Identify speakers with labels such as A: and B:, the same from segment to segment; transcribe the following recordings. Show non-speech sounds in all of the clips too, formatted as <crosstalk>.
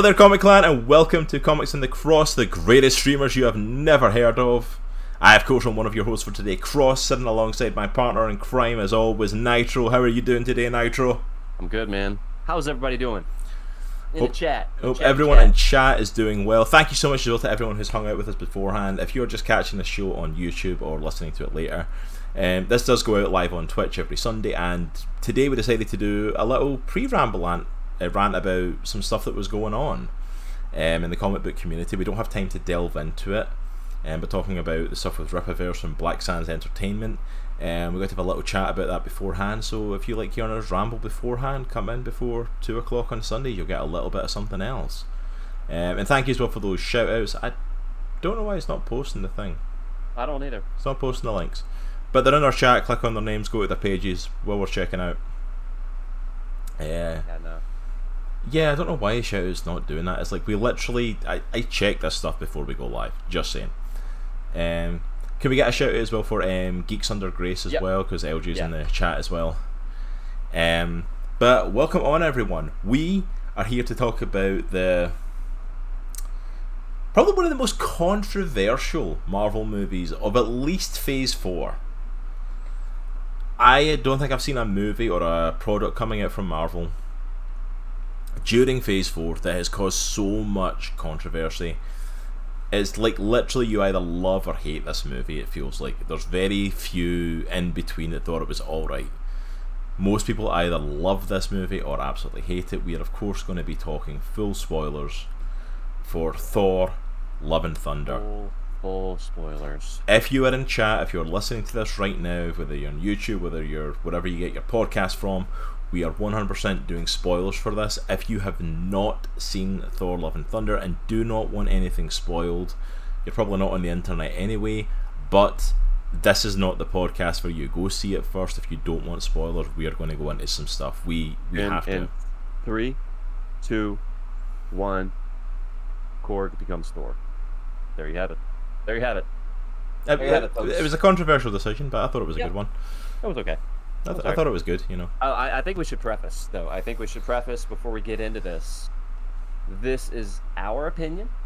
A: Hello there, Comic Clan, and welcome to Comics in the Cross, the greatest streamers you have never heard of. I, of course, am one of your hosts for today, Cross, sitting alongside my partner in crime, as always, Nitro. How are you doing today, Nitro?
B: I'm good, man. How's everybody doing? In
A: Hope-
B: the chat.
A: Hope
B: Chat,
A: everyone
B: chat.
A: in chat is doing well. Thank you so much as well to everyone who's hung out with us beforehand. If you're just catching the show on YouTube or listening to it later, um, this does go out live on Twitch every Sunday, and today we decided to do a little pre-ramble rant, uh, rant about some stuff that was going on um, in the comic book community. We don't have time to delve into it, um, but talking about the stuff with Rippaverse and Black Sands Entertainment, um, we got to have a little chat about that beforehand. So if you like us ramble beforehand, come in before two o'clock on Sunday. You'll get a little bit of something else. Um, and thank you as well for those shout outs. I don't know why it's not posting the thing.
B: I don't either.
A: It's not posting the links. But they're in our chat, click on their names, go to their pages while we're checking out. Yeah.
B: Yeah, no.
A: Yeah, I don't know why Shout's not doing that. It's like we literally I, I check this stuff before we go live. Just saying. Um can we get a shout out as well for um, Geeks Under Grace as
B: Yep.
A: well? Because LG's in the chat as well. Um, but welcome on everyone. We are here to talk about the probably one of the most controversial Marvel movies of at least Phase Four. I don't think I've seen a movie or a product coming out from Marvel during Phase 4 that has caused so much controversy. It's like literally you either love or hate this movie, it feels like. There's very few in between that thought it was alright. Most people either love this movie or absolutely hate it. We are, of course, going to be talking full spoilers for Thor Love and Thunder.
B: Full, full spoilers.
A: If you are in chat, if you're listening to this right now, whether you're on YouTube, whether you're wherever you get your podcast from, we are 100% doing spoilers for this. If you have not seen Thor: Love and Thunder and do not want anything spoiled, you're probably not on the internet anyway. But this is not the podcast for you. Go see it first. If you don't want spoilers, we are going to go into some stuff. We we
B: and,
A: have to.
B: three, two, one. Korg becomes Thor. There you have it. There you have it.
A: It,
B: there you have
A: it-
B: it,
A: was a controversial decision, but I thought it was a
B: Yeah.
A: good one.
B: It was okay.
A: I, th- I thought it was good. You know.
B: I- I, I think we should preface, though. I think we should preface before we get into this. This is our opinion. <laughs>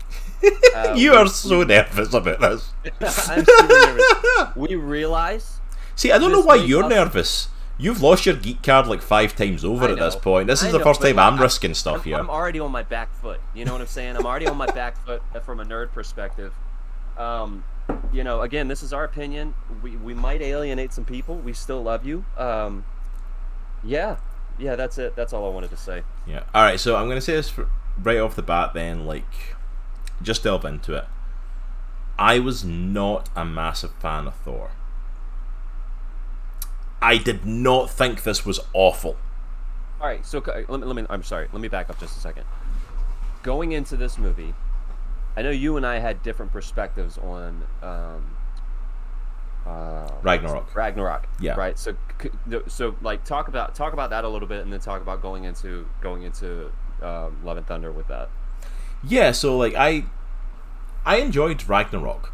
B: Uh,
A: you
B: we-
A: are so nervous about this. <laughs>
B: I'm super nervous. <laughs> We realize
A: See, I don't know why you're
B: cause-
A: nervous. You've lost your geek card like five times over at this point. This is the first time
B: like,
A: I'm- risking stuff
B: I'm,
A: here.
B: I'm already on my back foot. You know what I'm saying? I'm already on my back foot from a nerd perspective. Um, you know, again, this is our opinion. We we might alienate some people. We still love you. Um, yeah, yeah, that's it. That's all I wanted to say.
A: Yeah. All right. So I'm gonna say this for, right off the bat. Then, like, just delve into it. I was not a massive fan of Thor. I did not think this was awful.
B: All right, so let me, let me. I'm sorry. Let me back up just a second. Going into this movie, I know you and I had different perspectives on um, uh,
A: Ragnarok.
B: Ragnarok.
A: Yeah.
B: Right. So, so like talk about talk about that a little bit, and then talk about going into going into um, Love and Thunder with that.
A: Yeah. So like I, I enjoyed Ragnarok.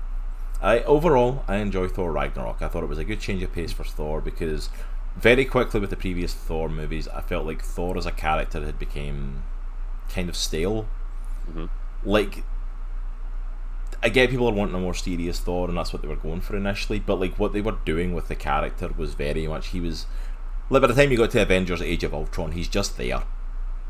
A: I overall I enjoyed Thor Ragnarok. I thought it was a good change of pace for Thor because very quickly with the previous Thor movies, I felt like Thor as a character had become kind of stale.
B: Mhm.
A: Like, I get people are wanting a more serious Thor, and that's what they were going for initially. But like what they were doing with the character was very much he was. Like by the time you got to Avengers: Age of Ultron, he's just there.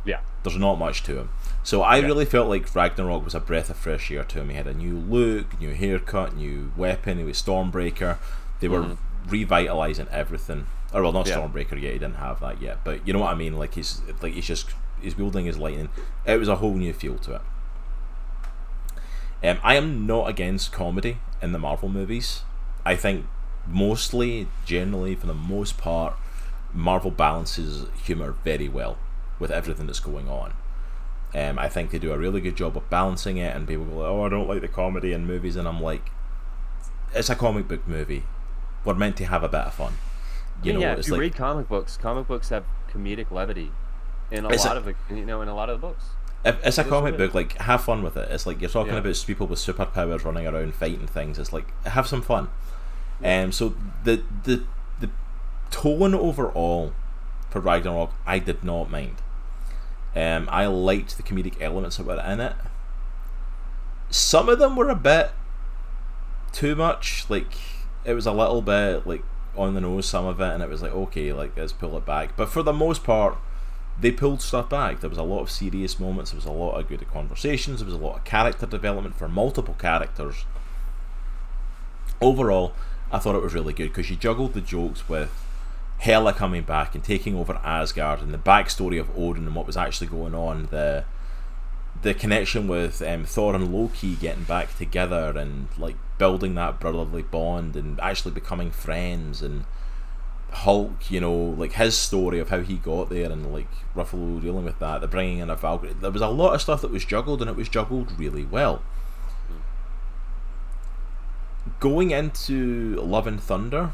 B: Yeah.
A: There's not much to him. So I
B: Yeah.
A: really felt like Ragnarok was a breath of fresh air to him. He had a new look, new haircut, new weapon. He was Stormbreaker. They were
B: Mhm.
A: revitalizing everything. Or well, not
B: Yeah.
A: Stormbreaker yet. He didn't have that yet. But you know what I mean. Like he's like he's just he's wielding his lightning. It was a whole new feel to it. Um, I am not against comedy in the Marvel movies. I think mostly, generally, for the most part, Marvel balances humor very well with everything that's going on. Um, I think they do a really good job of balancing it, and people go, "Oh, I don't like the comedy in movies," and I'm like, "It's a comic book movie. We're meant to have a bit of fun." You
B: I mean,
A: know,
B: yeah,
A: it's
B: if you
A: like
B: read comic books, comic books have comedic levity in a
A: It's a-
B: lot of the, you know in a lot of the books.
A: If it's a comic
B: it
A: book, like have fun with it. It's like you're talking
B: Yeah.
A: about people with superpowers running around fighting things. It's like have some fun. Um, so the the the tone overall for Ragnarok, I did not mind. Um, I liked the comedic elements that were in it. Some of them were a bit too much. Like it was a little bit like on the nose. Some of it, and it was like okay, like let's pull it back. But for the most part, they pulled stuff back. There was a lot of serious moments. There was a lot of good conversations. There was a lot of character development for multiple characters. Overall, I thought it was really good because you juggled the jokes with Hela coming back and taking over Asgard and the backstory of Odin and what was actually going on. The the connection with um, Thor and Loki getting back together and like building that brotherly bond and actually becoming friends and Hulk, you know, like his story of how he got there and like Ruffalo dealing with that, the bringing in of Valkyrie. There was a lot of stuff that was juggled and it was juggled really well. Going into Love and Thunder,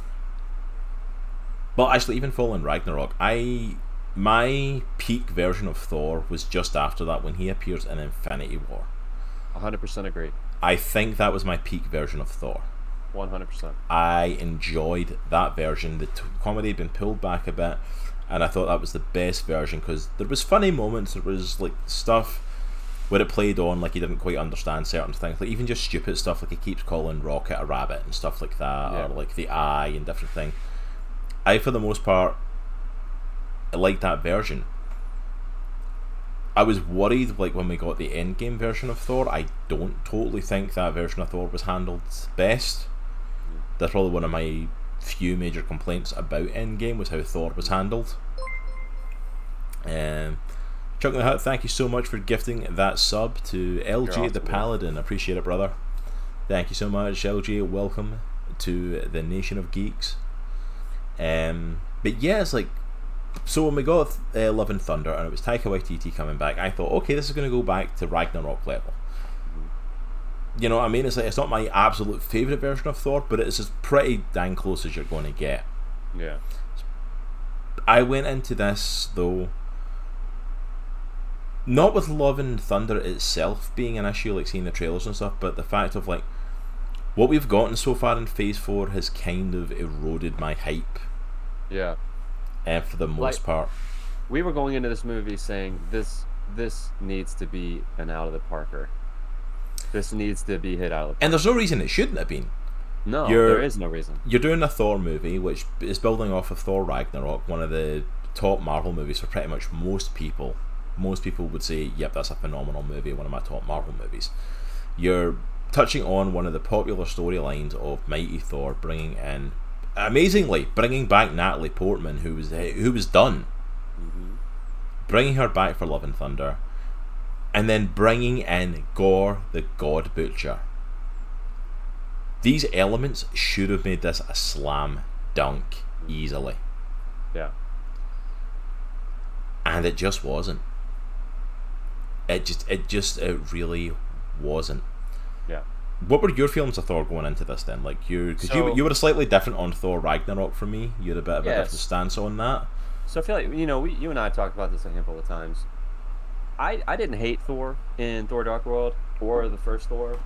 A: well, actually, even Fallen Ragnarok, I my peak version of Thor was just after that when he appears in Infinity War.
B: 100% agree.
A: I think that was my peak version of Thor.
B: 100%.
A: I enjoyed that version. The t- comedy had been pulled back a bit, and I thought that was the best version because there was funny moments. There was like stuff where it played on like he didn't quite understand certain things, like even just stupid stuff like he keeps calling Rocket a rabbit and stuff like that, yeah. or like the eye and different thing. I, for the most part, liked that version. I was worried, like when we got the Endgame version of Thor. I don't totally think that version of Thor was handled best. That's probably one of my few major complaints about Endgame was how Thor was handled. Um, Chuck the Hut, thank you so much for gifting that sub to LG awesome, the Paladin. Appreciate it, brother. Thank you so much, LG. Welcome to the Nation of Geeks. Um, but yeah, it's like so when we got uh, Love and Thunder and it was Taika Waititi coming back, I thought, okay, this is going to go back to Ragnarok level. You know what I mean? It's like it's not my absolute favorite version of Thor, but it's as pretty dang close as you're going to get.
B: Yeah.
A: I went into this though, not with Love and Thunder itself being an issue, like seeing the trailers and stuff, but the fact of like what we've gotten so far in Phase Four has kind of eroded my hype.
B: Yeah
A: and for the most like, part.
B: We were going into this movie saying this this needs to be an out of the parker. This needs to be hit out of the park.
A: And there's no reason it shouldn't have been.
B: No, you're, there is no reason.
A: You're doing a Thor movie, which is building off of Thor Ragnarok, one of the top Marvel movies for pretty much most people. Most people would say, yep, that's a phenomenal movie, one of my top Marvel movies. You're touching on one of the popular storylines of Mighty Thor, bringing in amazingly bringing back Natalie Portman, who was who was done, mm-hmm. bringing her back for Love and Thunder, and then bringing in Gorr the God Butcher. These elements should have made this a slam dunk easily.
B: Yeah.
A: And it just wasn't. It just it just it really wasn't.
B: Yeah
A: what were your feelings of Thor going into this then? Like you, because so, you you were slightly different on Thor Ragnarok for me. You had a bit of yes. a different stance on that.
B: So I feel like you know we, you and I talked about this a handful of times. I I didn't hate Thor in Thor Dark World or the first Thor,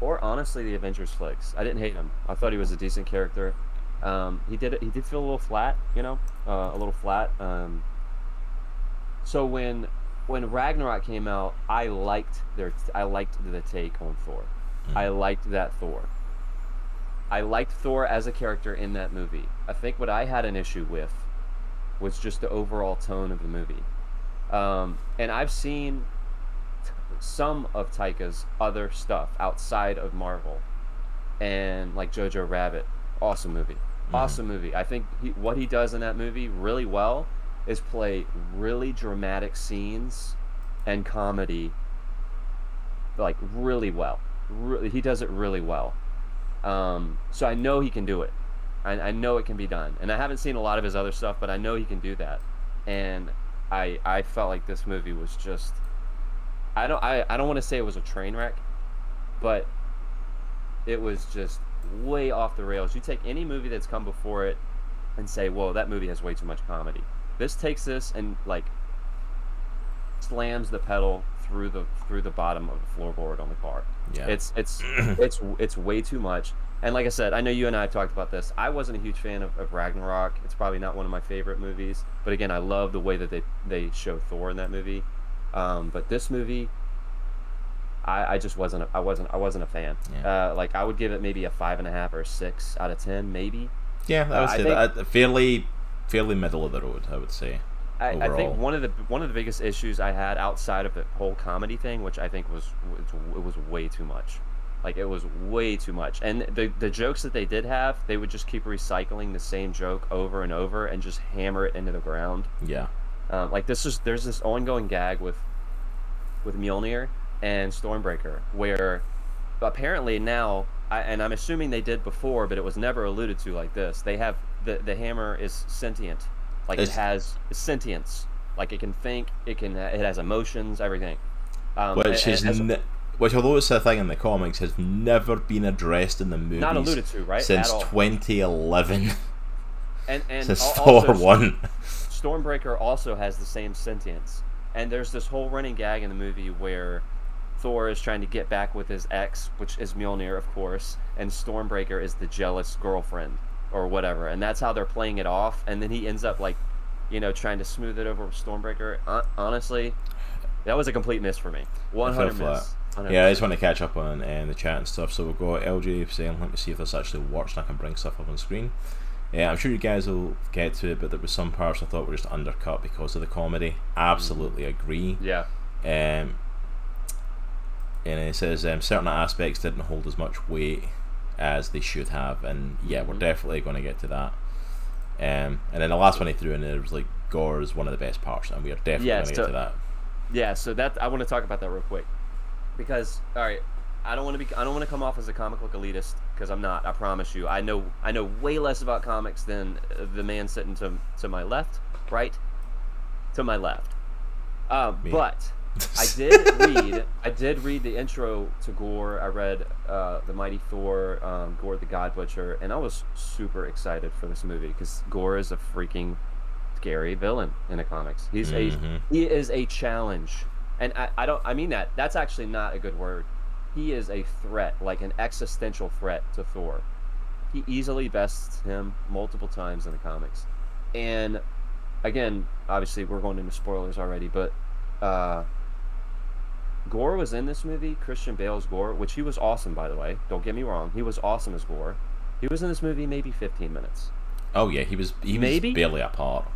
B: or honestly the Avengers flicks. I didn't hate him. I thought he was a decent character. Um, he did he did feel a little flat, you know, uh, a little flat. Um, so when when Ragnarok came out, I liked their I liked the take on Thor. Mm. I liked that Thor. I liked Thor as a character in that movie. I think what I had an issue with was just the overall tone of the movie. Um, and I've seen t- some of Taika's other stuff outside of Marvel, and like Jojo Rabbit, awesome movie, mm. awesome movie. I think he, what he does in that movie really well is play really dramatic scenes and comedy like really well re- he does it really well. Um, so I know he can do it. I, I know it can be done. And I haven't seen a lot of his other stuff, but I know he can do that. And I I felt like this movie was just I don't I, I don't want to say it was a train wreck, but it was just way off the rails. You take any movie that's come before it and say, "Whoa, that movie has way too much comedy." This takes this and like slams the pedal through the through the bottom of the floorboard on the car. Yeah. It's it's <clears throat> it's it's way too much. And like I said, I know you and I have talked about this. I wasn't a huge fan of, of Ragnarok. It's probably not one of my favorite movies. But again, I love the way that they, they show Thor in that movie. Um, but this movie, I, I just wasn't a, I wasn't I wasn't a fan.
A: Yeah.
B: Uh, like I would give it maybe a five and a half or a six out of ten, maybe.
A: Yeah, I
B: Uh,
A: would
B: I
A: say
B: think-
A: that fairly, fairly middle of the road. I would say.
B: I, I think one of the one of the biggest issues I had outside of the whole comedy thing, which I think was- it was way too much, like it was way too much. And the the jokes that they did have, they would just keep recycling the same joke over and over and just hammer it into the ground.
A: Yeah.
B: Um, like this is there's this ongoing gag with with Mjolnir and Stormbreaker where apparently now I, and I'm assuming they did before, but it was never alluded to like this. They have the the hammer is sentient, like
A: It's-
B: it has sentience, like it can think, it can it has emotions, everything. Um,
A: Which
B: a-
A: is, ne- which although it's a thing in the comics, has never been addressed in the movies
B: not alluded to, right?
A: since
B: At all.
A: 2011,
B: and and
A: since
B: al-
A: Thor one.
B: Stormbreaker also has the same sentience. And there's this whole running gag in the movie where Thor is trying to get back with his ex, which is Mjolnir, of course, and Stormbreaker is the jealous girlfriend or whatever. And that's how they're playing it off. And then he ends up, like, you know, trying to smooth it over with Stormbreaker. Hon- honestly, that was a complete miss for me. 100
A: flat.
B: miss. 100
A: Yeah, I just want to catch up on uh, the chat and stuff. So we'll go LG saying, let me see if this actually works and I can bring stuff up on screen. Yeah, I'm sure you guys will get to it, but there was some parts I thought were just undercut because of the comedy. Absolutely agree.
B: Yeah.
A: Um, and it says um, certain aspects didn't hold as much weight as they should have, and yeah, we're
B: Mhm.
A: definitely going to get to that. Um, and then the last one he threw in there was like Gorr is one of the best parts, and we are definitely
B: Yeah,
A: going to get to that.
B: Yeah, so that I want to talk about that real quick because all right, I don't want to be I don't want to come off as a comic book elitist because I'm not. I promise you. I know I know way less about comics than uh, the man sitting to to my left, right, to my left. Um, but <laughs> I did read I did read the intro to Gorr. I read uh, the Mighty Thor, um, Gorr the God Butcher, and I was super excited for this movie because Gorr is a freaking scary villain in the comics. He's a
A: Mhm.
B: he is a challenge, and I, I don't I mean that that's actually not a good word. He is a threat, like an existential threat to Thor. He easily bests him multiple times in the comics, and again, obviously we're going into spoilers already, but uh, Gorr was in this movie. Christian Bale's Gorr, which he was awesome by the way. Don't get me wrong, he was awesome as Gorr. He was in this movie maybe 15 minutes.
A: Oh yeah, he was he
B: Maybe?
A: was barely a part.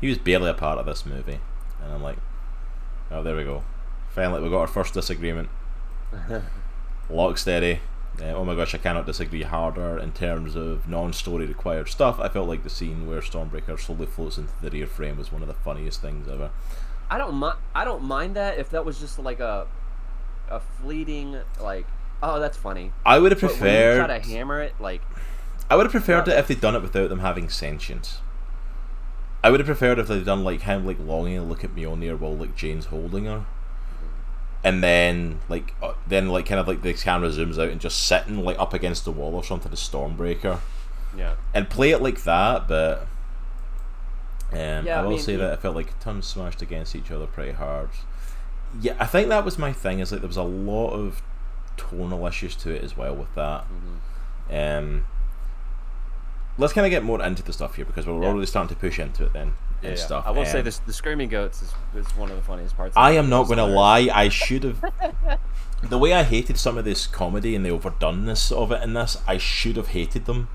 A: He was barely a part of this movie, and I'm like, oh there we go. Finally, we got our first disagreement. <laughs> Lock steady. Uh, oh my gosh, I cannot disagree harder in terms of non-story required stuff. I felt like the scene where Stormbreaker slowly floats into the rear frame was one of the funniest things ever.
B: I don't mind. I don't mind that if that was just like a a fleeting like. Oh, that's funny.
A: I would have
B: But when you
A: preferred.
B: try to hammer it, like
A: I would have preferred it if they'd done it without them having sentience. I would have preferred if they'd done like him like longing to look at Mjolnir while like Jane's holding her, and then like uh, then like kind of like the camera zooms out and just sitting like up against the wall or something as Stormbreaker,
B: yeah,
A: and play it like that. But um,
B: Yeah,
A: I
B: I
A: will
B: mean,
A: say
B: he-
A: that I felt like tons smashed against each other pretty hard. Yeah, I think that was my thing. Is like there was a lot of tonal issues to it as well with that.
B: Mm-hmm.
A: Um, let's kind of get more into the stuff here because we're
B: Yeah.
A: already starting to push into it then
B: yeah,
A: and
B: yeah.
A: stuff.
B: I will say
A: Um,
B: this: the screaming goats is, is one of the funniest parts.
A: I am not going to lie. I should have. <laughs> the way I hated some of this comedy and the overdoneness of it in this, I should have hated them.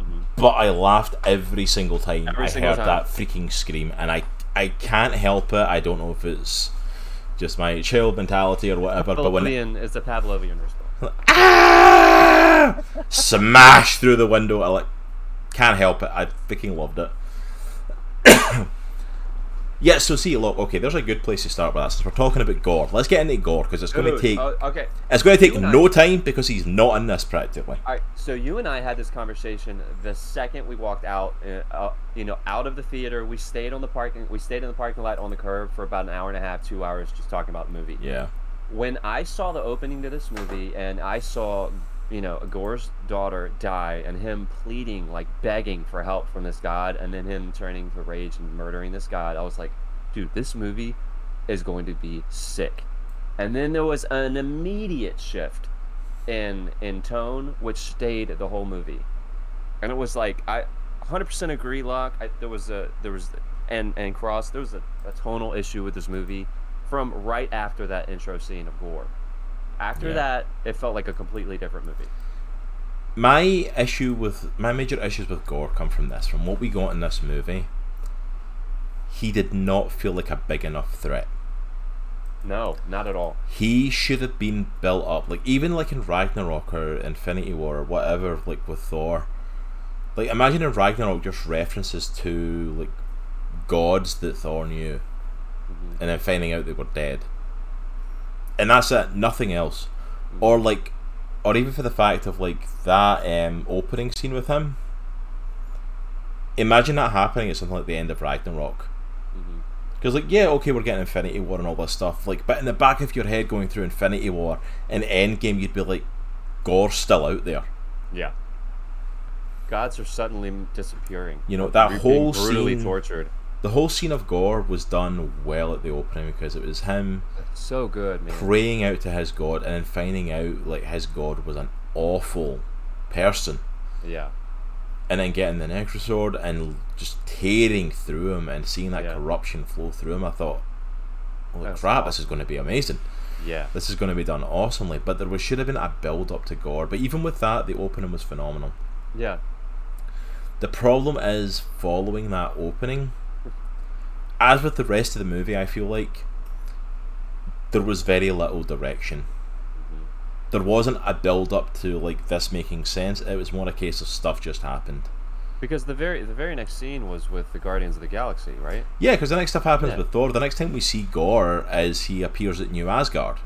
B: Mhm.
A: But I laughed every single time
B: Every
A: I
B: single
A: heard
B: time.
A: that freaking scream, and I I can't help it. I don't know if it's just my child mentality or whatever. But when it,
B: is the Pavlovian response. <laughs>
A: ah! smash through the window. I like can't help it. I freaking loved it. <coughs> yeah. So see, look. Okay, there's a good place to start with that. Since we're talking about Gorr, let's get into Gorr because it's going to take
B: oh, okay.
A: it's going to take
B: I-
A: no time because he's not in this practically.
B: All right, so you and I had this conversation the second we walked out, uh, uh, you know, out of the theater. We stayed on the parking. We stayed in the parking lot on the curb for about an hour and a half, two hours, just talking about the movie.
A: Yeah.
B: When I saw the opening to this movie and I saw, you know, Gorr's daughter die and him pleading, like begging for help from this god, and then him turning to rage and murdering this god, I was like, dude, this movie is going to be sick. And then there was an immediate shift in in tone, which stayed the whole movie. And it was like I 100% agree, Locke. I, there was a there was and and Cross. There was a, a tonal issue with this movie from right after that intro scene of Gorr. After
A: Yeah.
B: that, it felt like a completely different movie.
A: My issue with my major issues with Gorr come from this. From what we got in this movie, he did not feel like a big enough threat.
B: No, not at all.
A: He should have been built up, like even like in Ragnarok or Infinity War or whatever, like with Thor. Like imagine in Ragnarok just references to like gods that Thor knew,
B: Mhm.
A: and then finding out they were dead. And that's it, nothing else. Or like, or even for the fact of like that um, opening scene with him. Imagine that happening at something like the end of Ragnarok. Because like yeah, okay, we're getting Infinity War and all this stuff. Like, but in the back of your head, going through Infinity War and Endgame, you'd be like, Gorr's still out there.
B: Yeah. Gods are suddenly disappearing.
A: You know that
B: We're
A: whole
B: brutally
A: scene.
B: tortured.
A: The whole scene of Gorr was done well at the opening because it was him
B: So good, man.
A: praying out to his god and then finding out like his god was an awful person.
B: Yeah.
A: and then getting the Necrosword and just tearing through him and seeing that
B: Yeah.
A: corruption flow through him, I thought, holy
B: That's
A: crap, this is going to be amazing.
B: Yeah.
A: This is going to be done awesomely. But there was, should have been a build up to Gorr. But even with that, the opening was phenomenal.
B: Yeah.
A: The problem is following that opening, as with the rest of the movie, I feel like there was very little direction.
B: Mhm.
A: There wasn't a build up to like this making sense. It was more a case of stuff just happened.
B: Because the very the very next scene was with the Guardians of the Galaxy, right?
A: Yeah, because the next stuff happens
B: Yeah.
A: with Thor. The next time we see Gorr is he appears at New Asgard.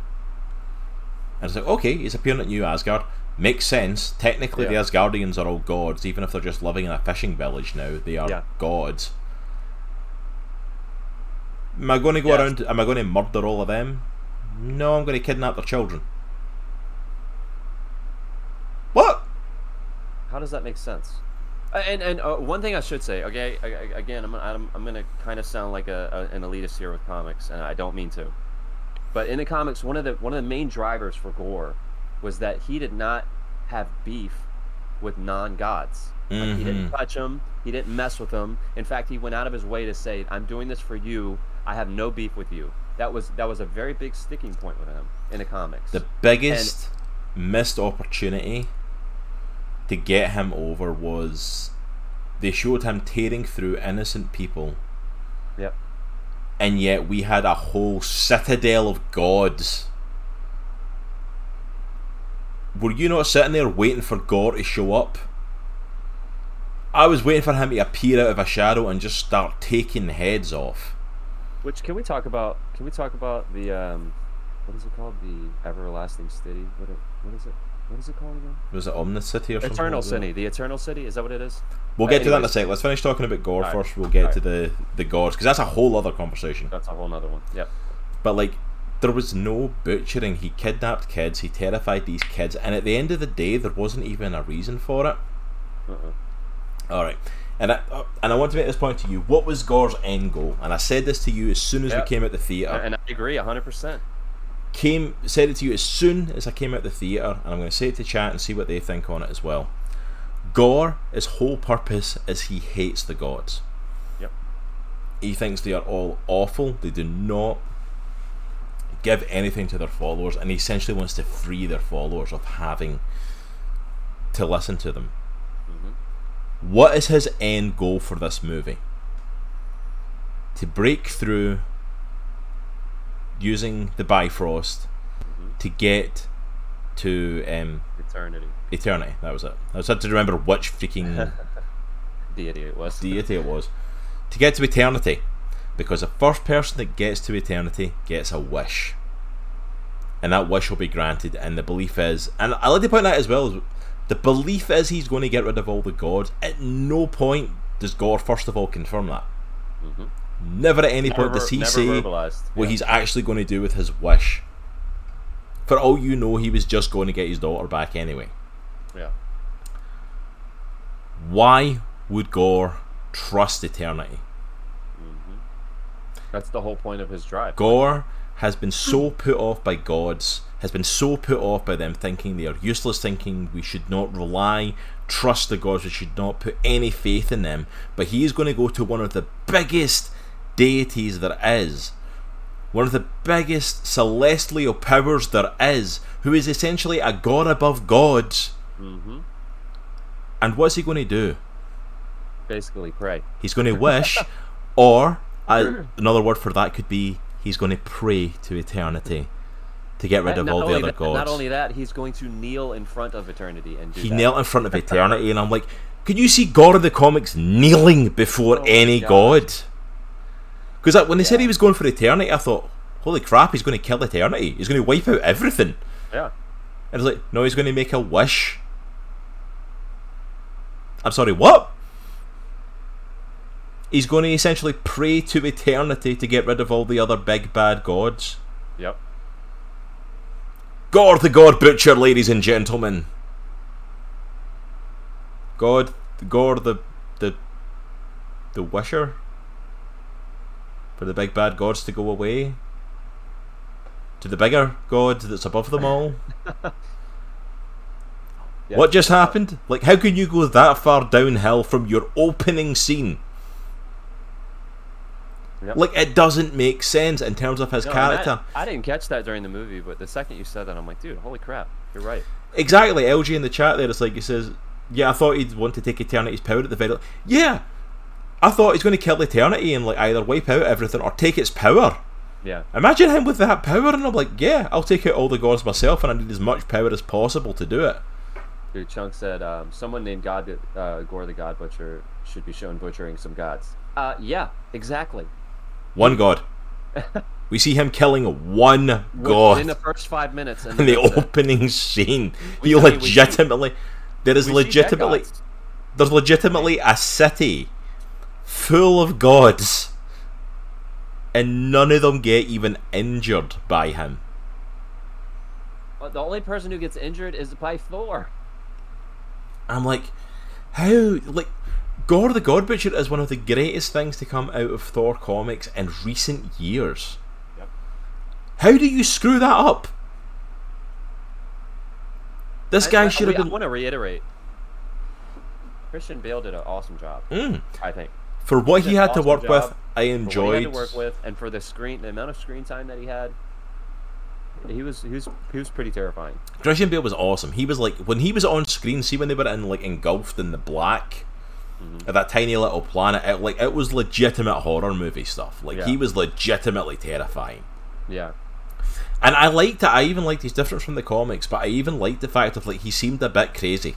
A: And it's like, okay, he's appearing at New Asgard. Makes sense. Technically,
B: Yeah.
A: the Asgardians are all gods, even if they're just living in a fishing village now. They are
B: Yeah.
A: gods. Am I going to go
B: Yes.
A: around? Am I going to murder all of them? No, I'm going to kidnap their children. What?
B: How does that make sense? Uh, And and uh, one thing I should say, okay, again, I'm I'm, I'm gonna kind of sound like a, a an elitist here with comics, and I don't mean to. But in the comics, one of the one of the main drivers for Gorr was that he did not have beef with non-gods. Like, he didn't
A: Mhm.
B: touch them. He didn't mess with them. In fact, he went out of his way to say, "I'm doing this for you. I have no beef with you." That was that was a very big sticking point with him in the comics.
A: The biggest missed opportunity to get him over was they showed him tearing through innocent people,
B: yep.
A: and yet we had a whole citadel of gods. Were you not sitting there waiting for Gorr to show up? I was waiting for him to appear out of a shadow and just start taking heads off.
B: Which can we talk about? Can we talk about the um, what is it called? The everlasting city. What it, what is it? What is it called again?
A: Was it Omnicity or something?
B: Eternal
A: like?
B: City. The Eternal City. Is that what it is?
A: We'll
B: Uh,
A: get to that in a
B: anyways.
A: sec. Let's finish talking about Gorr
B: Alright.
A: first. We'll get to the the gods because that's a whole other conversation.
B: That's a whole nother one. Yep.
A: But like, there was no butchering. He kidnapped kids. He terrified these kids, and at the end of the day, there wasn't even a reason for it.
B: Uh-uh.
A: All right, and I and I want to make this point to you. What was Gorr's end goal? And I said this to you as soon as
B: Yeah.
A: we came out the theater.
B: And I agree hundred percent.
A: Came said it to you as soon as I came out the theater, and I'm going to say it to chat and see what they think on it as well. Gorr, his whole purpose is he hates the gods.
B: Yep.
A: he thinks they are all awful. They do not give anything to their followers, and he essentially wants to free their followers of having to listen to them. What is his end goal for this movie? To break through using the Bifrost
B: Mhm.
A: to get to um,
B: Eternity.
A: eternity. That was it. I just had to remember which freaking <laughs>
B: Deity it was.
A: deity it was. To get to eternity. Because the first person that gets to eternity gets a wish. And that wish will be granted. And the belief is, and I like to point out as well, the belief is he's going to get rid of all the gods. At no point does Gorr, first of all, confirm that.
B: hmm
A: Never at any point does he say
B: verbalized.
A: what
B: Yeah.
A: he's actually going to do with his wish. For all you know, he was just going to get his daughter back anyway.
B: Yeah.
A: Why would Gorr trust eternity?
B: hmm That's the whole point of his drive.
A: Gore has been so put off by gods, has been so put off by them thinking they are useless, thinking we should not rely, trust the gods, we should not put any faith in them. But he is going to go to one of the biggest deities there is, one of the biggest celestial powers there is, who is essentially a god above gods.
B: Mm-hmm.
A: And what's he going to do?
B: Basically, pray.
A: He's going to wish, <laughs> or uh, another word for that could be he's going to pray to eternity to get rid of all the other
B: that-
A: gods.
B: Not only that, he's going to kneel in front of eternity and do
A: he
B: that.
A: knelt in front of eternity, and I'm like, could you see Gorr in the comics kneeling before
B: Oh
A: any god? Because when they said he was going for eternity, I thought, holy crap, he's going to kill eternity. He's going to wipe out everything.
B: Yeah.
A: And it's like, no, he's going to make a wish. I'm sorry, what? He's going to essentially pray to eternity to get rid of all the other big bad gods.
B: Yep.
A: Gorr the God Butcher, ladies and gentlemen. Gorr, Gorr the the the Wisher. For the big bad gods to go away. To the bigger God that's above them all. <laughs>
B: Yeah.
A: What just happened? Like, how can you go that far downhill from your opening scene?
B: Yep.
A: Like, it doesn't make sense in terms of his
B: No,
A: character.
B: I didn't catch that during the movie, but the second you said that, I'm like, dude, holy crap, you're right.
A: Exactly, LG in the chat there, it's like he says, "Yeah, I thought he'd want to take Eternity's power at the very." Yeah, I thought he's going to kill Eternity and like either wipe out everything or take its power.
B: Yeah.
A: Imagine him with that power, and I'm like, "Yeah, I'll take out all the gods myself, and I need as much power as possible to do it."
B: Dude, Chunk said um, someone named God uh, Gorr the God Butcher should be shown butchering some gods. Uh, yeah, exactly.
A: One god. <laughs> we see him killing one god
B: in the first five minutes.
A: In <laughs> the
B: that's it.
A: opening scene.
B: We-
A: He
B: I mean, we see-
A: legitimately, there is
B: We see dead
A: legitimately, there's legitimately a city full of gods, and none of them get even injured by him.
B: The only person who gets injured is by Thor.
A: I'm like, how like Gorr the God Butcher is one of the greatest things to come out of Thor comics in recent years.
B: Yep.
A: How do you screw that up? This guy
B: I,
A: should have
B: I, want to reiterate. Christian Bale did an awesome job.
A: Mm.
B: I think.
A: For what he
B: an
A: had to work
B: job
A: with, I
B: For what he
A: enjoyed.
B: had to work with, and for the screen, the amount of screen time that he had, he was he was he was pretty terrifying.
A: Christian Bale was awesome. He was like when he was on screen. See when they were in like engulfed in the black
B: Mm-hmm.
A: that tiny little planet. It, like it was legitimate horror movie stuff. Like
B: Yeah.
A: he was legitimately terrifying.
B: Yeah.
A: And I liked it. I even liked his difference from the comics, but I even liked the fact of like he seemed a bit crazy.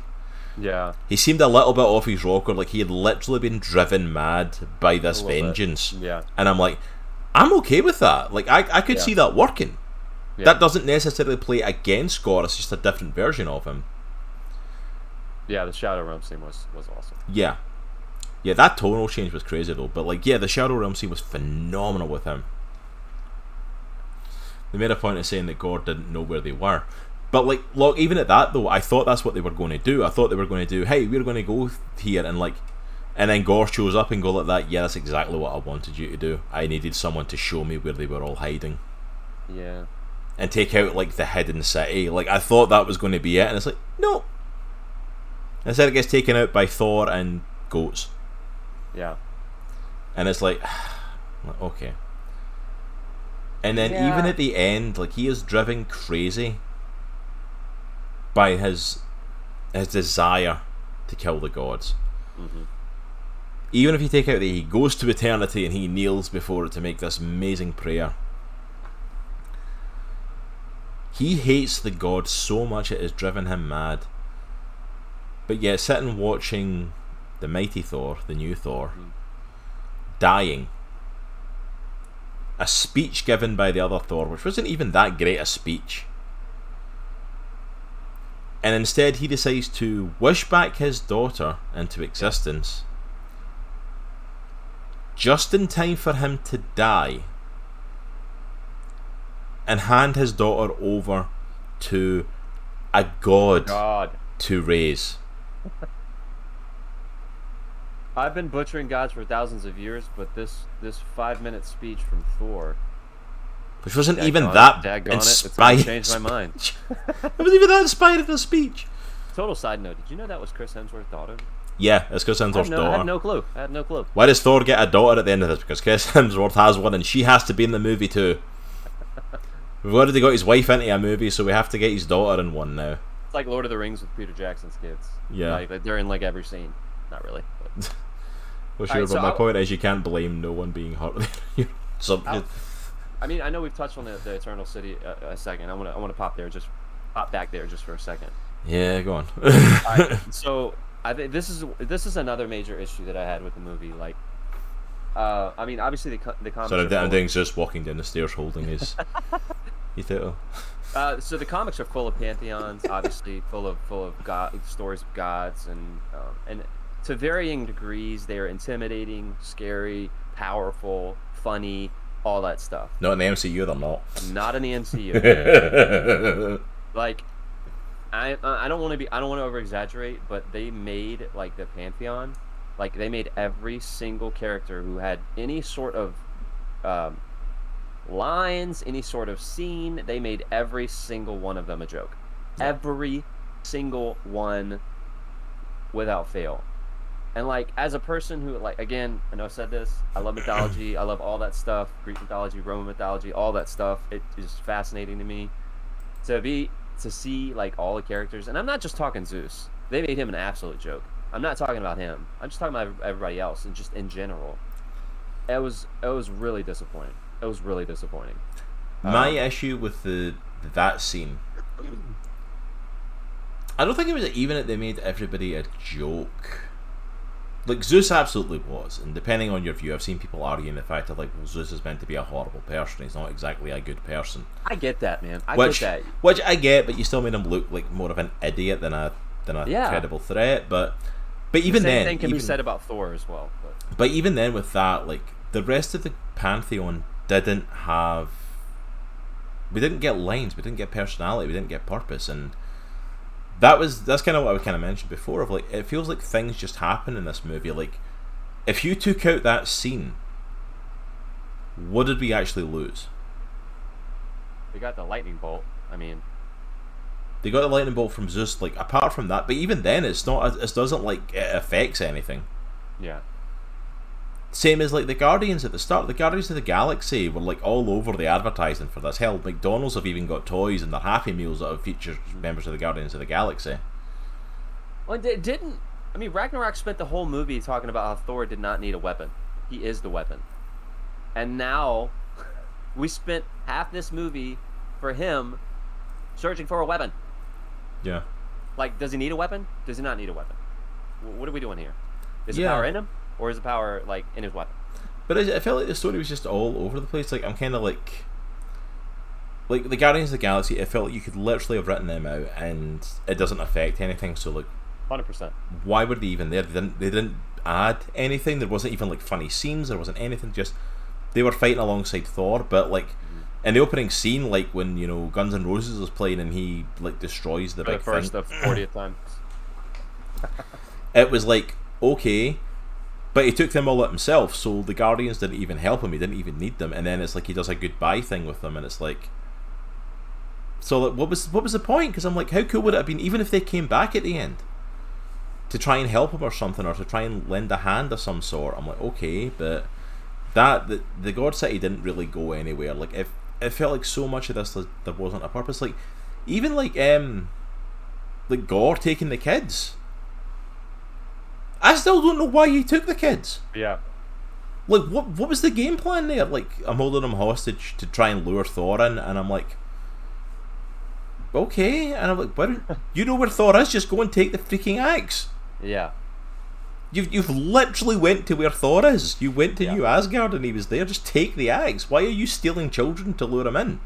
B: Yeah.
A: He seemed a little bit off his rocker, like he had literally been driven mad by this
B: little bit.
A: vengeance.
B: Yeah.
A: And I'm like, I'm okay with that. Like I, I could
B: Yeah.
A: see that working.
B: Yeah.
A: That doesn't necessarily play against Gorr, it's just a different version of him.
B: Yeah. The Shadow Realm scene was was awesome.
A: Yeah. Yeah, that tonal change was crazy though. But like, yeah, the Shadow Realm scene was phenomenal with him. They made a point of saying that Gorr didn't know where they were. But like, look, even at that though, I thought that's what they were going to do. I thought they were going to do, hey, we're going to go here and like, and then Gorr shows up and go like that. Yeah, that's exactly what I wanted you to do. I needed someone to show me where they were all hiding
B: Yeah.
A: and take out like the hidden city. Like I thought that was going to be it, and it's like no. Instead, it gets taken out by Thor and goats.
B: Yeah.
A: and it's like <sighs> okay and then
B: Yeah.
A: even at the end like he is driven crazy by his his desire to kill the gods
B: Mhm.
A: even if you take out that he goes to eternity and he kneels before it to make this amazing prayer he hates the gods so much it has driven him mad but yet sitting watching the mighty thor the new thor dying a speech given by the other thor which wasn't even that great a speech and instead he decides to wish back his daughter into existence just in time for him to die and hand his daughter over to a god
B: God.
A: to raise. <laughs>
B: I've been butchering gods for thousands of years, but this this five minute speech from Thor.
A: Which wasn't even that
B: it, daggone it,
A: inspired.
B: my mind. <laughs>
A: it wasn't even that inspired a speech.
B: Total side note: Did you know that was Chris Hemsworth's daughter?
A: Yeah, it's Chris Hemsworth's
B: no, I had no clue. I had no clue.
A: Why does Thor get a daughter at the end of this? Because Chris <laughs> Hemsworth has one and she has to be in the movie too. <laughs> We've already got his wife into a movie, so we have to get his daughter in one now.
B: It's like Lord of the Rings with Peter Jackson's kids.
A: Yeah.
B: like they're in like every scene. Not really. But.
A: Well, sure,
B: Alright,
A: but
B: so
A: my
B: I'll-
A: point is you can't blame no one being hurt. <laughs>
B: I'll- I mean, I know we've touched on the, the Eternal City a, a second. I want to I want to pop there just pop back there just for a second.
A: yeah, go on.
B: Alright, <laughs> so I think this is this is another major issue that I had with the movie. Like, uh, I mean, obviously the the comics.
A: Sorry, I'm doing just walking down the stairs holding <laughs> his. title.
B: Uh, so the comics are full of pantheons, obviously full of full of god stories of gods, and um, and to varying degrees, they are intimidating, scary, powerful, funny, all that stuff.
A: Not in the MCU, they're not.
B: Not in the MCU. <laughs> like, I I don't want to be I don't want to over exaggerate, but they made like the pantheon, like they made every single character who had any sort of um, lines, any sort of scene, they made every single one of them a joke. Every single one without fail. And like as a person who like again, I know I said this, I love mythology, I love all that stuff, Greek mythology, Roman mythology, all that stuff. It is fascinating to me. To be to see like all the characters, and I'm not just talking Zeus. They made him an absolute joke. I'm not talking about him. I'm just talking about everybody else and just in general. It was it was really disappointing. It was really disappointing.
A: My
B: Um,
A: issue with the that scene, I don't think it was even that they made everybody a joke. Like Zeus absolutely was, and depending on your view, I've seen people arguing the fact that like well, Zeus is meant to be a horrible person. He's not exactly a good person.
B: I get that, man. I
A: which,
B: get that.
A: which I get, but you still made him look like more of an idiot than a than a
B: Yeah.
A: credible threat. But but even
B: Same
A: then,
B: thing can be said about Thor as well. But
A: but even then, with that, like the rest of the pantheon didn't have. We didn't get lines. We didn't get personality. We didn't get purpose, and that was that's kind of what I kind of mentioned before. Of like, it feels like things just happen in this movie. Like, if you took out that scene, what did we actually lose?
B: we got the lightning bolt. I mean,
A: They got the lightning bolt from Zeus. Like, apart from that, but even then, it's not. It doesn't like it affects anything.
B: yeah.
A: Same as like the Guardians at the start. The Guardians of the Galaxy were like all over the advertising for this. Hell, McDonald's have even got toys and their Happy Meals that have featured members of the Guardians of the Galaxy.
B: Well, it didn't. I mean, Ragnarok spent the whole movie talking about how Thor did not need a weapon. He is the weapon. And now, <laughs> we spent half this movie for him searching for a weapon.
A: Yeah.
B: Like, does he need a weapon? Does he not need a weapon? What are we doing here? Is the
A: Yeah.
B: power in him, or is the power like in his weapon?
A: But I, I felt like the story was just all over the place. Like I'm kind of like, like the Guardians of the Galaxy. It felt like you could literally have written them out and it doesn't affect anything. So like,
B: Hundred percent.
A: why were they even there? They didn't. They didn't add anything. There wasn't even like funny scenes. There wasn't anything. Just they were fighting alongside Thor. But like mm-hmm. in the opening scene, like when you know Guns N' Roses was playing and he like destroys the
B: For the
A: big
B: first
A: thing.
B: of fortieth <laughs> time.
A: It was like okay. But he took them all out himself, so the Guardians didn't even help him. He didn't even need them, and then it's like he does a goodbye thing with them, and it's like, so like, what was what was the point? Because I'm like, how cool would it have been, even if they came back at the end, to try and help him or something, or to try and lend a hand of some sort? I'm like, okay, but that the the God City didn't really go anywhere. Like, if it felt like so much of this was- there wasn't a purpose. Like, even like um, like Gorr taking the kids. I still don't know why he took the kids.
B: Yeah.
A: Like, what what was the game plan there? Like, I'm holding him hostage to try and lure Thor in, and I'm like, okay. And I'm like, where, <laughs> you know where Thor is? Just go and take the freaking axe.
B: Yeah.
A: You've, you've literally went to where Thor is. You went to
B: Yeah.
A: New Asgard and he was there. Just take the axe. Why are you stealing children to lure him in?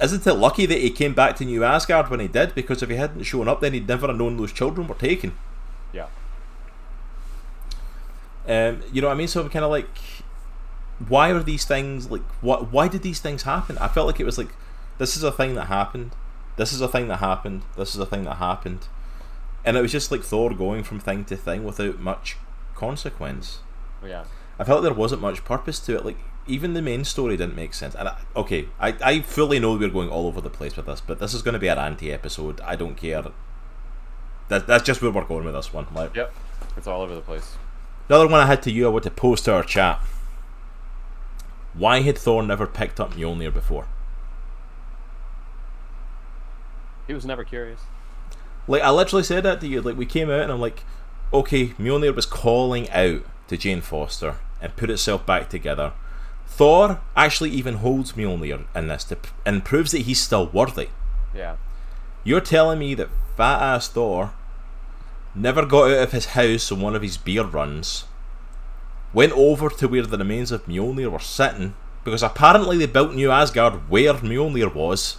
A: Isn't it lucky that he came back to New Asgard when he did? Because if he hadn't shown up, then he'd never have known those children were taken.
B: Yeah.
A: Um, you know what I mean? So I'm kind of like, why are these things like? What? Why did these things happen? I felt like it was like, this is a thing that happened. This is a thing that happened. This is a thing that happened, and it was just like Thor going from thing to thing without much consequence.
B: Yeah.
A: I felt there wasn't much purpose to it. Like even the main story didn't make sense. And I, okay, I, I fully know we're going all over the place with this, but this is going to be an anti episode. I don't care. That, that's just where we're going with this one. Like,
B: Yep. It's all over the place.
A: the other one I had to you, I want to post to our chat Why had Thor never picked up Mjolnir before?
B: He was never curious.
A: Like I literally said that to you. Like we came out and I'm like, okay, Mjolnir was calling out to Jane Foster and put itself back together. Thor actually even holds Mjolnir in this to, and proves that he's still worthy.
B: Yeah.
A: You're telling me that fat ass Thor never got out of his house on one of his beer runs, went over to where the remains of Mjolnir were sitting, because apparently they built New Asgard where Mjolnir was,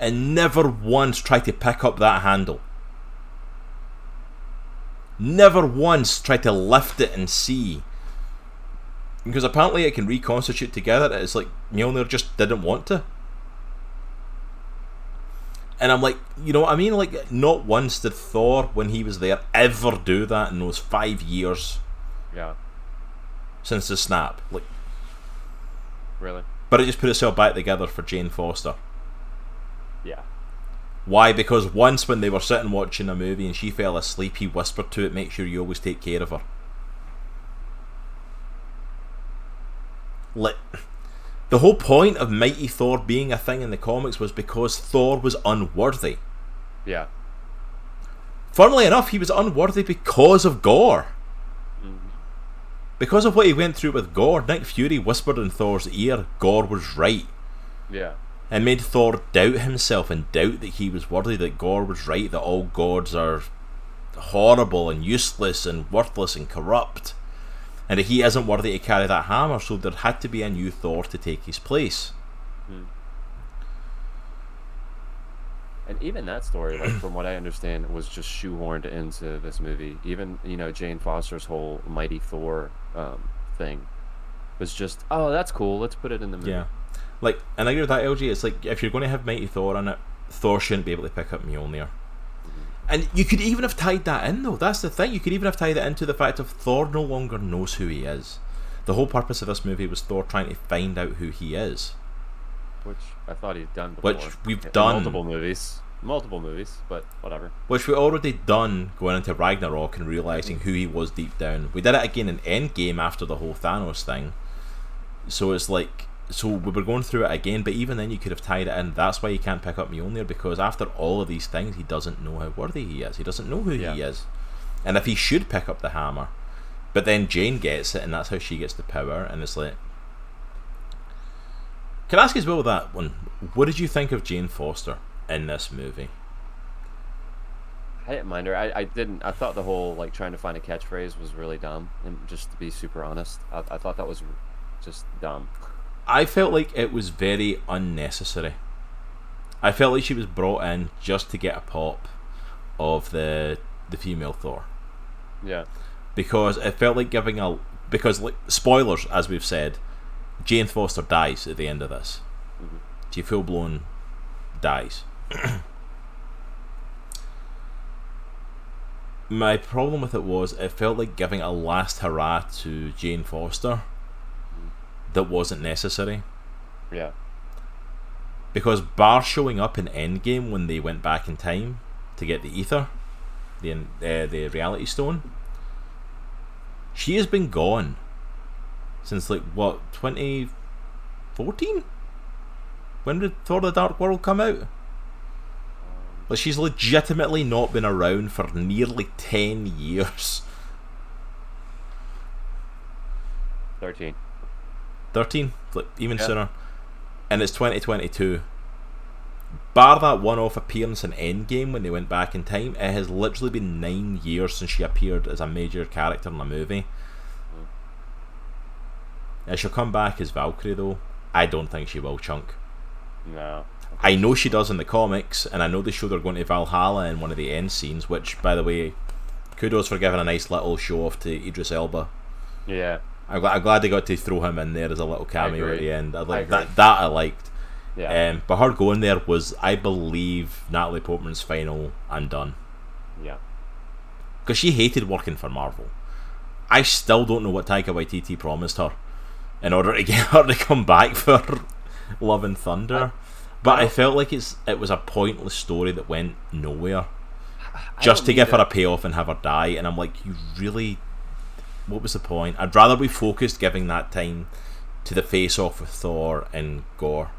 A: and never once tried to pick up that handle. Never once tried to lift it and see. Because apparently it can reconstitute together. It's like Mjolnir just didn't want to. And I'm like, you know what I mean? Like, not once did Thor, when he was there, ever do that in those five years
B: Yeah.
A: since the snap. Like,
B: Really.
A: but it just put itself back together for Jane Foster.
B: Yeah.
A: Why? Because once when they were sitting watching a movie and she fell asleep, he whispered to it, "Make sure you always take care of her." Like, the whole point of Mighty Thor being a thing in the comics was because Thor was unworthy.
B: Yeah.
A: Funnily enough, he was unworthy because of Gorr.
B: Mhm.
A: Because of what he went through with Gorr, Nick Fury whispered in Thor's ear, Gorr was right.
B: Yeah.
A: and made Thor doubt himself and doubt that he was worthy, that Gorr was right, that all gods are horrible and useless and worthless and corrupt, and that he isn't worthy to carry that hammer, so there had to be a new Thor to take his place.
B: And even that story, like from what I understand, was just shoehorned into this movie. Even you know Jane Foster's whole Mighty Thor um, thing was just, oh, that's cool. Let's put it in the movie.
A: Yeah. Like, and I agree with that, LG. It's like, if you're going to have Mighty Thor in it, Thor shouldn't be able to pick up Mjolnir. And you could even have tied that in, though. That's the thing. You could even have tied it into the fact of Thor no longer knows who he is. The whole purpose of this movie was Thor trying to find out who he is.
B: Which I thought he'd done before.
A: Which we've
B: in
A: done.
B: multiple movies, multiple movies, but whatever.
A: Which we already done going into Ragnarok and realizing who he was deep down. We did it again in Endgame after the whole Thanos thing. So it's like, so we were going through it again, but even then you could have tied it in. That's why he can't pick up Mjolnir because after all of these things, he doesn't know how worthy he is. He doesn't know who
B: Yeah.
A: he is, and if he should pick up the hammer, but then Jane gets it, and that's how she gets the power, and it's like. Can I ask you as well with that one? What did you think of Jane Foster in this movie?
B: I didn't mind her. I, I didn't. I thought the whole like trying to find a catchphrase was really dumb. And just to be super honest, I, I thought that was just dumb. <laughs>
A: I felt like it was very unnecessary. I felt like she was brought in just to get a pop of the the female Thor
B: Yeah.
A: because it felt like giving a because like spoilers as we've said, Jane Foster dies at the end of this.
B: Mhm.
A: She full blown dies. <clears throat> My problem with it was it felt like giving a last hurrah to Jane Foster that wasn't necessary.
B: Yeah.
A: because Bar showing up in Endgame when they went back in time to get the ether, the uh, the reality stone, she has been gone since like what twenty fourteen. When did Thor: The Dark World come out? Like she's legitimately not been around for nearly ten years.
B: Thirteen.
A: Thirteen, like even
B: Yeah.
A: sooner, and it's twenty twenty two. Bar that one-off appearance in Endgame when they went back in time, it has literally been nine years since she appeared as a major character in a movie. And she'll come back as Valkyrie though. I don't think she will, Chunk.
B: No.
A: I know she does in the comics, and I know the show they showed her going to Valhalla in one of the end scenes, which, by the way, kudos for giving a nice little show off to Idris Elba.
B: Yeah.
A: I'm, I'm glad they got to throw him in there as a little cameo at the end. I
B: I
A: like
B: agree.
A: that. That I liked.
B: Yeah.
A: Um, but her going there was, I believe, Natalie Portman's final "I'm done"
B: yeah.
A: because she hated working for Marvel. I still don't know what Taika Waititi promised her in order to <laughs> get her to come back for <laughs> Love and Thunder. but I felt like it's it was a pointless story that went nowhere.
B: I
A: Just to give her a payoff and have her die, and I'm like, you really, what was the point? I'd rather we focused giving that time to the face off with Thor and Gorr.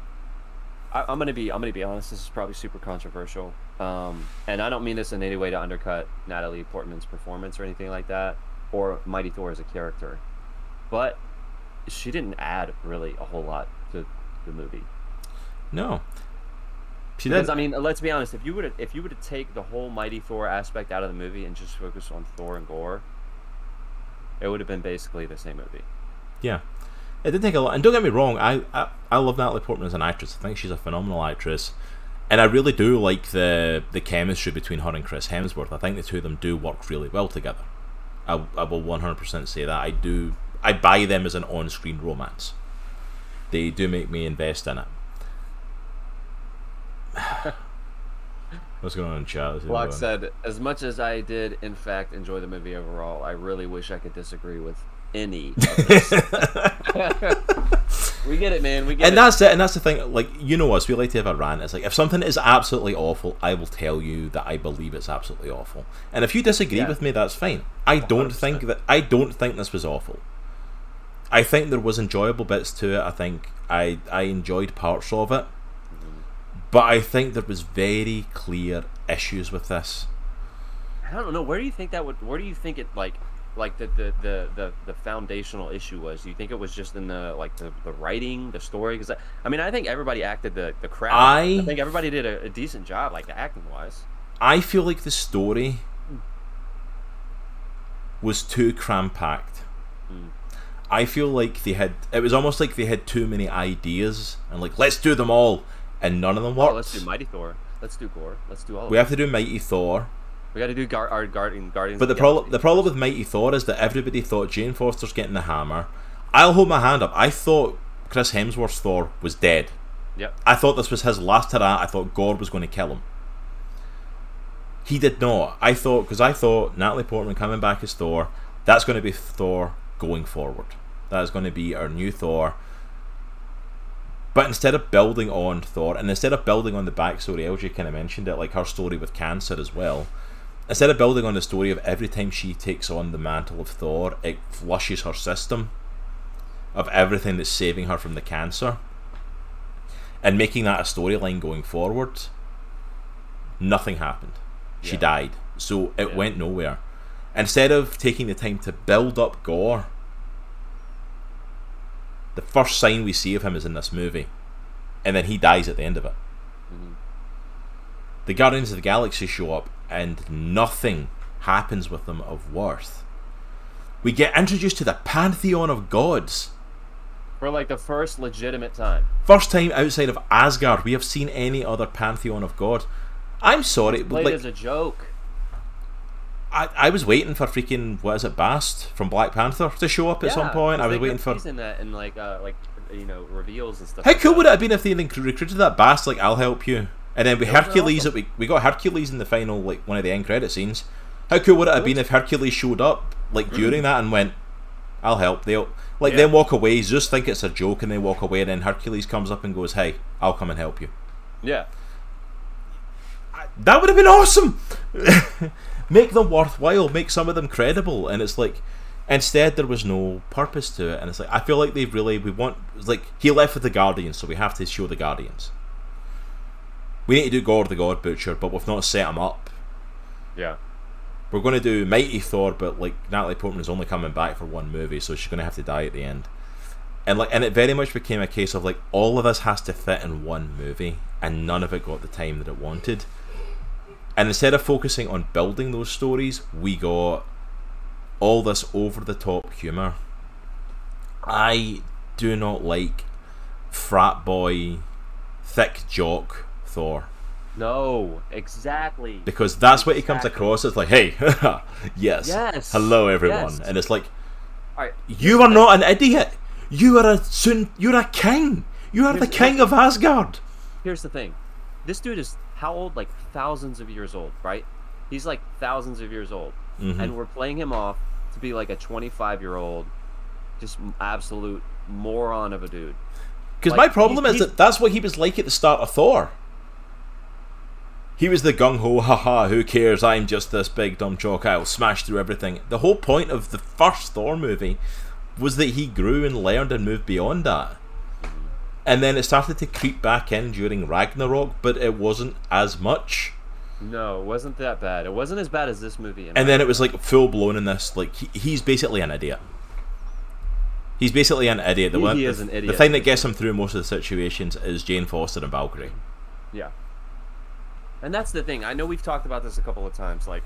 B: I, I'm gonna be I'm gonna be honest. This is probably super controversial, um, and I don't mean this in any way to undercut Natalie Portman's performance or anything like that, or Mighty Thor as a character, but she didn't add really a whole lot to the movie.
A: No, she
B: Because
A: did.
B: I mean, let's be honest. If you would if you were to take the whole Mighty Thor aspect out of the movie and just focus on Thor and Gorr, it would have been basically the same movie.
A: Yeah, it did take a lot. And don't get me wrong, I, I I love Natalie Portman as an actress. I think she's a phenomenal actress, and I really do like the the chemistry between her and Chris Hemsworth. I think the two of them do work really well together. I, I will one hundred percent say that. I do. I buy them as an on screen romance. They do make me invest in it. <laughs> What's going on in chat? Let's
B: Block said, as much as I did, in fact, enjoy the movie overall, I really wish I could disagree with any. Of this. <laughs> we get it, man. We get
A: and
B: it.
A: that's it and that's the thing like you know us we like to have a rant it's like if something is absolutely awful i will tell you that i believe it's absolutely awful and if you disagree
B: Yeah.
A: with me that's fine i don't think that i don't think this was awful i think there was enjoyable bits to it i think i i enjoyed parts of it but i think there was very clear issues with this
B: I don't know. Where do you think that would? Where do you think it like? Like the, the, the, the, the foundational issue was? Do you think it was just in the like the, the writing, the story? Because I, I mean, I think everybody acted the the crap.
A: I-
B: I think everybody did a, a decent job, like the acting wise.
A: I feel like the story was too cram packed.
B: Mm.
A: I feel like they had. It was almost like they had too many ideas and like let's do them all, and none of them worked.
B: Oh, let's do Mighty Thor. Let's do Gorr. Let's do all. Of
A: we have to do Mighty Thor,
B: We got to do Gar- our Guardian Guardians.
A: but the problem the problem with Mighty Thor is that everybody thought Jane Foster's getting the hammer. I'll hold my hand up. I thought Chris Hemsworth's Thor was dead.
B: Yep.
A: I thought this was his last hurrah. I thought Gorr was going to kill him. He did not. I thought because I thought Natalie Portman coming back as Thor. That's going to be Thor going forward. That is going to be our new Thor. But instead of building on Thor, and instead of building on the backstory, LJ kind of mentioned it, like her story with cancer as well. Instead of building on the story of every time she takes on the mantle of Thor, it flushes her system of everything that's saving her from the cancer and making that a storyline going forward, nothing happened. She
B: Yeah.
A: died. So it
B: Yeah.
A: went nowhere. Instead of taking the time to build up Gorr, the first sign we see of him is in this movie. And then he dies at the end of it.
B: Mhm.
A: The Guardians of the Galaxy show up and nothing happens with them of worth. We get introduced to the pantheon of gods.
B: for like the first legitimate time.
A: First time outside of Asgard we have seen any other pantheon of god. I'm sorry, but
B: Played
A: like
B: as a joke.
A: I, I was waiting for freaking what is it, Bast from Black Panther to show up at some point. I was waiting for.
B: teasing that and like uh like you know reveals and stuff.
A: How
B: like
A: cool
B: that.
A: would it have been if they recruited that Bast like I'll help you, and then with
B: That
A: Hercules,
B: awesome.
A: we we got Hercules in the final like one of the end credit scenes. How cool would it have been if Hercules showed up like during that and went, "I'll help." They'll like
B: Yeah.
A: then walk away. Zeus think it's a joke and they walk away, and then Hercules comes up and goes, "Hey, I'll come and help you."
B: Yeah.
A: That would have been awesome. <laughs> make them worthwhile. Make some of them credible. And it's like, instead there was no purpose to it. And it's like I feel like they really we want like he left with the Guardians, so we have to show the Guardians. We need to do Gorr the God Butcher, but we've not set him up.
B: Yeah.
A: We're going to do Mighty Thor, but like Natalie Portman is only coming back for one movie, so she's going to have to die at the end. And like, and it very much became a case of like all of this has to fit in one movie, and none of it got the time that it wanted. And instead of focusing on building those stories, we got all this over the top humor. I do not like frat boy, thick jock Thor
B: No. Exactly.
A: because that's what he comes across It's like, hey, <laughs> yes,
B: Yes,
A: hello everyone,
B: yes.
A: and it's like,
B: right.
A: you are not an idiot. You are a soon. You're a king. You are the
B: Here's-
A: king of Asgard.
B: Here's the thing. This dude is how old? Like thousands of years old, right? He's like thousands of years old,
A: Mhm.
B: and we're playing him off to be like a 25 year old, just absolute moron of a dude.
A: Because
B: Like,
A: my problem
B: he's-
A: is
B: he's-
A: that that's what he was like at the start of Thor. He was the gung ho, haha, who cares? I'm just this big dumb jock. I'll smash through everything. The whole point of the first Thor movie was that he grew and learned and moved beyond that. And then it started to creep back in during Ragnarok, but it wasn't as much.
B: No, it wasn't that bad. It wasn't as bad as this movie.
A: And then it was like full blown in this. Like he, he's basically an idiot. He's basically an idiot. The,
B: He-
A: one,
B: he is an idiot.
A: the thing that gets him through most of the situations is Jane Foster and Valkyrie.
B: Yeah. And that's the thing. I know we've talked about this a couple of times. Like,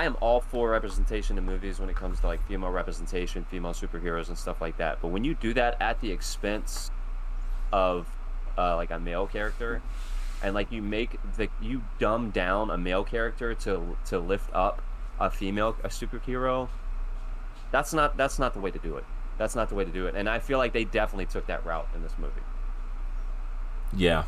B: I am all for representation in movies when it comes to like female representation, female superheroes, and stuff like that. But when you do that at the expense of uh, like a male character, and like you make the you dumb down a male character to to lift up a female a superhero, that's not that's not the way to do it. That's not the way to do it. And I feel like they definitely took that route in this movie.
A: Yeah.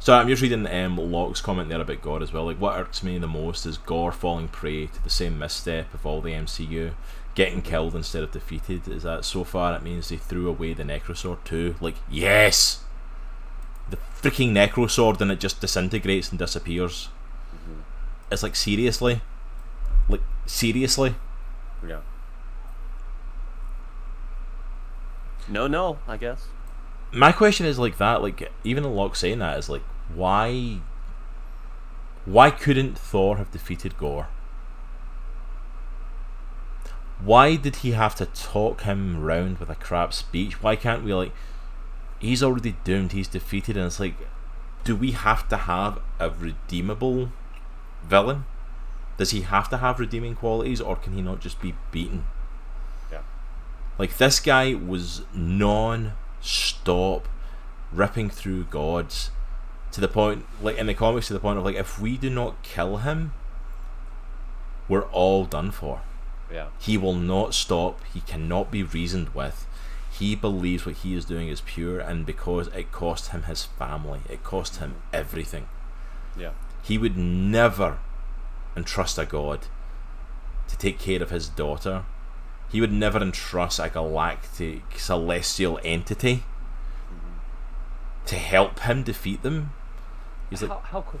A: So I'm just reading um, Locke's comment there about Gorr as well. Like, what irks me the most is Gorr falling prey to the same misstep of all the MCU, getting killed instead of defeated. Is that so far it means they threw away the Necrosword too? Like, yes! The freaking Necrosword and it just disintegrates and disappears. It's like, seriously? Like, seriously?
B: Yeah. No, no, I guess.
A: My question is like that like even in Locke saying that is like why why couldn't Thor have defeated Gorr? Why did he have to talk him round with a crap speech? Why can't we like he's already doomed he's defeated and it's like do we have to have a redeemable villain? Does he have to have redeeming qualities or can he not just be beaten?
B: Yeah.
A: like this guy was non-stop ripping through gods to the point, like in the comics, to the point of like if we do not kill him, we're all done for.
B: Yeah.
A: He will not stop. He cannot be reasoned with. He believes what he is doing is pure, and because it cost him his family, it cost him everything.
B: Yeah.
A: He would never entrust a god to take care of his daughter. He would never entrust a galactic celestial entity to help him defeat them. He's like,
B: how, how cool?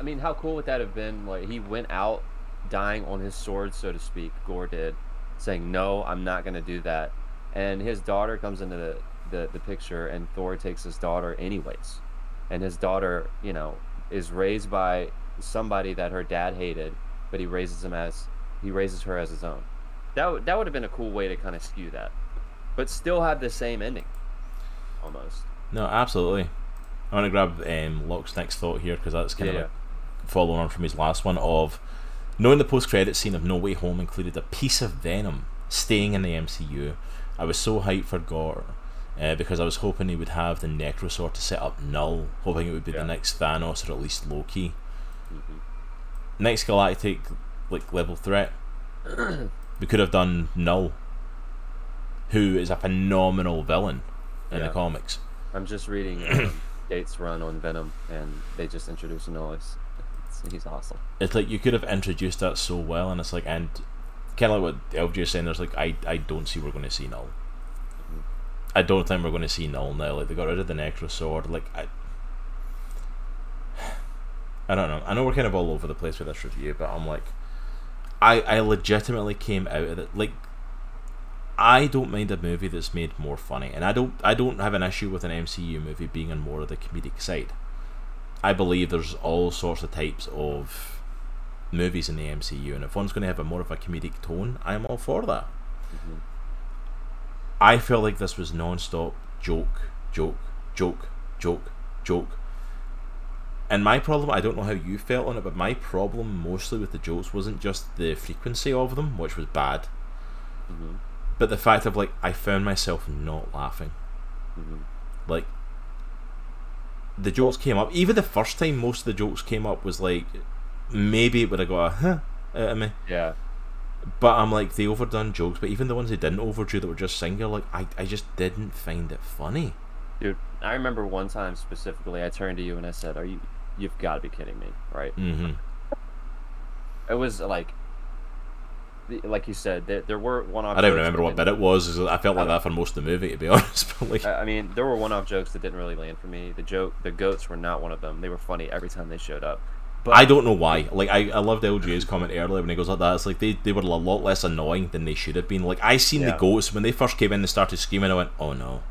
B: I mean, how cool would that have been? Like he went out dying on his sword, so to speak. Gorr did, saying, "No, I'm not going to do that." And his daughter comes into the, the the picture, and Thor takes his daughter anyways. And his daughter, you know, is raised by somebody that her dad hated, but he raises him as he raises her as his own. That would that would have been a cool way to kind of skew that, but still have the same ending, almost.
A: no, absolutely. I want to grab um, Locke's next thought here because that's kind
B: Yeah,
A: of following on from his last one of knowing the post-credit scene of No Way Home included a piece of Venom staying in the MCU. I was so hyped for Gorr uh, because I was hoping he would have the Necrosword to set up Knull, hoping it would be
B: Yeah.
A: the next Thanos or at least Loki.
B: Mhm.
A: Next galactic like level threat, <clears throat> we could have done Knull, who is a phenomenal villain in the comics.
B: I'm just reading um, <clears throat> Cates' run on Venom, and they just introduced Noise. He's awesome.
A: it's like you could have introduced that so well, and it's like, and kind of like what LJ is saying. There's like, I, I don't see we're going to see Knull. I don't think we're going to see Knull now. Like they got rid of the Necrosword. Like I, <sighs> I don't know. I know we're kind of all over the place with this review, but I'm like, I, I legitimately came out of it like. I don't mind a movie that's made more funny, and I don't I don't have an issue with an MCU movie being on more of the comedic side. I believe there's all sorts of types of movies in the MCU, and if one's going to have a more of a comedic tone, I'm all for that.
B: Mhm.
A: I felt like this was non-stop joke, joke, joke, joke, joke. And my problem, I don't know how you felt on it, but my problem mostly with the jokes wasn't just the frequency of them, which was bad,
B: Mhm.
A: but the fact of like I found myself not laughing.
B: Mhm.
A: Like the jokes came up. Even the first time most of the jokes came up was like maybe it would have got a huh out of me.
B: Yeah.
A: But I'm like they overdone jokes, but even the ones they didn't overdo that were just singular, like I, I just didn't find it funny.
B: Dude, I remember one time specifically, I turned to you and I said, "Are you? You've got to be kidding me, right?"
A: Mm-hmm.
B: It was like, like you said, there, there were one-off.
A: I don't remember what bit it was. I felt like that for most of the movie, to be <laughs> honest. But like,
B: I I mean, there were one-off jokes that didn't really land for me. The joke, the goats were not one of them. They were funny every time they showed up. But
A: I don't know why. Like I, I loved LJ's comment earlier when he goes like that. It's like they, they were a lot less annoying than they should have been. Like I seen the goats when they first came in and started screaming. I went, oh no.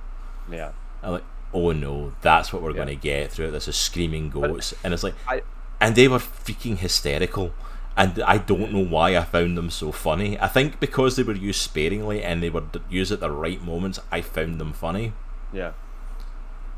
B: yeah,
A: I'm like, oh no, that's what we're
B: Yeah.
A: going to get through this is screaming goats, and it's like,
B: I
A: and they were freaking hysterical, and I don't know why I found them so funny. I think because they were used sparingly and they were d- used at the right moments, I found them funny.
B: Yeah.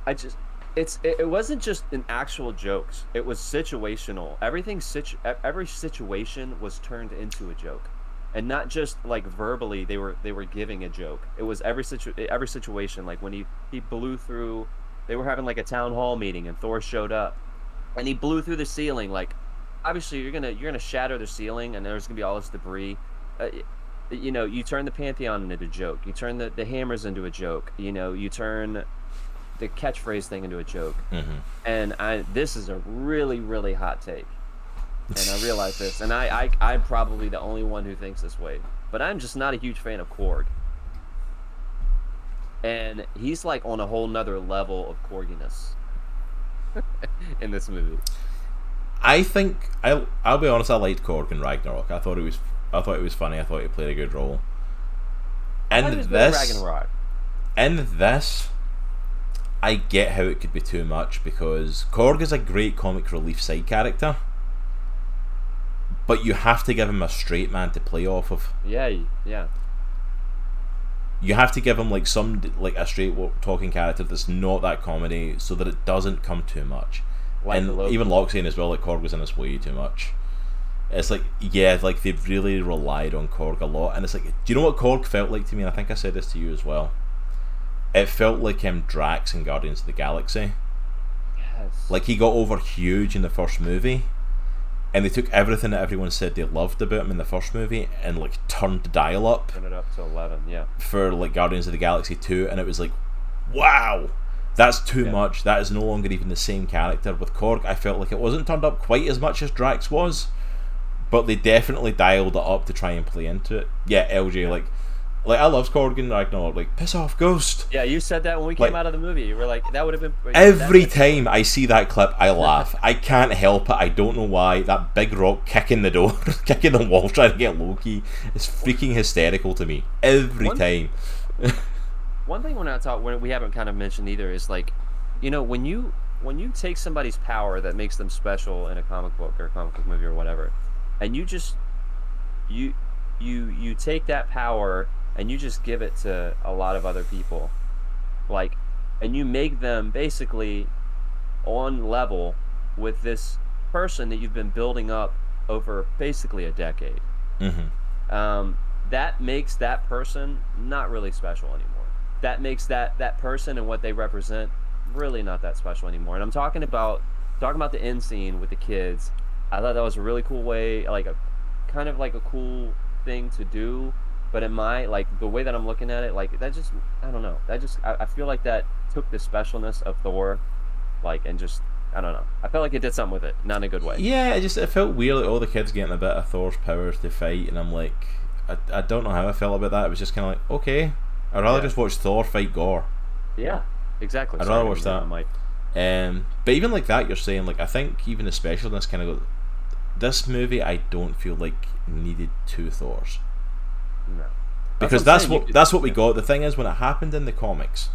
B: I just it's it, it wasn't just an actual jokes. It was situational. Everything situ- every situation was turned into a joke. And not just like verbally they were they were giving a joke. It was every situ- every situation like when he he blew through they were having like a town hall meeting and Thor showed up and he blew through the ceiling like obviously you're going to you're to shatter the ceiling and there's going to be all this debris. Uh, you know, you turn the pantheon into a joke. You turn the, the hammers into a joke. You know, you turn the catchphrase thing into a joke.
A: Mm-hmm.
B: And I this is a really really hot take, and I realize this. And I, I I'm probably the only one who thinks this way, but I'm just not a huge fan of Korg. And he's like on a whole nother level of corginess <laughs> in this movie.
A: I think I I'll be honest. I liked Korg in Ragnarok. I thought it was I thought it was funny. I thought he played a good role.
B: I
A: And
B: was good at
A: this,
B: Ragnarok.
A: in this, I get how it could be too much because Korg is a great comic relief side character, but you have to give him a straight man to play off of.
B: Yeah, yeah,
A: You have to give him like some like a straight talking character that's not that comedy, so that it doesn't come too much.
B: Like
A: and even saying as well, like Korg was in this way too much. It's like yeah, like they've really relied on Korg a lot, and it's like, do you know what Korg felt like to me? And I think I said this to you as well. It felt like him Drax in Guardians of the Galaxy.
B: yes.
A: Like he got over huge in the first movie, and they took everything that everyone said they loved about him in the first movie and like turned the dial up
B: turn it up to eleven. Yeah,
A: for like Guardians of the Galaxy 2 and it was like wow! That's too
B: Yeah.
A: much. That is no longer even the same character. With Korg I felt like it wasn't turned up quite as much as Drax was but they definitely dialed it up to try and play into it. Yeah LJ like like I love Korg and Ragnarok like piss off Ghost
B: yeah. You said that when we came
A: Like-
B: out of the movie. You were like, that would have been
A: Every time I see that clip, I laugh. I can't help it. I don't know why. That big rock kicking the door, <laughs> kicking the wall, trying to get Loki is freaking hysterical to me. Every
B: One-
A: time. <laughs>
B: one thing we're not talking when we haven't kind of mentioned either is like you know when you when you take somebody's power that makes them special in a comic book or a comic book movie or whatever and you just you you you take that power and you just give it to a lot of other people like and you make them basically on level with this person that you've been building up over basically a decade
A: hmm
B: um, that makes that person not really special anymore. That makes that that person and what they represent really not that special anymore. And I'm talking about talking about the end scene with the kids. I thought that was a really cool way, like a kind of like a cool thing to do. But in my like the way that I'm looking at it, like that just I don't know. That just I, I feel like that took the specialness of Thor, like and just I don't know. I felt like it did something with it, not in a good way.
A: Yeah, it just it felt weird. Like all the kids getting a bit of Thor's powers to fight, and I'm like, I, I don't know how I felt about that. It was just kind of like, okay, I'd rather
B: Yeah.
A: just watch Thor fight Gorr.
B: Yeah, exactly.
A: I'd
B: Sorry,
A: rather watch that.
B: the mic.
A: Um, but even like that, you're saying like I think even the specialness kind of go. This movie, I don't feel like needed two Thors
B: No.
A: because
B: what
A: that's what
B: could-
A: that's what we got. The thing is, when it happened in the comics,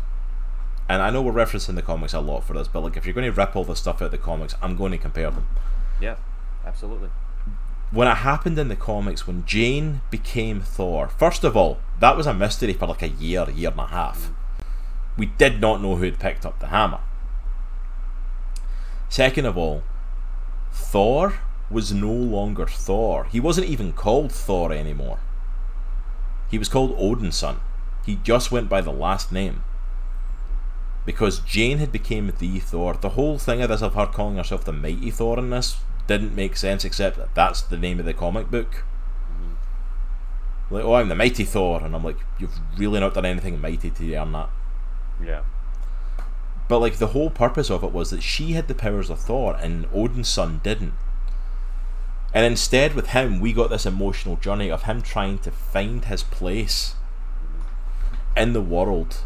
A: and I know we're referencing the comics a lot for this, but like if you're going to rip all the stuff out of the comics, I'm going to compare them.
B: Yeah, absolutely.
A: when it happened in the comics, when Jane became Thor, first of all, that was a mystery for like a year, a year and a half. Mm. We did not know who had picked up the hammer. Second of all, Thor was no longer Thor. He wasn't even called Thor anymore. He was called Odin's son. He just went by the last name. Because Jane had became the Thor. The whole thing of this of her calling herself the Mighty Thor in this didn't make sense except that that's the name of the comic book. Like, oh, I'm the Mighty Thor, and I'm like, you've really not done anything mighty to earn that.
B: Yeah.
A: But like the whole purpose of it was that she had the powers of Thor and Odin's son didn't. And instead with him we got this emotional journey of him trying to find his place in the world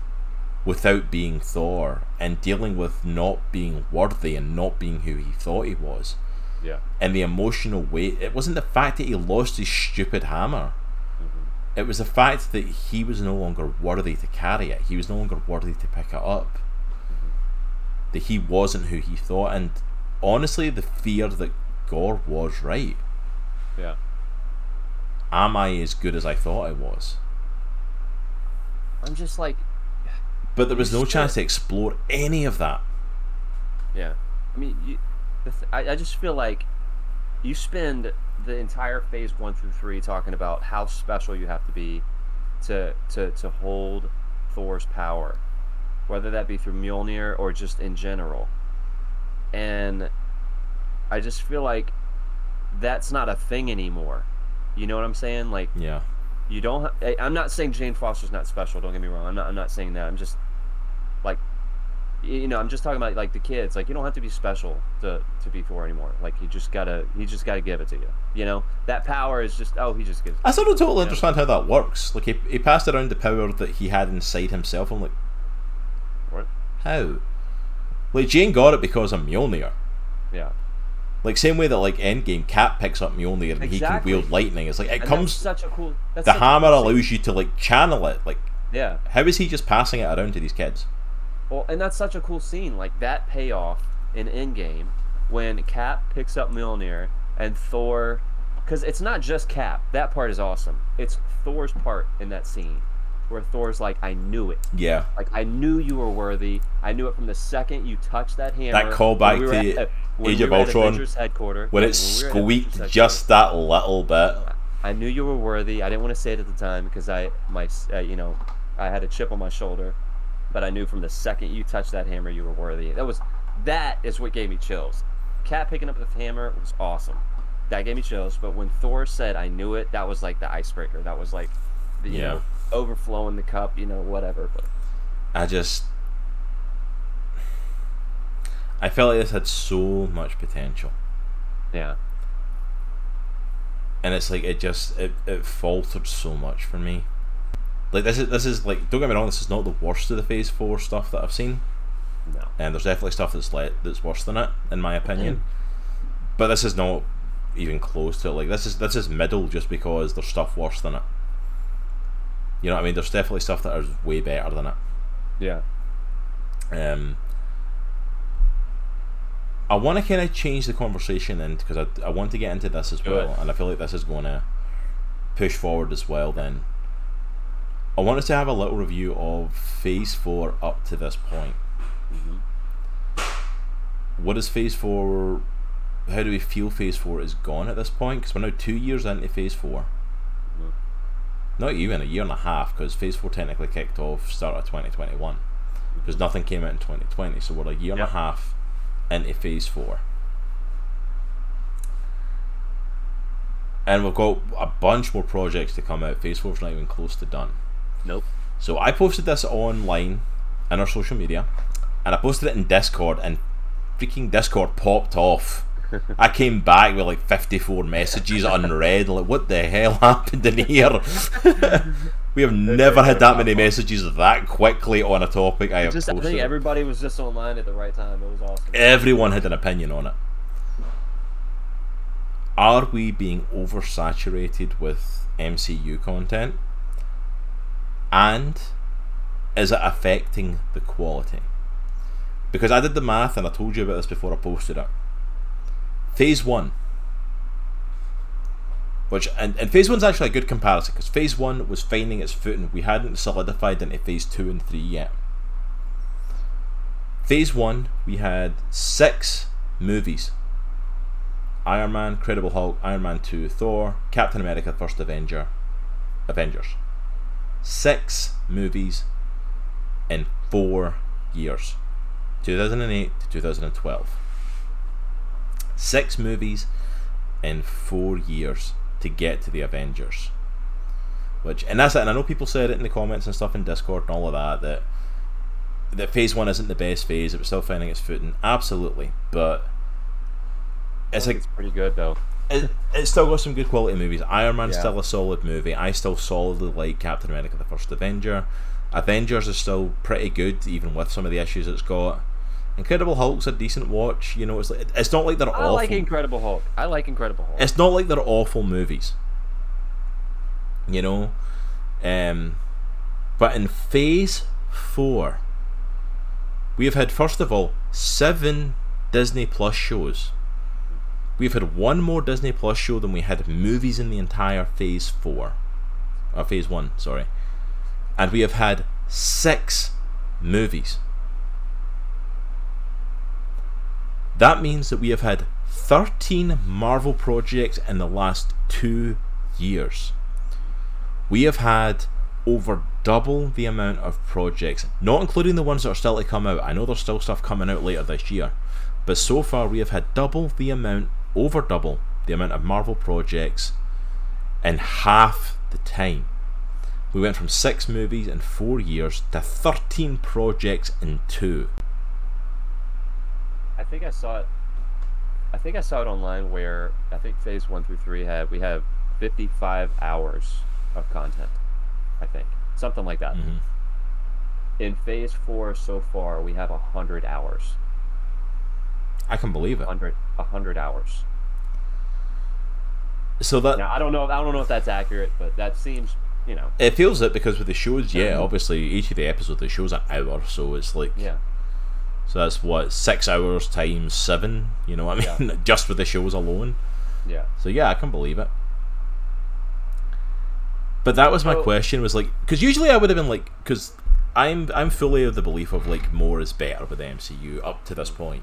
A: without being Thor and dealing with not being worthy and not being who he thought he was.
B: Yeah.
A: and the emotional weight. It wasn't the fact that he lost his stupid hammer. Mm-hmm. It was the fact that he was no longer worthy to carry it. He was no longer worthy to pick it up. Mm-hmm. That he wasn't who he thought, and honestly, the fear that Gorr was right.
B: Yeah.
A: Am I as good as I thought I was?
B: I'm just like,
A: But there was no
B: said-
A: chance to explore any of that.
B: yeah. I mean, you, the th- I, I just feel like you spend the entire phase one through three talking about how special you have to be to to to hold Thor's power, whether that be through Mjolnir or just in general. And I just feel like that's not a thing anymore. You know what I'm saying? Like
A: Yeah.
B: you don't. I'm not saying Jane Foster's not special. Don't get me wrong. I'm not. I'm not saying that. I'm just like, you know, I'm just talking about like the kids. Like you don't have to be special to to be Thor anymore. Like you just gotta. He just gotta give it to you. You know that power is just. Oh, he just gives.
A: I still don't totally understand how that works. Like, he, he passed around the power that he had inside himself. I'm like,
B: What?
A: how? Like, Jane got it because of Mjolnir.
B: Yeah.
A: Like, same way that, like, Endgame, Cap picks up Mjolnir and he can wield lightning. It's like, it
B: And
A: comes.
B: That's such a cool. That's
A: The hammer
B: cool
A: allows you to, like, channel it. Like,
B: Yeah.
A: how is he just passing it around to these kids?
B: Well, and that's such a cool scene. Like that payoff in Endgame when Cap picks up Mjolnir and Thor, because it's not just Cap. That part is awesome. It's Thor's part in that scene where Thor's like, "I knew it.
A: Yeah.
B: Like I knew you were worthy. I knew it from the second you touched that hammer."
A: That callback
B: were
A: to
B: at- when
A: Age of Ultron, When it
B: we were at
A: squeaked just that little bit.
B: I knew you were worthy. I didn't want to say it at the time because I my uh, you know I had a chip on my shoulder, but I knew from the second you touched that hammer you were worthy. That was that is what gave me chills. Cap picking up the hammer was awesome. That gave me chills. But when Thor said I knew it, that was like the icebreaker. That was like the, you
A: Yeah.
B: know overflowing the cup. You know whatever. But
A: I just. I felt like this had so much potential.
B: yeah,
A: and it's like it just it, it faltered so much for me. Like this is this is like don't get me wrong, this is not the worst of the Phase Four stuff that I've seen,
B: no,
A: and there's definitely stuff that's let that's worse than it in my opinion. But this is not even close to it. Like this is this is middle just because there's stuff worse than it. You know what I mean? There's definitely stuff that is way better than it.
B: yeah,
A: Um, I want to kind of change the conversation and because I, I want to get into this as
B: Do
A: well,
B: it.
A: and I feel like this is going to push forward as well. Then I wanted to have a little review of Phase Four up to this point.
B: hmm
A: What is Phase Four? How do we feel Phase Four is gone at this point? Because we're now two years into Phase 4
B: Mhm.
A: Not even a year and a half, because Phase Four technically kicked off start of twenty twenty one. Because nothing came out in twenty twenty, so we're a year and a half into Phase Four. And we've got a bunch more projects to come out. Phase Four's not even close to done.
B: nope,
A: So I posted this online in our social media, and I posted it in Discord, and freaking Discord popped off. <laughs> I came back with like 54 messages unread. Like, what the hell <laughs> happened in here? <laughs> we have never had that many messages that quickly on a topic I have
B: just I think everybody was just online at the right time. It was awesome.
A: Everyone had an opinion on it. Are we being oversaturated with MCU content? And is it affecting the quality? Because I did the math and I told you about this before I posted it. Phase 1. Which and, and phase one's actually a good comparison because phase one was finding its footing. We hadn't solidified into phase two and three yet. Phase one, we had six movies Iron Man, Credible Hulk, Iron Man 2, Thor, Captain America, First Avenger, Avengers. Six movies in four years 2008 to 2012. Six movies in four years to get to the Avengers. Which and that's it. And I know people said it in the comments and stuff in Discord and all of that that that phase one isn't the best phase. It was still finding its footing. Absolutely, but it's like
B: it's pretty good though.
A: it, it's still got some good quality movies. Iron Man's
B: Yeah.
A: still a solid movie. I still solidly like Captain America: The First Avenger. Avengers is still pretty good, even with some of the issues it's got. Incredible Hulk's a decent watch. You know, it's like, it's not like they're
B: I
A: awful.
B: like Incredible Hulk. I like Incredible Hulk.
A: It's not like they're awful movies. You know, um, but in Phase Four, we have had first of all seven Disney Plus shows. We've had one more Disney Plus show than we had movies in the entire Phase Four, or Phase One, sorry, and we have had six movies. That means that we have had 13 Marvel projects in the last two years. We have had over double the amount of projects, not including the ones that are still to come out. I know there's still stuff coming out later this year, but so far we have had double the amount, over double the amount of Marvel projects in half the time. We went from six movies in four years to 13 projects in two.
B: I think I saw it. I think I saw it online where I think phase one through three had we have 55 hours of content. I think something like that.
A: Mhm.
B: In phase four so far, we have 100 hours.
A: I can believe it.
B: 100, 100 hours.
A: So that
B: Now I don't know. I don't know if that's accurate, but that seems, you know,
A: It feels it because with the shows, yeah, obviously each of the episodes, the show's an hour, so it's like,
B: yeah.
A: So that's what six hours times seven. You know what I mean? <laughs> Just with the shows alone.
B: Yeah.
A: So yeah, I can believe it. But that was my question. Was like, because usually I would have been like, because I'm I'm fully of the belief of like more is better with the MCU up to this point.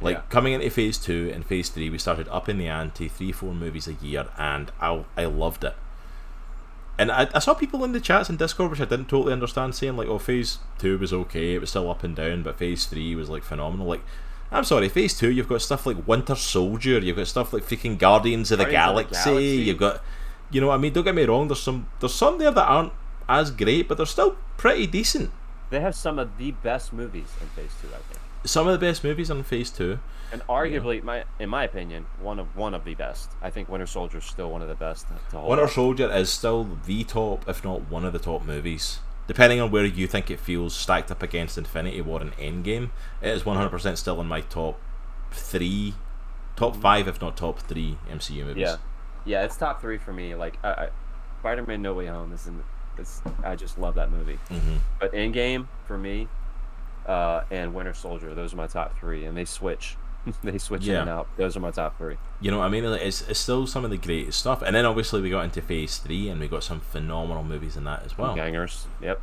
A: Like
B: Yeah.
A: coming into phase two and phase three, we started up in the ante, three four movies a year, and I I loved it. And I, I saw people in the chats and Discord, which I didn't totally understand, saying like, "Oh, phase two was okay; it was still up and down, but phase three was like phenomenal." Like, I'm sorry, phase two, you've got stuff like Winter Soldier, you've got stuff like freaking Guardians of the,
B: Guardians of the
A: Galaxy,
B: Galaxy.
A: you've got, you know, what I mean, don't get me wrong, there's some there's some there that aren't as great, but they're still pretty decent.
B: They have some of the best movies in phase two, I think,
A: Some of the best movies in phase two.
B: And arguably, my in my opinion, one of one of the best. I think Winter Soldier is still one of the best to hold.
A: Winter
B: up.
A: Soldier is still the top, if not one of the top movies. Depending on where you think it feels stacked up against Infinity War and Endgame, it is 100% still in my top three, top five, if not top three MCU movies.
B: Yeah, yeah, it's top three for me. Like, I, I, Spider-Man: No Way Home is in. It's, I just love that movie.
A: hmm
B: But Endgame for me, uh, and Winter Soldier, those are my top three, and they switch. <laughs> they switch in
A: Yeah.
B: and out. Those are my top three.
A: You know what I mean? It's, it's still some of the greatest stuff. And then obviously we got into phase three and we got some phenomenal movies in that as well.
B: Gangers. Yep.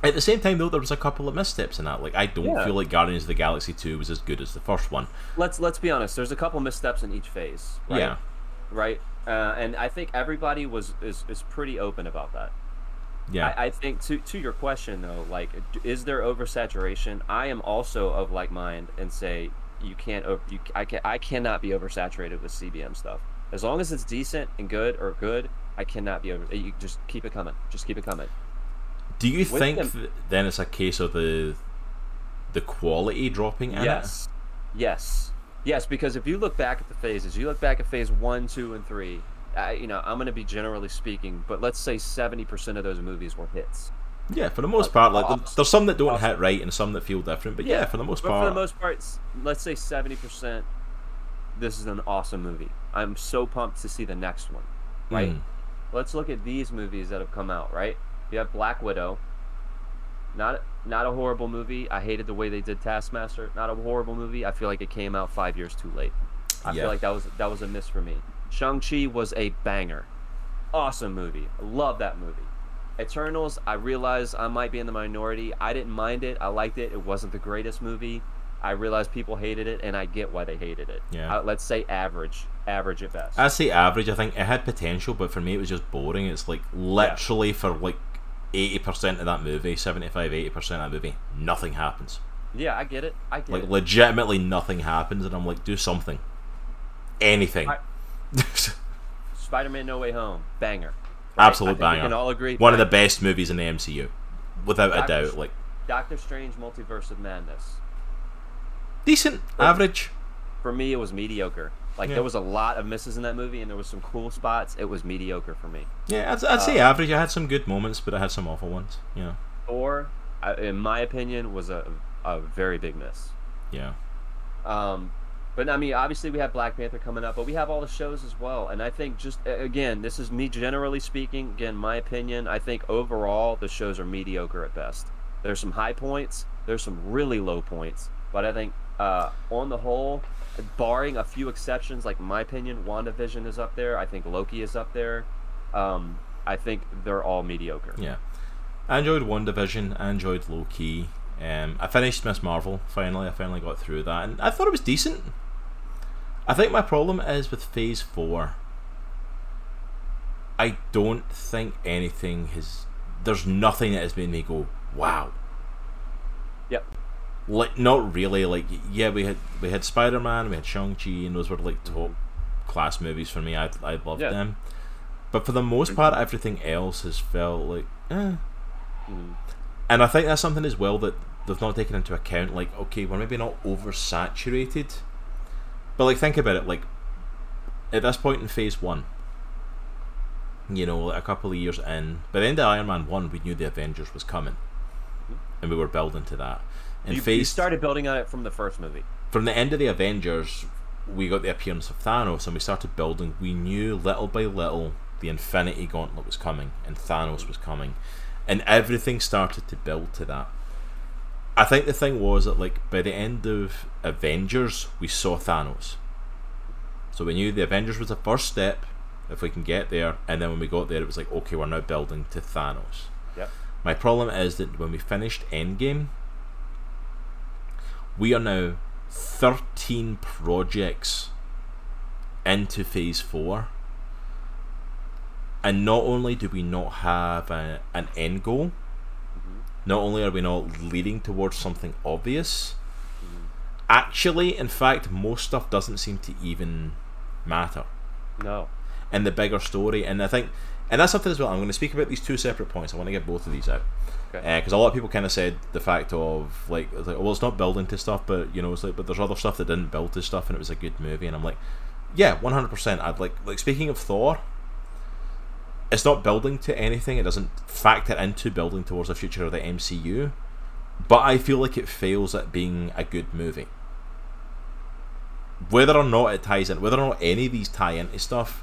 A: At the same time, though, there was a couple of missteps in that. Like, I don't
B: Yeah.
A: feel like Guardians of the Galaxy 2 was as good as the first one.
B: Let's let's be honest. There's a couple missteps in each phase. Right?
A: Yeah.
B: Right. Uh, and I think everybody was is, is pretty open about that.
A: Yeah.
B: I, I think to to your question though, like, is there oversaturation? I am also of like mind and say you can't. You I can I cannot be oversaturated with CBM stuff. As long as it's decent and good or good, I cannot be over. You just keep it coming. Just keep it coming.
A: Do you
B: With
A: think
B: them-
A: then it's a case of the the quality dropping in it?
B: Yes. Yes. Yes, because if you look back at the phases, you look back at phase one, two, and three. Uh, you know, I'm going to be generally speaking, but let's say 70% of those movies were hits.
A: Yeah, for the most part, like
B: Awesome.
A: there's some that don't
B: Awesome.
A: hit right and some that feel different. But yeah, for the most part,
B: for the most part, let's say 70%. This is an awesome movie. I'm so pumped to see the next one. Right.
A: Mm.
B: Let's look at these movies that have come out. Right. You have Black Widow. Not not a horrible movie. I hated the way they did Taskmaster. Not a horrible movie. I feel like it came out five years too late. I
A: Yeah.
B: feel like that was that was a miss for me. Shang Chi was a banger. Awesome movie. I love that movie. Eternals. I realize I might be in the minority. I didn't mind it. I liked it. It wasn't the greatest movie. I realize people hated it, and I get why they hated it.
A: Yeah.
B: Uh, let's say average, average at best.
A: I say average. I think it had potential, but for me, it was just boring. It's like literally for like eighty percent of that movie, 75 80 percent of that movie, nothing happens.
B: yeah, I get it. I get
A: Like
B: it.
A: legitimately nothing happens, and I'm like, do something, anything.
B: I- <laughs> Spider-Man: No Way Home, banger.
A: Absolute banger.
B: We can all agree.
A: One of the best movies in the MCU, without a doubt. Like
B: Doctor Strange: Multiverse of Madness.
A: decent, average.
B: For me, it was mediocre. Like
A: Yeah.
B: there was a lot of misses in that movie, and there was some cool spots. It was mediocre for me.
A: Yeah, I'd, I'd say average. I had some good moments, but I had some awful ones. Yeah.
B: Thor, I- in my opinion, was a a very big miss.
A: Yeah.
B: Um, but I mean, obviously we have Black Panther coming up, but we have all the shows as well. And I think just again, this is me generally speaking. Again, my opinion. I think overall the shows are mediocre at best. There's some high points. There's some really low points. But I think uh, on the whole, barring a few exceptions, like my opinion, WandaVision is up there. I think Loki is up there. Um, I think they're all mediocre.
A: Yeah. I enjoyed WandaVision. I enjoyed Loki. Um, I finished Miss Marvel finally. I finally got through that, and I thought it was decent. I think my problem is with Phase 4. I don't think anything has. There's nothing that has made me go, wow.
B: Yep.
A: Like, not really. Like, yeah, we had we had Spider Man, we had Shang Chi, and those were like top class movies for me. I I loved
B: Yeah.
A: them. But for the most part, everything else has felt like, eh.
B: Mm.
A: And I think that's something as well that they've not taken into account. Like, okay, we're maybe not oversaturated, but like, think about it. Like, at this point in Phase One, you know, like a couple of years in, by the end of Iron Man One, we knew the Avengers was coming, mm-hmm. and we were building to that. In
B: You, you started building on it from the first movie.
A: from the end of the Avengers, we got the appearance of Thanos, and we started building. We knew little by little the Infinity Gauntlet was coming, and Thanos was coming, and everything started to build to that. I think the thing was that, like, by the end of Avengers, we saw Thanos. So we knew the Avengers was the first step, if we can get there, and then when we got there, it was like, okay, we're now building to Thanos.
B: Yep.
A: My problem is that when we finished Endgame, we are now 13 projects into phase 4 and not only do we not have a, an end goal not only are we not leading towards something obvious mm-hmm. actually in fact most stuff doesn't seem to even matter
B: No.
A: in the bigger story and i think and that's something as well i'm going to speak about these two separate points i want to get both of these out
B: Okay.
A: Uh, because a lot of people kind of said the fact of like, like well it's not building to stuff but you know it's like but there's other stuff that didn't build to stuff and it was a good movie and i'm like yeah 100% i'd like like speaking of thor it's not building to anything it doesn't factor into building towards the future of the mcu but i feel like it fails at being a good movie whether or not it ties in whether or not any of these tie into stuff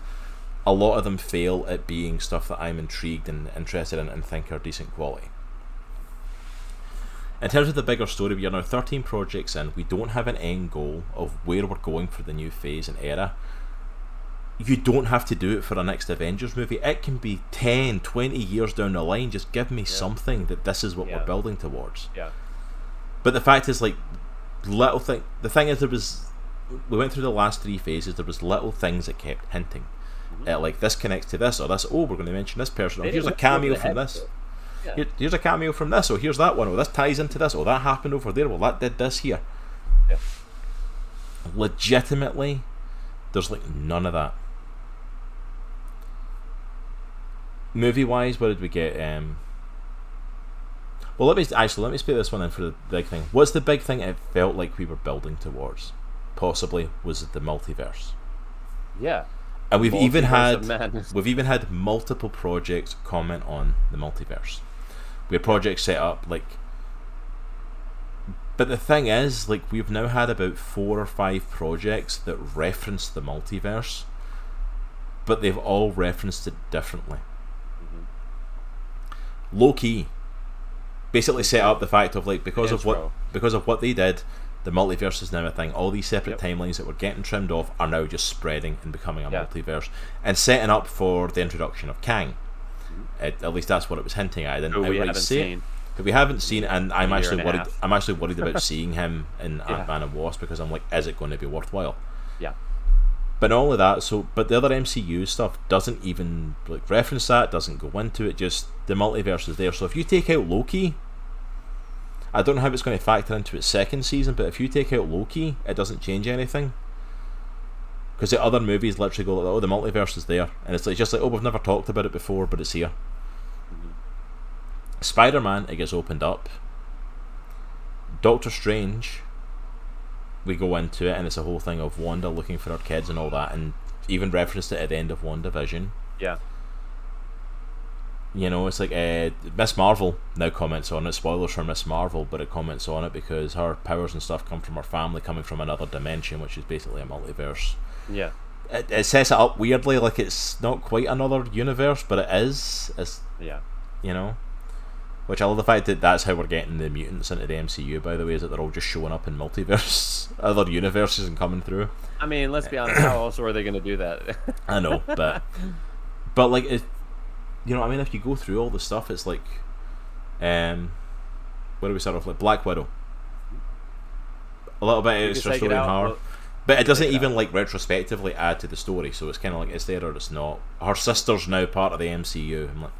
A: a lot of them fail at being stuff that i'm intrigued and interested in and think are decent quality in terms of the bigger story, we are now 13 projects in. We don't have an end goal of where we're going for the new phase and era. You don't have to do it for a next Avengers movie. It can be 10, 20 years down the line. Just give me something that this is what
B: Yeah.
A: we're building towards.
B: Yeah.
A: But the fact is, like, little thing. The thing is, there was. We went through the last three phases. There was little things that kept hinting. At, like, this connects to this, or this. Oh, we're going to mention this person. Or here's a
B: didn't look over
A: cameo from this.
B: Yeah.
A: Here, here's a cameo from this. Oh, here's that one. Oh, this ties into this. Oh, that happened over there. Well, that did this here.
B: Yeah.
A: Legitimately, there's like none of that. Movie wise, what did we get? Um, well, let me actually let me split this one in for the big thing. What's the big thing it felt like we were building towards? Possibly was it the multiverse,
B: Yeah.
A: and we've even had. We've even had multiple projects comment on the multiverse. We had projects set up like. But the thing is, like, we've now had about four or five projects that reference the multiverse, but they've all referenced it differently. Low key, basically set up the fact of like because of what because of what they did, the multiverse is now a thing. All these separate
B: Yep.
A: timelines that were getting trimmed off are now just spreading and becoming a
B: Yeah.
A: multiverse and setting up for the introduction of Kang. Mm-hmm. At, at least that's what it was hinting at. I didn't
B: we
A: outright
B: haven't
A: say it.
B: seen.
A: But we haven't seen, and I'm
B: year
A: actually
B: and
A: worried. I'm actually worried about <laughs> seeing him in
B: Yeah.
A: Ant Man and Wasp because I'm like, is it going to be worthwhile?
B: Yeah.
A: But not only that, so but the other MCU stuff doesn't even like reference that, doesn't go into it. Just the multiverse is there. So if you take out Loki, I don't know how it's going to factor into its second season. But if you take out Loki, it doesn't change anything. Because the other movies literally go like, oh, the multiverse is there, and it's like just like, oh, we've never talked about it before, but it's here. Mm-hmm. Spider Man, it gets opened up. Doctor Strange, we go into it, and it's a whole thing of Wanda looking for her kids and all that, and even referenced it at the end of WandaVision.
B: Yeah.
A: you know, it's like uh, Miss Marvel now comments on it. Spoilers for Miss Marvel, but it comments on it because her powers and stuff come from her family coming from another dimension, which is basically a multiverse.
B: Yeah.
A: It, it sets it up weirdly, like it's not quite another universe, but it is. It's
B: Yeah.
A: you know, which I love the fact that that's how we're getting the mutants into the MCU. By the way, is that they're all just showing up in multiverse, <laughs> other universes, and coming through.
B: I mean, let's be honest. How else were they going to do that? <laughs>
A: I know, but but like it, you know, I mean, if you go through all the stuff, it's like, um, where do we start off? Like Black Widow, a little bit extra story
B: out,
A: her, but it doesn't even like retrospectively add to the story. So it's kind of like it's there or it's not. Her sister's now part of the MCU. I'm like,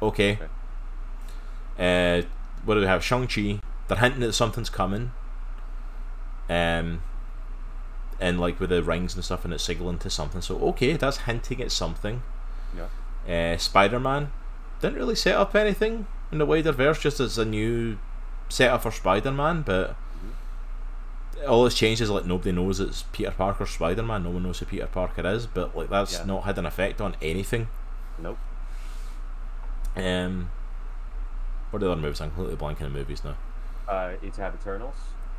A: okay. Uh, what do we have? Shang Chi. They're hinting that something's coming. Um, and like with the rings and stuff, and it's signaling to something. So okay, that's hinting at something.
B: Yeah.
A: Uh, Spider Man didn't really set up anything in the wider verse, just as a new setup for Spider Man. But all that's changed is like nobody knows it's Peter Parker Spider Man. No one knows who Peter Parker is. But like that's
B: Yeah.
A: not had an effect on anything.
B: Nope.
A: Um, what are the other movies? I'm completely blanking on movies now.
B: Uh, it's have Eternals.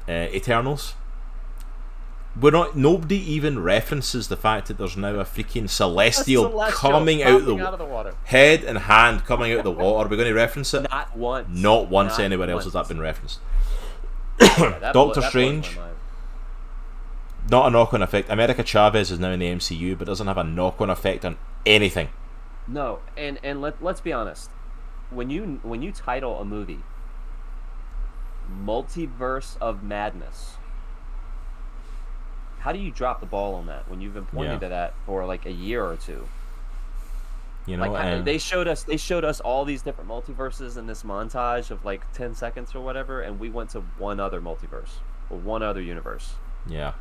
A: uh, Eternals. We're not. Nobody even references the fact that there's now a freaking celestial,
B: Celestial
A: coming out the,
B: out of the water.
A: head and hand coming out of the water. Are we going to reference it?
B: Not once.
A: Not once
B: Not
A: anywhere else has that been referenced.
B: Yeah, that <coughs>
A: Doctor
B: that blows
A: Strange. Not a knock-on effect. America Chavez is now in the MCU, but doesn't have a knock-on effect on anything.
B: No, and and let let's be honest. When you when you title a movie Multiverse of Madness, how do you drop the ball on that when you've been pointing
A: Yeah.
B: to that for like a year or two?
A: You know,
B: Like
A: and
B: they showed us they showed us all these different multiverses in this montage of like 10 seconds or whatever and we went to one other multiverse or one other universe.
A: yeah,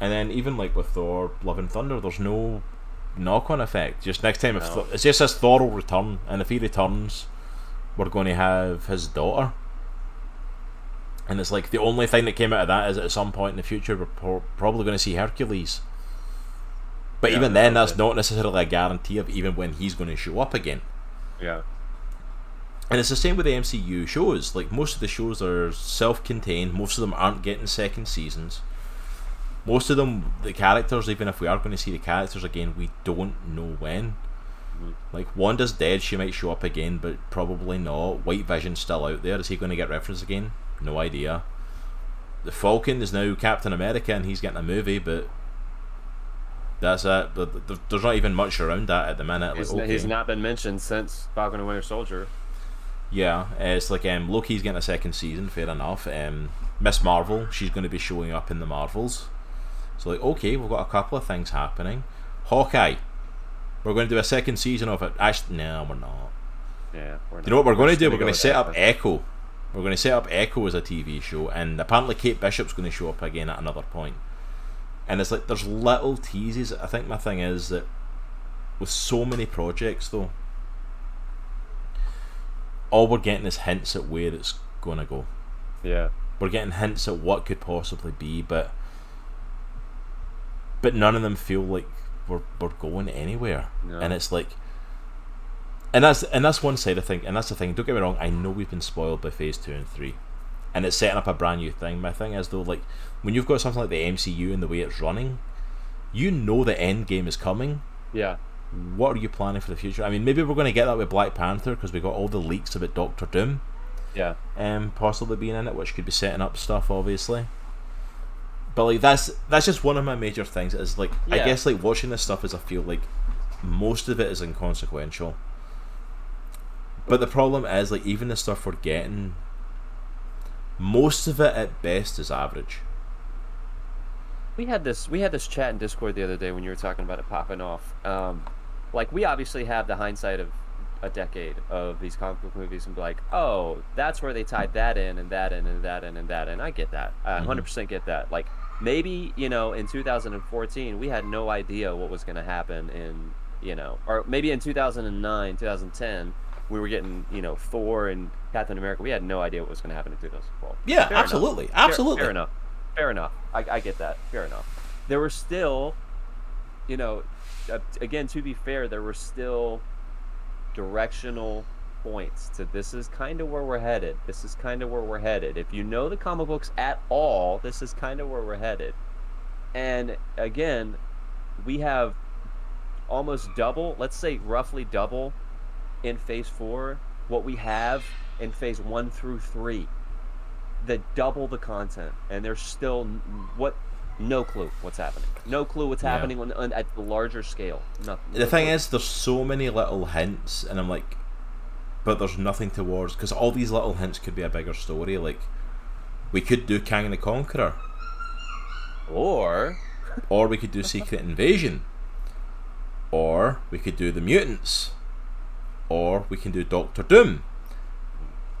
A: and then even like with Thor: Love and Thunder, there's no knock-on effect. Just next time, if
B: No.
A: Thor, it's just as Thor will return, and if he returns, we're going to have his daughter. And it's like the only thing that came out of that is at some point in the future we're pro- probably going to see Hercules. But
B: Yeah,
A: even then,
B: that's
A: that's
B: it.
A: not necessarily a guarantee of even when he's going to show up again.
B: Yeah.
A: And it's the same with the MCU shows. Like most of the shows are self-contained. Most of them aren't getting second seasons. Most of them, the characters, even if we are going to see the characters again, we don't know when. Like Wanda's dead. She might show up again, but probably not. White Vision's still out there. Is he going to get referenced again? No idea. The Falcon is now Captain America, and he's getting a movie, but that's it. But There's not even much around that at the minute. Like,
B: He's,
A: okay.
B: he's not been mentioned since Falcon and Winter Soldier.
A: Yeah, it's like um, Loki's getting a second season, fair enough. Um, Miss Marvel, she's going to be showing up in the Marvels. So, like, okay, we've got a couple of things happening. Hawkeye, we're going to do a second season of it. Actually, no, we're not.
B: Yeah. We're
A: You know what we're going to do? We're going
B: go
A: to set up. Echo. We're going to set up Echo as a TV show, and apparently Kate Bishop's going to show up again at another point. And it's like there's little teases. I think my thing is that with so many projects, though, all we're getting is hints at where it's going to go.
B: Yeah.
A: We're getting hints at what could possibly be, but but none of them feel like we're we're going anywhere.
B: No.
A: And it's like and that's and that's one side of thing and that's the thing, don't get me wrong, I know we've been spoiled by phase two and three. And it's setting up a brand new thing. My thing is though, like when you've got something like the MCU and the way it's running, you know the end game is coming.
B: Yeah.
A: What are you planning for the future? I mean, maybe we're going to get that with Black Panther because we got all the leaks about Doctor Doom
B: Yeah.
A: um, possibly being in it, which could be setting up stuff, obviously. But like that's that's just one of my major things. Is like I guess like watching this stuff is I feel like most of it is inconsequential. But the problem is like even the stuff we're getting, most of it at best is average.
B: We had this we had this chat in Discord the other day when you were talking about it popping off. Um, like we obviously have the hindsight of a decade of these comic book movies and be like, oh, that's where they tied that in and that in and that in and that in. I get that. I 100% get that. Like maybe you know in 2014 we had no idea what was going to happen in you know or maybe in 2009 2010 we were getting you know Thor and Captain America. We had no idea what was going to happen in 2012.
A: Yeah,
B: Fair enough.
A: absolutely,
B: Fair-
A: absolutely.
B: Fair, enough. Fair enough. I, I get that. Fair enough. There were still, you know, uh, again to be fair, there were still directional points to this is kind of where we're headed. This is kind of where we're headed. If you know the comic books at all, this is kind of where we're headed. And again, we have almost double, let's say roughly double in phase 4 what we have in phase 1 through 3. The double the content and there's still what no clue what's happening. No clue what's
A: Yeah.
B: happening on, on, at the larger scale. Nothing.
A: The thing is, there's so many little hints, and I'm like, but there's nothing towards because all these little hints could be a bigger story. Like, we could do Kang and the Conqueror,
B: or
A: or we could do Secret Invasion, or we could do the mutants, or we can do Doctor Doom,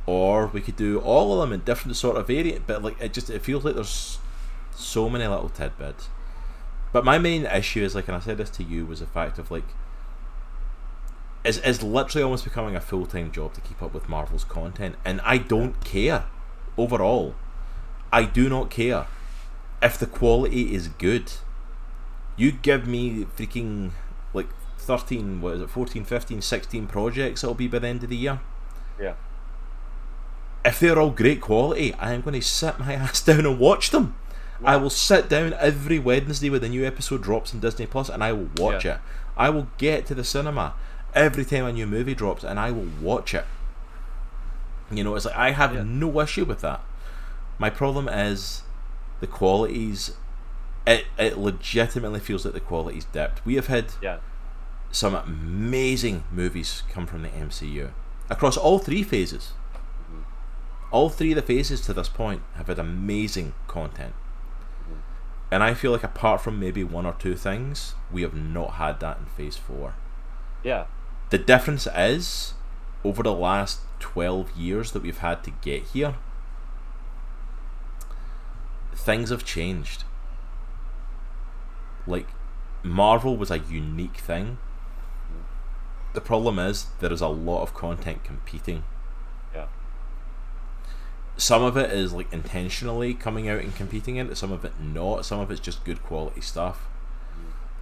A: or we could do all of them in different sort of variant. But like, it just it feels like there's so many little tidbits. But my main issue is like, and I said this to you, was the fact of like, is is literally almost becoming a full time job to keep up with Marvel's content, and I don't care. Overall, I do not care if the quality is good. You give me freaking like 13, what is it, 14, 15, 16 projects that'll be by the end of the year.
B: yeah,
A: If they're all great quality, I am going to sit my <laughs> ass down and watch them. I will sit down every Wednesday when the new episode drops on Disney Plus and I will watch
B: Yeah.
A: it. I will get to the cinema every time a new movie drops and I will watch it. You know, it's like I have
B: Yeah.
A: no issue with that. My problem is the qualities. It, it legitimately feels like the quality's dipped. We have had
B: yeah,
A: some amazing movies come from the MCU across all three phases. Mm-hmm. All three of the phases to this point have had amazing content. Mm-hmm. And I feel like apart from maybe one or two things, we have not had that in phase four.
B: yeah,
A: The difference is over the last 12 years that we've had to get here, things have changed. Like, Marvel was a unique thing. The problem is, there is a lot of content competing.
B: yeah,
A: Some of it is like intentionally coming out and competing in it, some of it not, some of it's just good quality stuff.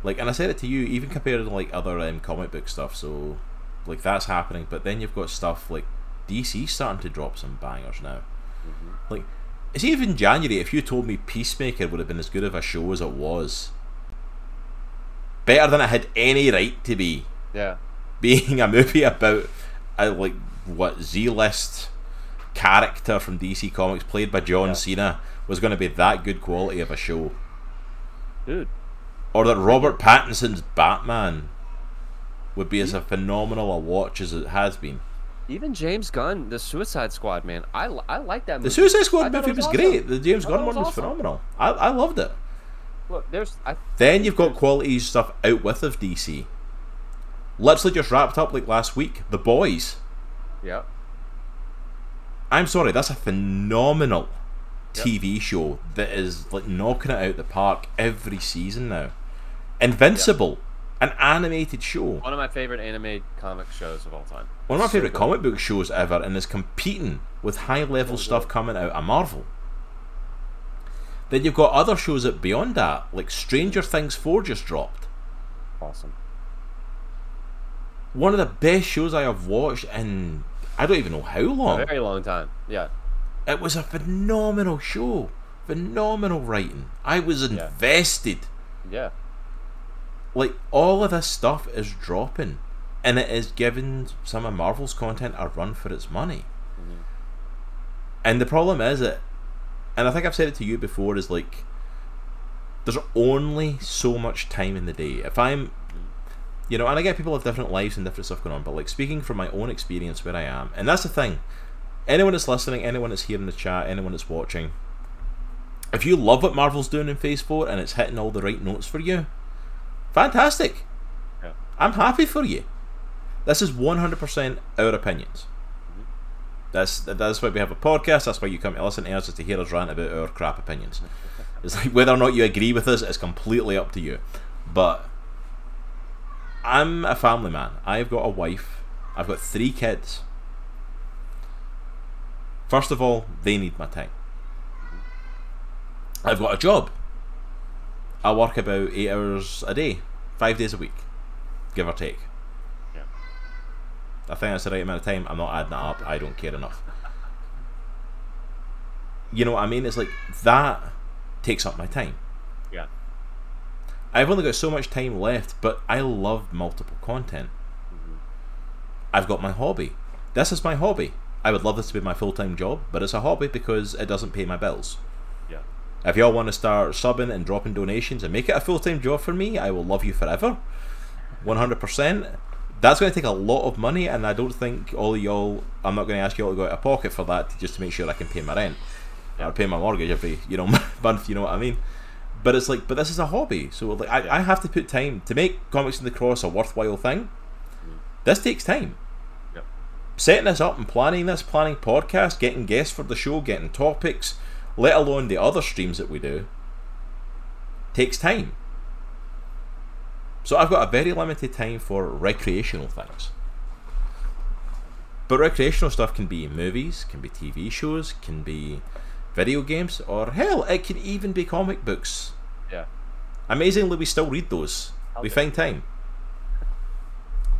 A: Like, and I said it to you, even compared to like other um, comic book stuff, so like that's happening. But then you've got stuff like DC starting to drop some bangers now. Like, it's even January. If you told me Peacemaker would have been as good of a show as it was, better than it had any right to be,
B: yeah, <laughs>
A: being a movie about a like what Z list character from DC Comics played by John
B: Yeah.
A: Cena was going to be that good quality of a show,
B: dude.
A: Or that Robert Pattinson's Batman would be as a phenomenal a watch as it has been.
B: Even James Gunn, the Suicide Squad, man, I, I like that movie.
A: The Suicide Squad movie
B: it
A: was,
B: awesome.
A: great. The James Gunn
B: it
A: one
B: was
A: was
B: awesome.
A: phenomenal. I, I loved it.
B: Look, there's I
A: Then you've got quality stuff out with of DC. Literally just wrapped up like last week. The Boys.
B: yeah,
A: I'm sorry, that's a phenomenal
B: Yep.
A: TV show that is like knocking it out the park every season now. Invincible, an animated show,
B: one of my favorite anime comic shows of all time.
A: one of my
B: So
A: favorite
B: good.
A: comic book shows ever, and is competing with high level stuff coming out of Marvel. Then you've got other shows that beyond that, like Stranger Things 4 just dropped.
B: Awesome.
A: One of the best shows I have watched in I don't even know how long.
B: A very long time. Yeah,
A: It was a phenomenal show. Phenomenal writing. I was
B: Yeah.
A: invested.
B: yeah,
A: Like all of this stuff is dropping, and it is giving some of Marvel's content a run for its money. Mm-hmm. And the problem is that, and I think I've said it to you before, is like there's only so much time in the day. If I'm, mm-hmm. you know, and I get people have different lives and different stuff going on, but like speaking from my own experience where I am, and that's the thing. Anyone that's listening, anyone that's here in the chat, anyone that's watching, if you love what Marvel's doing in Phase 4 and it's hitting all the right notes for you, fantastic.
B: Yeah.
A: I'm happy for you. This is 100% our opinions. That's that's why we have a podcast. That's why you come to listen to us is to hear us rant about our crap opinions. <laughs> It's like whether or not you agree with us is completely up to you. But I'm a family man. I've got a wife. I've got three kids. First of all, they need my time. I've got a job. I work about eight hours a day, five days a week, give or take.
B: Yeah.
A: I think that's the right amount of time. I'm not adding that up. I don't care enough. You know what I mean? It's like that takes up my time.
B: Yeah.
A: I've only got so much time left, but I love multiple content.
B: Mm-hmm.
A: I've got my hobby. This is my hobby. I would love this to be my full time job, but it's a hobby because it doesn't pay my bills. If y'all want to start subbing and dropping donations and make it a full time job for me, I will love you forever. 100%. That's going to take a lot of money, and I don't think all of y'all, I'm not going to ask y'all to go out of pocket for that just to make sure I can pay my rent or pay my mortgage every you know <laughs> month. You know what I mean? But it's like, but this is a hobby, so like I, I have to put time to make comics in the cross a worthwhile thing. This takes time.
B: Yep.
A: Setting this up and planning this, planning podcast, getting guests for the show, getting topics, let alone the other streams that we do, takes time. So I've got a very limited time for recreational things. But recreational stuff can be movies, can be TV shows, can be video games, or hell, it can even be comic books.
B: Yeah.
A: Amazingly, we still read those.
B: How
A: we find time.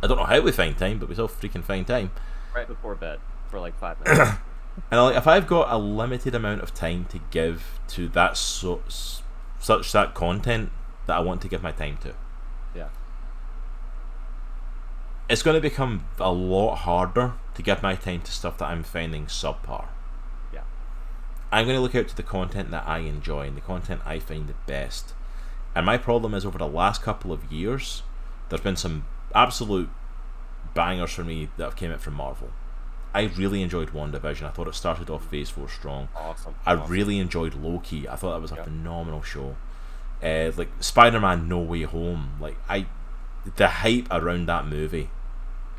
A: I don't know how we find time, but we still freaking find time.
B: Right before bed for like five <coughs> minutes.
A: And like, if I've got a limited amount of time to give to that so, such that content that I want to give my time to,
B: yeah.
A: it's going to become a lot harder to give my time to stuff that I'm finding subpar.
B: Yeah.
A: I'm going to look out to the content that I enjoy and the content I find the best. And my problem is over the last couple of years, there's been some absolute bangers for me that have came out from Marvel. I really enjoyed WandaVision. I thought it started off Phase 4 strong.
B: Awesome.
A: I
B: awesome.
A: really enjoyed Loki. I thought that was a
B: Yeah.
A: phenomenal show. Uh, like Spider-Man: No Way Home. Like I, the hype around that movie,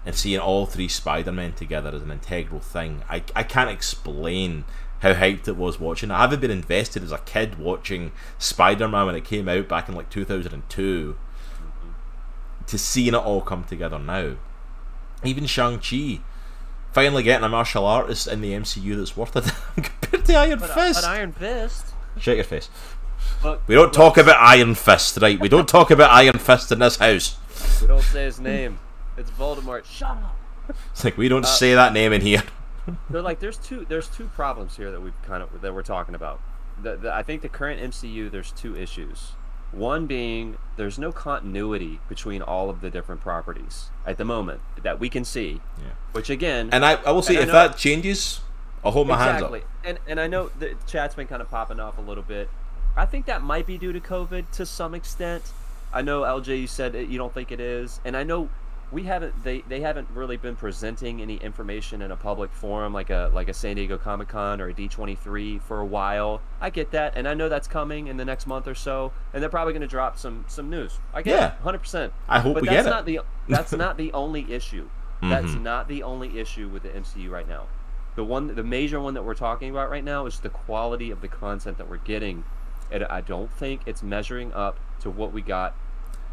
A: and seeing all three Spider-Men together as an integral thing. I I can't explain how hyped it was watching. I haven't been invested as a kid watching Spider-Man when it came out back in like 2002. To seeing it all come together now, even Shang Chi. Finally getting a martial artist in the MCU that's worth it <laughs> compared to Iron
B: But,
A: Fist.
B: but Iron Fist.
A: Shake your face.
B: But
A: We don't talk about Iron Fist, right? We don't talk about Iron Fist in this house.
B: We don't say his name. It's Voldemort. Shut up.
A: It's like we don't
B: Uh,
A: say that name in here. <laughs>
B: So like, there's two there's two problems here that we've kind of that we're talking about. The, the, I think the current MCU there's two issues. One being there's no continuity between all of the different properties at the moment that we can see.
A: Yeah.
B: Which again,
A: And I, I will say, if
B: know-
A: that changes, I'll hold my
B: exactly.
A: hands
B: And and I know the chat's been kind of popping off a little bit. I think that might be due to COVID to some extent. I know LG, you said it, you don't think it is, and I know we haven't. They, they haven't really been presenting any information in a public forum like a like a San Diego Comic Con or a D twenty three for a while. I get that, and I know that's coming in the next month or so, and they're probably going to drop some some news. I get
A: Yeah.
B: hundred percent.
A: I hope
B: But
A: we
B: that's
A: get it.
B: not the that's not the only issue. <laughs> That's
A: Mhm.
B: not the only issue with the MCU right now. The one, the major one that we're talking about right now is the quality of the content that we're getting, and I don't think it's measuring up to what we got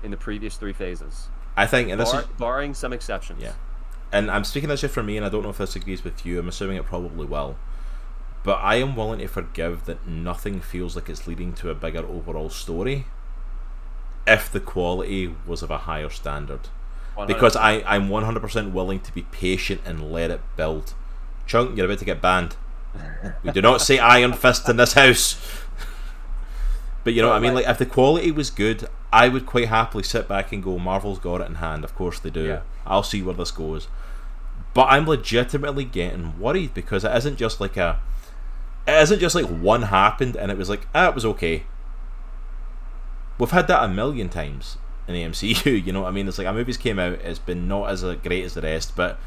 B: in the previous three phases,
A: I think, and this
B: bar,
A: is,
B: barring some exceptions.
A: yeah. And I'm speaking this just for me, and I don't know if this agrees with you. I'm assuming it probably will. But I am willing to forgive that nothing feels like it's leading to a bigger overall story if the quality was of a higher standard.
B: 100%.
A: because I, I'm 100% willing to be patient and let it build. Chunk, you're about to get banned. We do not say <laughs> Iron Fist in this house. <laughs> But you know what I mean?
B: Like,
A: if the quality was good, I would quite happily sit back and go, Marvel's got it in hand. Of course they do.
B: Yeah.
A: I'll see where this goes. But I'm legitimately getting worried because it isn't just like a. It isn't just like one happened and it was like, ah, it was okay. We've had that a million times in the MCU. <laughs> You know what I mean? It's like a movie's came out, it's been not as great as the rest, but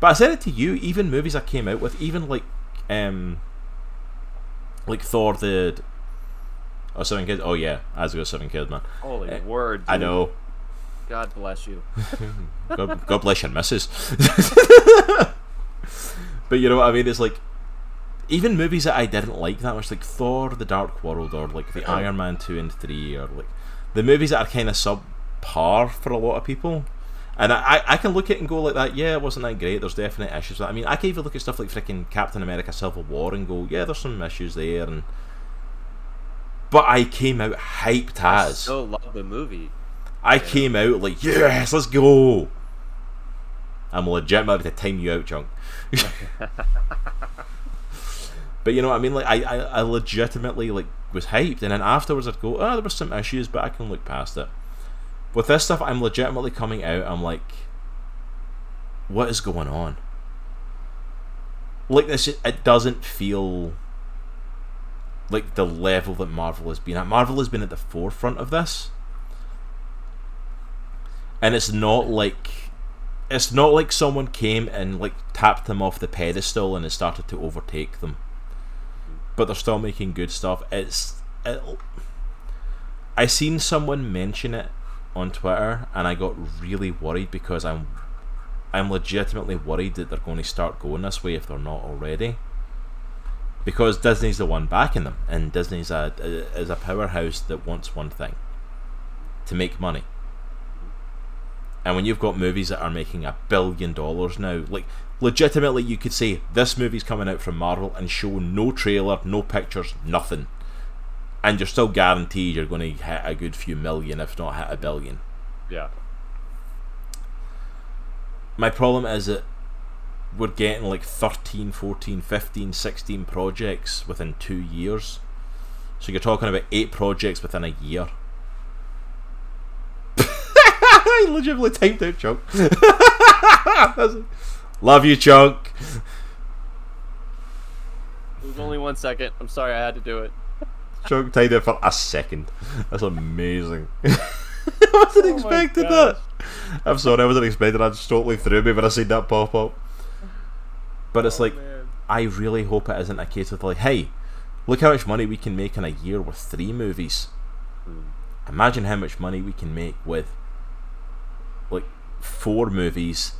A: but I said it to you. Even movies I came out with, even like um like Thor the oh seven kids. Oh yeah, as go seven kids, man.
B: Holy
A: Eh,
B: word!
A: I know.
B: God bless you. <laughs>
A: God, God bless your missus. <laughs> but you know what I mean? It's like even movies that I didn't like that much, like Thor: The Dark World, or like the Iron Man two and three, or like the movies that are kind of subpar for a lot of people. And I, I- I can look at it and go like that. Yeah, it wasn't that great. There's definite issues. I mean, I can even look at stuff like freaking Captain America: Civil War and go, yeah, there's some issues there. And but I came out hyped as.
B: Still love the movie.
A: I came out like, yes, let's go. I'm legitimately to time you out, Chunk. <laughs> but you know what I mean? Like I, I, I legitimately like was hyped, and then afterwards I'd go, oh, there were some issues, but I can look past it. With this stuff, I'm legitimately coming out. I'm like, what is going on? Like this, it doesn't feel like the level that Marvel has been at. Marvel has been at the forefront of this, and it's not like it's not like someone came and like tapped them off the pedestal and it started to overtake them. But they're still making good stuff. It's it, I seen someone mention it on Twitter and I got really worried because I'm I'm legitimately worried that they're going to start going this way if they're not already. Because Disney's the one backing them, and Disney's a, a is a powerhouse that wants one thing: to make money. And when you've got movies that are making a billion dollars now, like legitimately, you could say this movie's coming out from Marvel and show no trailer, no pictures, nothing, and you're still guaranteed you're going to hit a good few million, if not hit a billion.
B: Yeah.
A: My problem is that we're getting like 13, 14, 15, 16 projects within two years. So you're talking about eight projects within a year. <laughs> I legitimately typed out Chunk. <laughs> Love you, Chunk.
B: It was only one second. I'm sorry I had to do it.
A: Chunk typed it for a second. That's amazing. <laughs> I wasn't
B: Oh
A: expecting that. I'm sorry, I wasn't expecting that. Just totally threw me when I seen that pop up. But it's
B: Oh,
A: like,
B: man.
A: I really hope it isn't a case of like, hey, look how much money we can make in a year with three movies.
B: Hmm.
A: Imagine how much money we can make with like four movies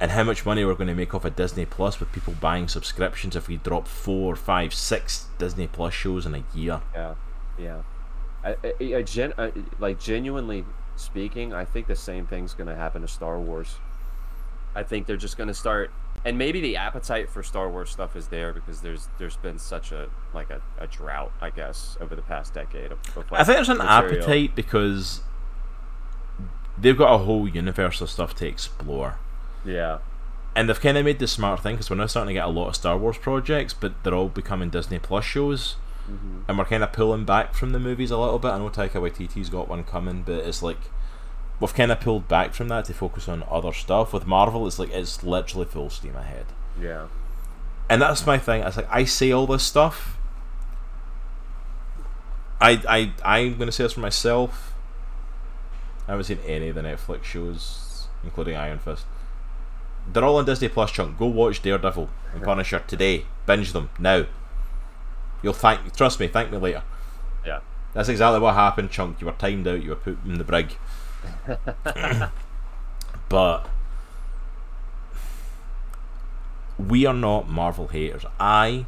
A: and how much money we're going to make off of Disney Plus with people buying subscriptions if we drop four, five, six Disney Plus shows in a year.
B: Yeah, yeah. I, I, I gen, I, like genuinely speaking, I think the same thing's going to happen to Star Wars. I think they're just going to start, and maybe the appetite for Star Wars stuff is there because there's there's been such a like a, a drought, I guess, over the past decade. Of, of, like,
A: I think there's an
B: material.
A: appetite because they've got a whole universe of stuff to explore.
B: Yeah,
A: And they've kind of made the smart thing because we're now starting to get a lot of Star Wars projects, but they're all becoming Disney Plus shows.
B: hmm
A: and we're kind of pulling back from the movies a little bit. I know Taika Waititi's got one coming, but it's like we've kind of pulled back from that to focus on other stuff. With Marvel, it's like it's literally full steam ahead,
B: yeah,
A: and that's my thing. It's like I say all this stuff. I I I'm gonna say this for myself. I haven't seen any of the Netflix shows, including Iron Fist. They're all on Disney Plus. Chunk, go watch Daredevil and Punisher today. Binge them now. You'll thank. Trust me. Thank me later.
B: yeah.
A: That's exactly what happened, Chunk. You were timed out, you were put in the brig. <laughs> but we are not Marvel haters. I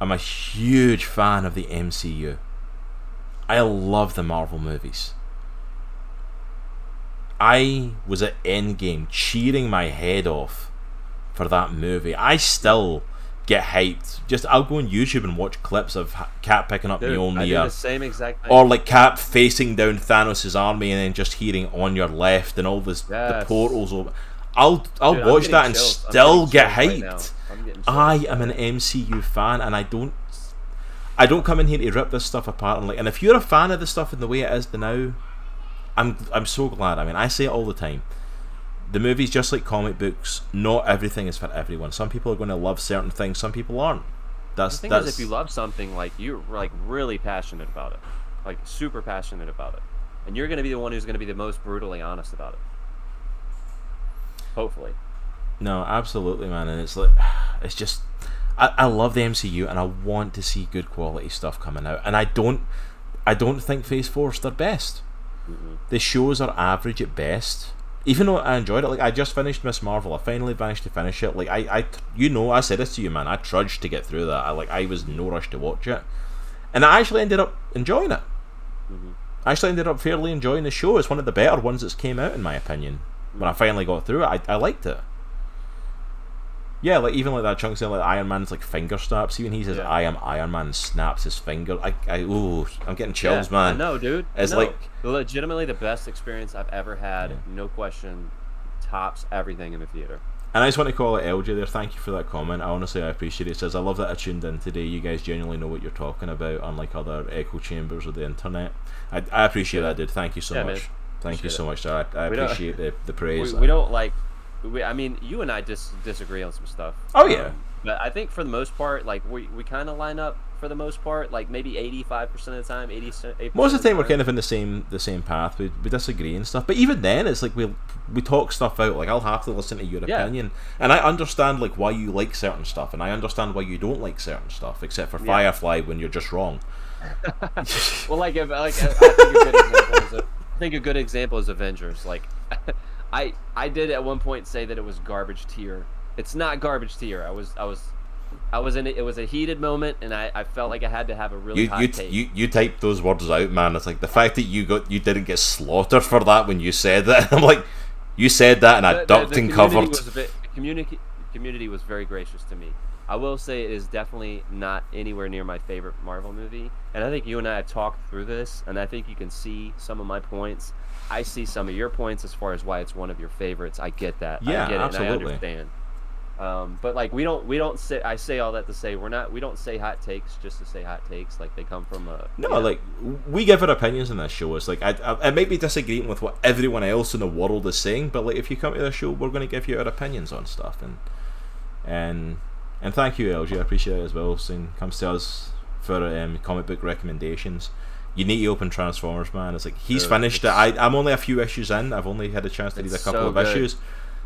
A: am a huge fan of the MCU. I love the Marvel movies. I was at Endgame cheering my head off for that movie. I still get hyped. Just I'll go on YouTube and watch clips of Cap picking up
B: Dude,
A: Mjolnir
B: the uh, same exact thing.
A: or like Cap facing down Thanos' army and then just hearing on your left and all this the portals over. I'll I'll
B: Dude,
A: watch that and
B: chills. I'm
A: still get
B: right
A: hyped.
B: Getting
A: I am an MCU fan and I don't I don't come in here to rip this stuff apart and like and if you're a fan of the stuff in the way it is the now, I'm I'm so glad. I mean I say it all the time. The movies just like comic books, not everything is for everyone. Some people are going to love certain things, some people aren't. That's
B: The thing
A: that's
B: is, if you love something, like you're like really passionate about it, like super passionate about it, and you're gonna be the one who's gonna be the most brutally honest about it. Hopefully.
A: No, absolutely, man. And it's like, <sighs> it's just, I, I love the MCU and I want to see good quality stuff coming out. And I don't, I don't think Phase Four is their best.
B: Mhm.
A: The shows are average at best. Even though I enjoyed it, like I just finished Miss Marvel. I finally managed to finish it. Like I, I, you know, I said this to you, man. I trudged to get through that. I like, I was in no rush to watch it, and I actually ended up enjoying it.
B: Mhm.
A: I actually ended up fairly enjoying the show. It's one of the better ones that's came out, in my opinion. When I finally got through it, I, I liked it. Yeah, like even like that chunk saying like Iron Man's like finger snaps. Even he says
B: Yeah.
A: I am Iron Man snaps his finger. I, I ooh, I'm getting chills,
B: Yeah,
A: man.
B: No, dude.
A: It's
B: know.
A: like-
B: legitimately the best experience I've ever had,
A: Yeah.
B: no question. tops everything in the theater.
A: And I just want to call it LG there. Thank you for that comment. I honestly I appreciate it. it. Says I love that I tuned in today. You guys genuinely know what you're talking about, unlike other echo chambers of the internet. I, I appreciate
B: Yeah.
A: that, dude. Thank you so much.
B: man.
A: Thank you so
B: it.
A: much, sir. I, I appreciate the, the <laughs> praise.
B: We, we don't like. We, I mean, you and I dis- disagree on some stuff.
A: Oh, yeah.
B: Um, but I think for the most part, like we, we kind of line up for the most part. Like maybe eighty five percent of the time, eighty.
A: Most of the time, we're kind of in the same the same path. We, we disagree and stuff, but even then, it's like we we talk stuff out. Like I'll have to listen to your
B: Yeah.
A: opinion, and I understand like why you like certain stuff, and I understand why you don't like certain stuff. Except for
B: Yeah.
A: Firefly, when you're just wrong. <laughs>
B: Well, like, if, like I think a good example is, I think a good example is Avengers. Like, <laughs> I I did at one point say that it was garbage tier. It's not garbage tier. I was I was I was in it. It was a heated moment, and I, I felt like I had to have a really
A: You
B: hot
A: you,
B: take.
A: you you typed those words out, man. It's like the fact that you got you didn't get slaughtered for that when you said that. <laughs> I'm like, you said that, and I
B: The- the-
A: ducked
B: the
A: and
B: community
A: covered.
B: Was bit, the community community was very gracious to me. I will say it is definitely not anywhere near my favorite Marvel movie, and I think you and I have talked through this, and I think you can see some of my points. I see some of your points as far as why it's one of your favorites. I get that.
A: Yeah,
B: I get it. And I understand. Um, but like we don't we don't say I say all that to say we're not we don't say hot takes just to say hot takes like they come from a
A: No,
B: know,
A: like we give our opinions in this show. It's like I, I, I might be disagreeing with what everyone else in the world is saying, but like if you come to the show, we're going to give you our opinions on stuff, and and and thank you, LG. I appreciate it as well. Saying comes to us for um, comic book recommendations. You need to open Transformers, man. It's like he's finished it. I, I'm only a few issues in. I've only had a chance to read a couple
B: so
A: of
B: good.
A: issues.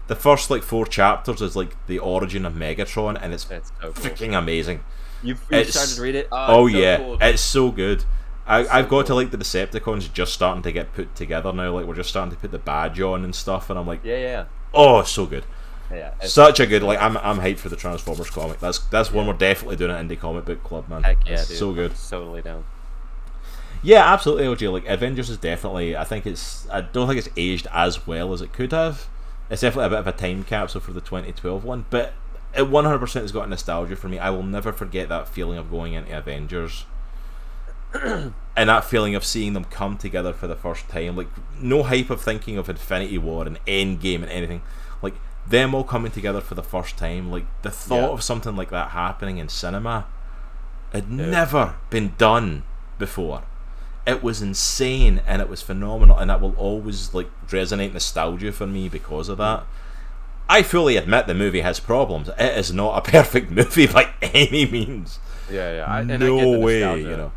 A: The first like four chapters is like the origin of Megatron, and it's
B: it's so cool.
A: freaking amazing.
B: You've,
A: It's-
B: started to read it.
A: Ah, oh,
B: it's so
A: yeah,
B: cool.
A: it's so good. I,
B: so
A: I've got to like the Decepticons just starting to get put together now. Like we're just starting to put the badge on and stuff, and I'm like,
B: yeah yeah
A: oh, so good,
B: yeah.
A: Such a good. Like I'm I'm hyped for the Transformers comic. That's that's one we're definitely doing at Indie Comic Book Club, man.
B: Heck yeah, dude.
A: so good.
B: Totally down.
A: Yeah, absolutely, LG. Like Avengers is definitely. I think it's. I don't think it's aged as well as it could have. It's definitely a bit of a time capsule for the 2012 one, but it 100% has got nostalgia for me. I will never forget that feeling of going into Avengers. <clears throat> and that feeling of seeing them come together for the first time, like no hype of thinking of Infinity War and Endgame and anything, like them all coming together for the first time, like the thought
B: Yeah.
A: of something like that happening in cinema had never been done before. It was insane and it was phenomenal, and that will always like resonate nostalgia for me because of that. I fully admit the movie has problems. It is not a <laughs> perfect movie by any means.
B: Yeah, yeah. I, and I
A: no
B: get the
A: way, you know.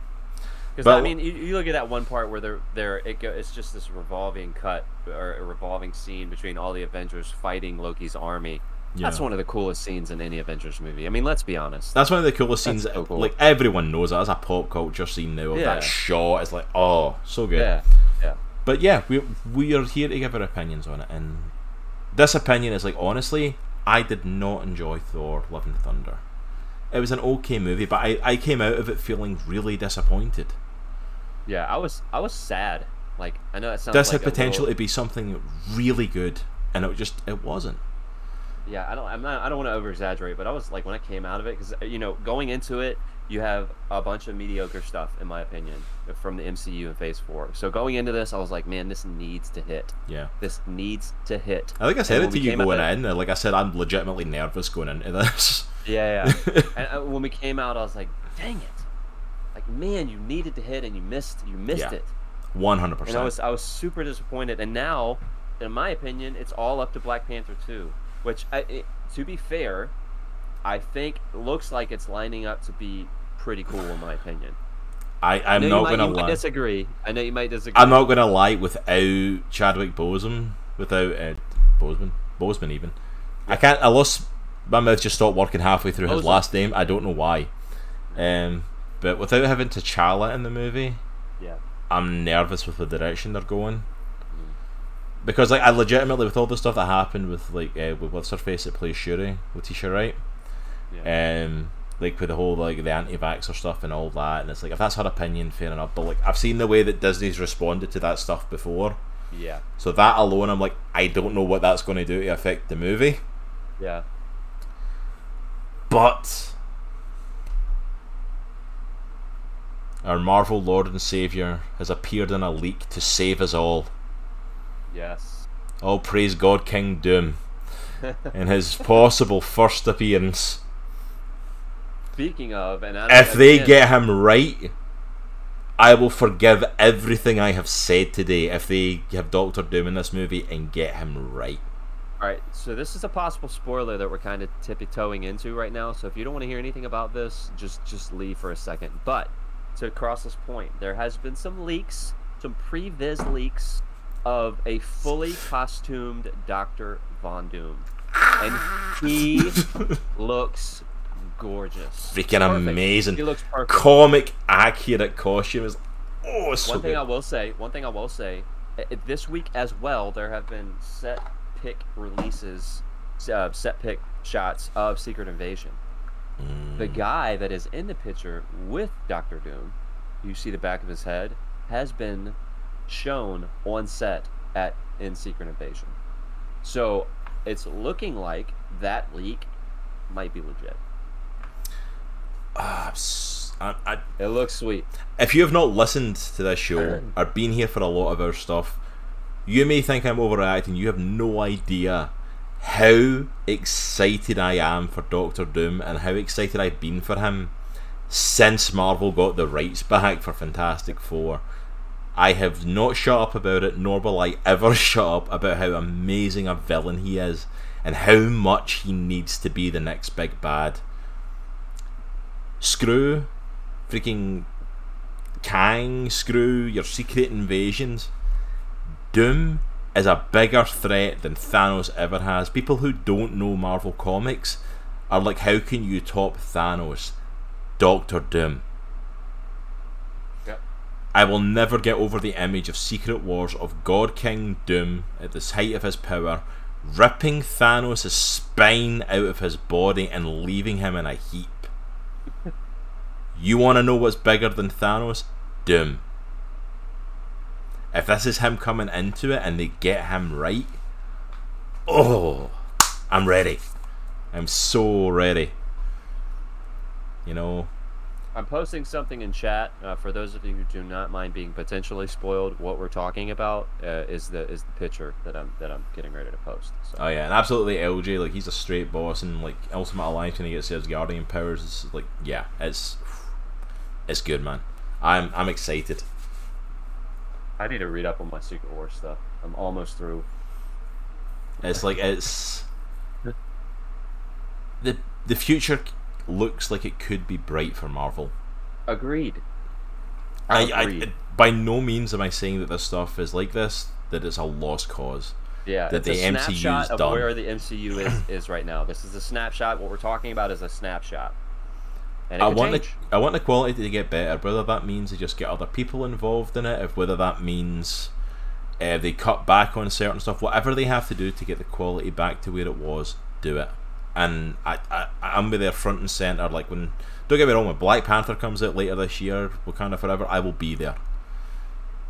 B: Because I mean, you, you look at that one part where they're they're it go, it's just this revolving cut or a revolving scene between all the Avengers fighting Loki's army. That's one of the coolest scenes in any Avengers movie. I mean, let's be honest.
A: That's one of the coolest scenes.
B: so cool.
A: Like everyone knows that as a pop culture scene now. Of
B: Yeah.
A: that shot is like, oh, so good.
B: Yeah, yeah.
A: But yeah, we we are here to give our opinions on it, and this opinion is like honestly, I did not enjoy Thor: Love and Thunder. It was an okay movie, but I, I came out of it feeling really disappointed.
B: Yeah, I was I was sad. Like I know that sounds
A: This
B: like
A: had potential
B: little-
A: to be something really good, and it just it wasn't.
B: Yeah, I don't I'm not I don't want to over exaggerate, but I was like when I came out of it because you know going into it you have a bunch of mediocre stuff in my opinion from the MCU in Phase Four. So going into this, I was like, man, this needs to hit.
A: Yeah,
B: This needs to hit.
A: I think I said
B: And
A: it to you going in. and Like I said, I'm legitimately nervous going into this.
B: Yeah, yeah. <laughs> and uh, when we came out, I was like, dang it, like man, you needed to hit and you missed, you missed
A: Yeah.
B: it.
A: One hundred
B: And I
A: percent.
B: was I was super disappointed. And now, in my opinion, it's all up to Black Panther 2, which I, it, to be fair, I think looks like it's lining up to be pretty cool in my opinion.
A: I
B: I
A: I'm
B: know
A: not
B: might,
A: gonna
B: you might
A: lie.
B: disagree. I know you might disagree.
A: I'm not gonna lie. Without Chadwick Boseman, without uh, Boseman, Boseman even, I can't. I lost my mouth. Just stopped working halfway through his last name. I don't know why. Um, but without having T'Challa in the movie,
B: Yeah.
A: I'm nervous with the direction they're going. Because like I legitimately with all the stuff that happened with like uh, with what's her face that plays Shuri, Letitia Wright,
B: Yeah.
A: um, like with the whole like the anti-vaxxer stuff and all that, and it's like if that's her opinion, fair enough. But like I've seen the way that Disney's responded to that stuff before,
B: yeah.
A: so that alone, I'm like, I don't know what that's going to do to affect the movie.
B: Yeah.
A: But our Marvel Lord and Savior has appeared in a leak to save us all.
B: Yes.
A: Oh, praise God, King Doom, in his <laughs> possible first appearance.
B: Speaking of, and
A: If they
B: again,
A: get him right, I will forgive everything I have said today. If they have Doctor Doom in this movie and get him right.
B: All right, so this is a possible spoiler that we're kind of tippy-toeing into right now. So if you don't want to hear anything about this, just just leave for a second. But to cross this point, there has been some leaks, some pre-viz leaks of a fully costumed Doctor Von Doom, and he <laughs> looks gorgeous.
A: Freaking
B: Perfect.
A: amazing.
B: He looks perfect.
A: Comic accurate costume is. Oh, so
B: one thing
A: good.
B: I will say, one thing I will say, this week as well, there have been set pick releases, uh, set pick shots of Secret Invasion. The
A: Mm.
B: guy that is in the picture with Doctor Doom, you see the back of his head, has been shown on set at in Secret Invasion. So it's looking like that leak might be legit.
A: Ah, s- I- I-
B: It looks sweet.
A: if you have not listened to this show or been here for a lot of our stuff, you may think I'm overreacting. You have no idea how excited I am for Doctor Doom and how excited I've been for him since Marvel got the rights back for Fantastic Four. I have not shut up about it, nor will I ever <laughs> shut up about how amazing a villain he is and how much he needs to be the next big bad. Screw freaking Kang, screw your secret invasions. Doom is a bigger threat than Thanos ever has. People who don't know Marvel Comics are like, how can you top Thanos? Doctor Doom. I will never get over the image of Secret Wars of God King Doom at the height of his power, ripping Thanos' spine out of his body and leaving him in a heap. you want to know what's bigger than Thanos? Doom. If this is him coming into it and they get him right, oh, I'm ready. I'm so ready. You know,
B: I'm posting something in chat uh, for those of you who do not mind being potentially spoiled. What we're talking about uh, is the is the picture that I'm that I'm getting ready to post. So.
A: Oh yeah, and absolutely LJ, like he's a straight boss, and like Ultimate Alliance when he gets his guardian powers, is like yeah, it's it's good, man. I'm I'm excited.
B: I need to read up on my Secret War stuff. I'm almost through.
A: It's like it's <laughs> the the future looks like it could be bright for Marvel.
B: Agreed.
A: I, I
B: Agreed.
A: by no means am I saying that this stuff is like this. That it's a lost cause.
B: yeah,
A: that the
B: a
A: MCU is
B: of
A: done.
B: where the MCU is <laughs> is right now. This is a snapshot. What we're talking about is a snapshot. And
A: I want the. I want the quality to get better. Whether that means they just get other people involved in it, if whether that means uh, they cut back on certain stuff, whatever they have to do to get the quality back to where it was, do it. And I, I I'm with there front and center. Like when don't get me wrong, when Black Panther comes out later this year, Wakanda Forever, I will be there.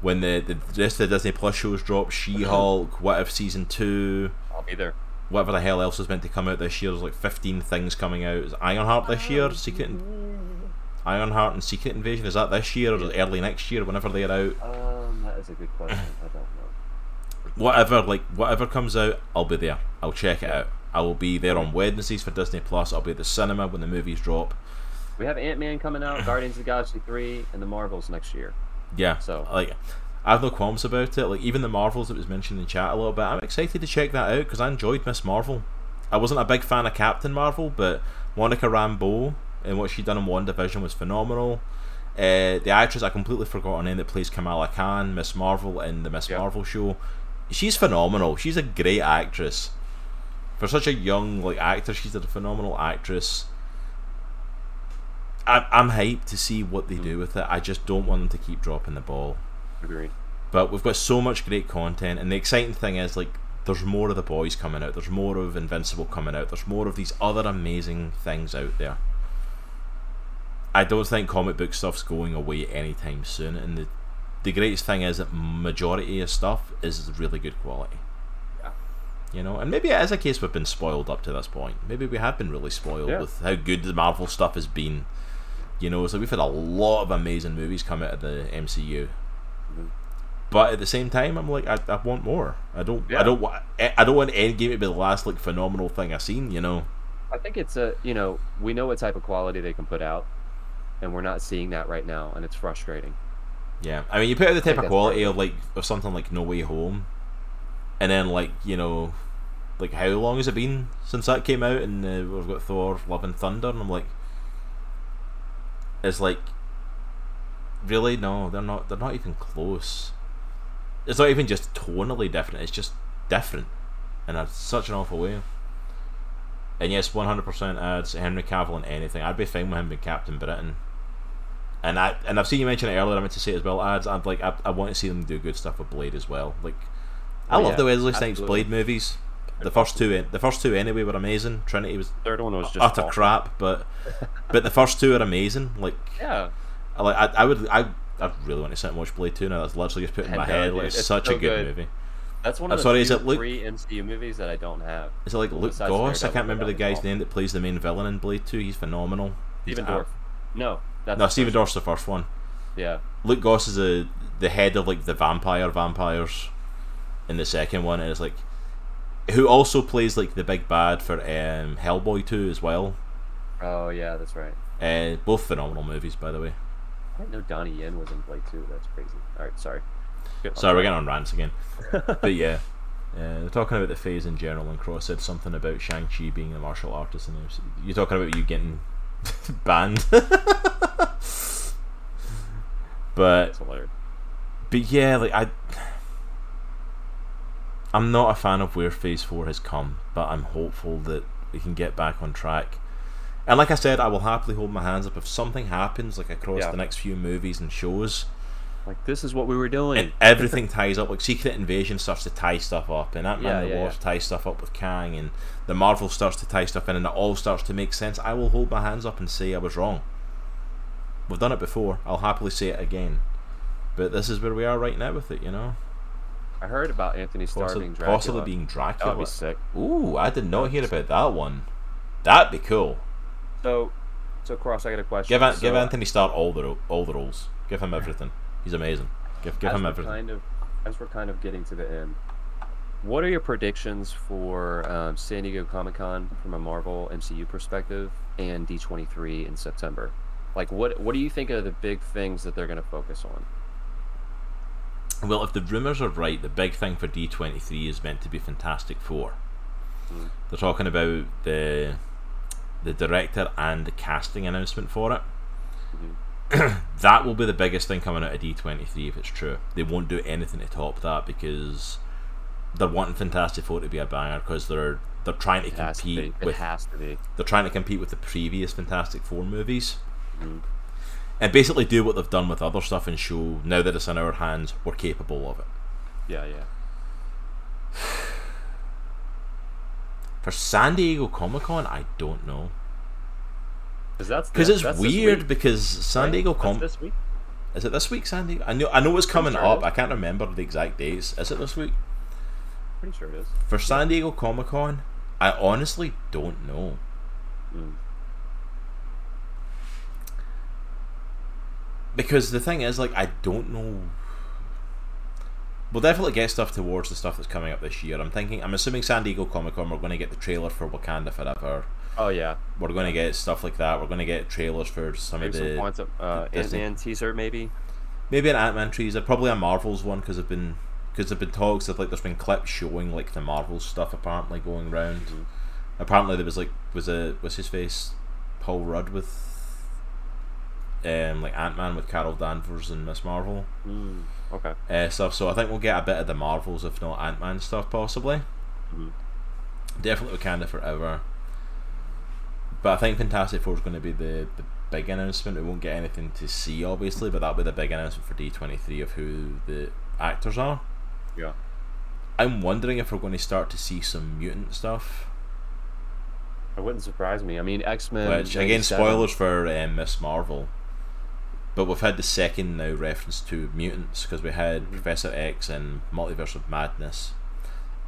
A: When the the rest of the Disney Plus shows drop, She Hulk, What If season two,
B: I'll be there.
A: whatever the hell else is meant to come out this year. There's like 15 things coming out. Is Ironheart this year? Secret In- Ironheart and Secret Invasion is that this year or is it early next year? Whenever they're out,
B: Um, that is a good question. I don't know.
A: whatever like whatever comes out, I'll be there. I'll check it out. I will be there on Wednesdays for Disney Plus. I'll be at the cinema when the movies drop.
B: We have Ant Man coming out, Guardians of the Galaxy three, and the Marvels next year.
A: Yeah,
B: So-
A: like I have no qualms about it. Like even the Marvels that was mentioned in chat a little bit, I'm excited to check that out because I enjoyed Miss Marvel. I wasn't a big fan of Captain Marvel, but Monica Rambeau and what she done in WandaVision was phenomenal. Uh, the actress I completely forgot her name that plays Kamala Khan, Miss Marvel in the Miss
B: Yeah.
A: Marvel show. She's phenomenal. She's a great actress. For such a young like actor, she's a phenomenal actress. I'm, I'm hyped to see what they do mm. with it. I just don't want them to keep dropping the ball.
B: Agreed.
A: But we've got so much great content, and the exciting thing is like there's more of the boys coming out. There's more of Invincible coming out. There's more of these other amazing things out there. I don't think comic book stuff's going away anytime soon, and the the greatest thing is that majority of stuff is really good quality. You know, and maybe it is a case we've been spoiled up to this point. Maybe we have been really spoiled
B: Yeah.
A: with how good the Marvel stuff has been. You know, so we've had a lot of amazing movies come out of the MCU. Mm-hmm. but at the same time, I'm like, I, I want more. I don't,
B: Yeah.
A: I don't want, eh, I don't want Endgame to be the last like phenomenal thing I've seen. You know?
B: I think it's a you know we know what type of quality they can put out, and we're not seeing that right now, and it's frustrating.
A: Yeah. I mean, you put out the type of quality of like of something like No Way Home, and then like you know, like how long has it been since that came out? And uh, we've got Thor: Love and Thunder, and I'm like, it's like, really? No, they're not. They're not even close. It's not even just tonally different. It's just different, in a, such an awful way. And yes, 100% adds Henry Cavill in anything. I'd be fine with him being Captain Britain. And I and I've seen you mention it earlier. I meant to say it as well. Ads. I'm like I, I want to see them do good stuff with Blade as well. Like I
B: Oh,
A: love
B: yeah,
A: the Wesley Snipes. Blade movies. The first two, eh, the first two anyway, were amazing. Trinity was
B: Third one was just
A: utter
B: awful.
A: crap, but <laughs> but the first two are amazing. Like
B: Yeah,
A: I like I, I would I I really want to sit and watch Blade two now. That's literally just put in my
B: know,
A: head.
B: dude.
A: Like, it's,
B: It's
A: such
B: so
A: a good,
B: good.
A: movie.
B: that's one
A: I'm
B: of the
A: sorry, is it Luke-
B: free MCU movies that I don't have.
A: Is it like Luke Goss? I can't remember the guy's name that plays the main villain in Blade two. He's phenomenal.
B: Stephen Dorff. No,
A: No, Stephen Dorff's the first one.
B: one. Yeah,
A: Luke Goss is a, the head of like the vampire vampires in the second one, and it's like who also plays like the big bad for um, Hellboy two as well.
B: oh yeah, that's right.
A: Uh, both phenomenal movies, by the way.
B: I didn't know Donnie Yen was in Blade two. That's crazy. All right, sorry. Good,
A: Sorry, we're getting on rants again. <laughs> but yeah, uh, they're talking about the phase in general, and Cross said something about Shang Chi being a martial artist, and you're talking about you getting <laughs> banned. <laughs> but. But yeah, like I, I'm not a fan of where Phase Four has come, but I'm hopeful that we can get back on track. And like I said, I will happily hold my hands up if something happens, like across
B: Yeah.
A: the next few movies and shows,
B: Like this is what we were doing.
A: and everything ties up. Like Secret Invasion starts to tie stuff up, and Ant Man
B: Yeah,
A: and the
B: yeah,
A: Wasp ties stuff up with Kang, and the Marvel starts to tie stuff in, and it all starts to make sense. I will hold my hands up and say I was wrong. We've done it before. I'll happily say it again. But this is where we are right now with it, you know.
B: I heard about Anthony Starr
A: Possibly,
B: being Dracula.
A: possibly being
B: That
A: Dracula.
B: would be sick.
A: Ooh, I did not hear about that one. That'd be cool.
B: So, so Cross, I got a question.
A: Give An-
B: so,
A: give Anthony Starr all the ro- all the roles. Give him everything. He's amazing. Give give
B: as
A: him
B: we're
A: everything.
B: Kind of, as we're kind of getting to the end, what are your predictions for um, San Diego Comic Con from a Marvel MCU perspective and D23 in September? Like, what what do you think are the big things that they're going to focus on?
A: Well, if the rumors are right, the big thing for D twenty three is meant to be Fantastic Four.
B: Mm.
A: They're talking about the the director and the casting announcement for it.
B: Mhm. <clears throat>
A: that will be the biggest thing coming out of D twenty three if it's true. They won't do anything to top that because they're wanting Fantastic Four to be a banger because they're they're trying to
B: It has to be.
A: compete
B: It
A: with
B: has to be.
A: they're trying to compete with the previous Fantastic Four movies.
B: Mhm.
A: And basically do what they've done with other stuff and show now that it's in our hands, we're capable of it.
B: Yeah, yeah. <sighs>
A: For San Diego Comic Con, I don't know.
B: Because
A: it's
B: that's
A: weird because San
B: right?
A: Diego Comic
B: this week.
A: is it this week, San Diego? I know I know it's coming
B: sure
A: up.
B: is.
A: I can't remember the exact dates. Is it this week?
B: Pretty sure it is.
A: For San Diego Comic Con, I honestly don't know.
B: Mm.
A: Because the thing is, like, I don't know. We'll definitely get stuff towards the stuff that's coming up this year. I'm thinking, I'm assuming San Diego Comic Con, we're going to get the trailer for Wakanda Forever.
B: Oh yeah.
A: We're going to get stuff like that. We're going to get trailers for some
B: Maybe
A: of
B: some
A: the.
B: quantum uh,
A: the
B: Ant-Man teaser, maybe.
A: Maybe an Ant Man teaser, probably a Marvels one because I've been because there've been talks of like there's been clips showing like the Marvel stuff apparently going around.
B: Mhm.
A: Apparently there was like was a was his face Paul Rudd with um like Ant Man with Carol Danvers and Miss Marvel
B: Mm. Okay.
A: uh, stuff. So I think we'll get a bit of the Marvels if not Ant Man stuff possibly.
B: Mhm.
A: Definitely Wakanda Forever. But I think Fantastic Four is going to be the, the big announcement. We won't get anything to see, obviously, but that'll be the big announcement for D23 of who the actors are.
B: Yeah.
A: I'm wondering if we're going to start to see some mutant stuff.
B: It wouldn't surprise me. I mean, X Men.
A: Which, again, spoilers for um, Miss Marvel. But we've had the second now reference to mutants because we had
B: Mhm.
A: Professor X and Multiverse of Madness.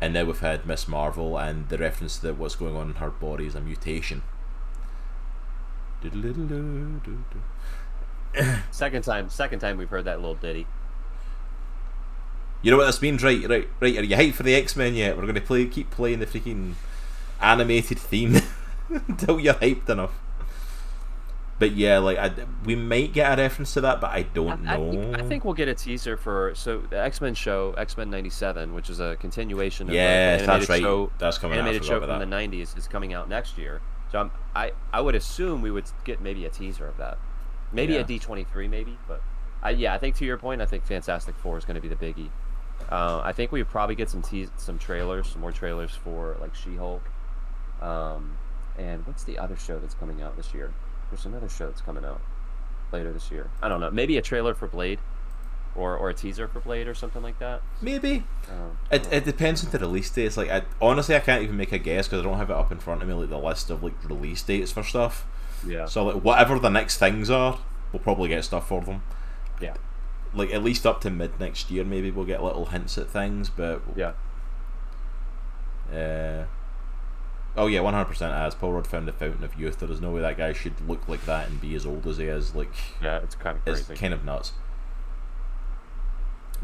A: And now we've had Miss Marvel and the reference that what's going on in her body is a mutation. <coughs>
B: Second time. Second time we've heard that little ditty.
A: You know what this means, right? Right, right. Are you hyped for the X Men yet? We're going to play, keep playing the freaking animated theme <laughs> until you're hyped enough. But yeah, like I, we might get a reference to that, but I don't
B: I, I
A: know.
B: think, I think we'll get a teaser for so the X Men show X Men '97, which is a continuation of
A: Yes,
B: the
A: that's right.
B: show.
A: That's coming out. I
B: animated
A: forgot
B: show from
A: that.
B: the '90s is coming out next year. So I'm, I I would assume we would get maybe a teaser of that, maybe
A: Yeah.
B: a D23, maybe. But I, yeah, I think to your point, I think Fantastic Four is going to be the biggie. Uh, I think we would probably get some teas some trailers, some more trailers for like She-Hulk. Um, and what's the other show that's coming out this year? There's another show that's coming out later this year. I don't know. Maybe a trailer for Blade, or or a teaser for Blade or something like that.
A: Maybe
B: Um,
A: it, it depends on the release dates. Like, I, honestly, I can't even make a guess because I don't have it up in front of me, like the list of like release dates for stuff.
B: yeah.
A: So like whatever the next things are, we'll probably get stuff for them.
B: Yeah.
A: Like at least up to mid next year, maybe we'll get little hints at things. But
B: Yeah.
A: Uh, oh yeah, one hundred percent. As Paul Rudd found the fountain of youth, there is no way that guy should look like that and be as old as he is. Like,
B: Yeah, it's kind of
A: it's
B: crazy.
A: kind of nuts.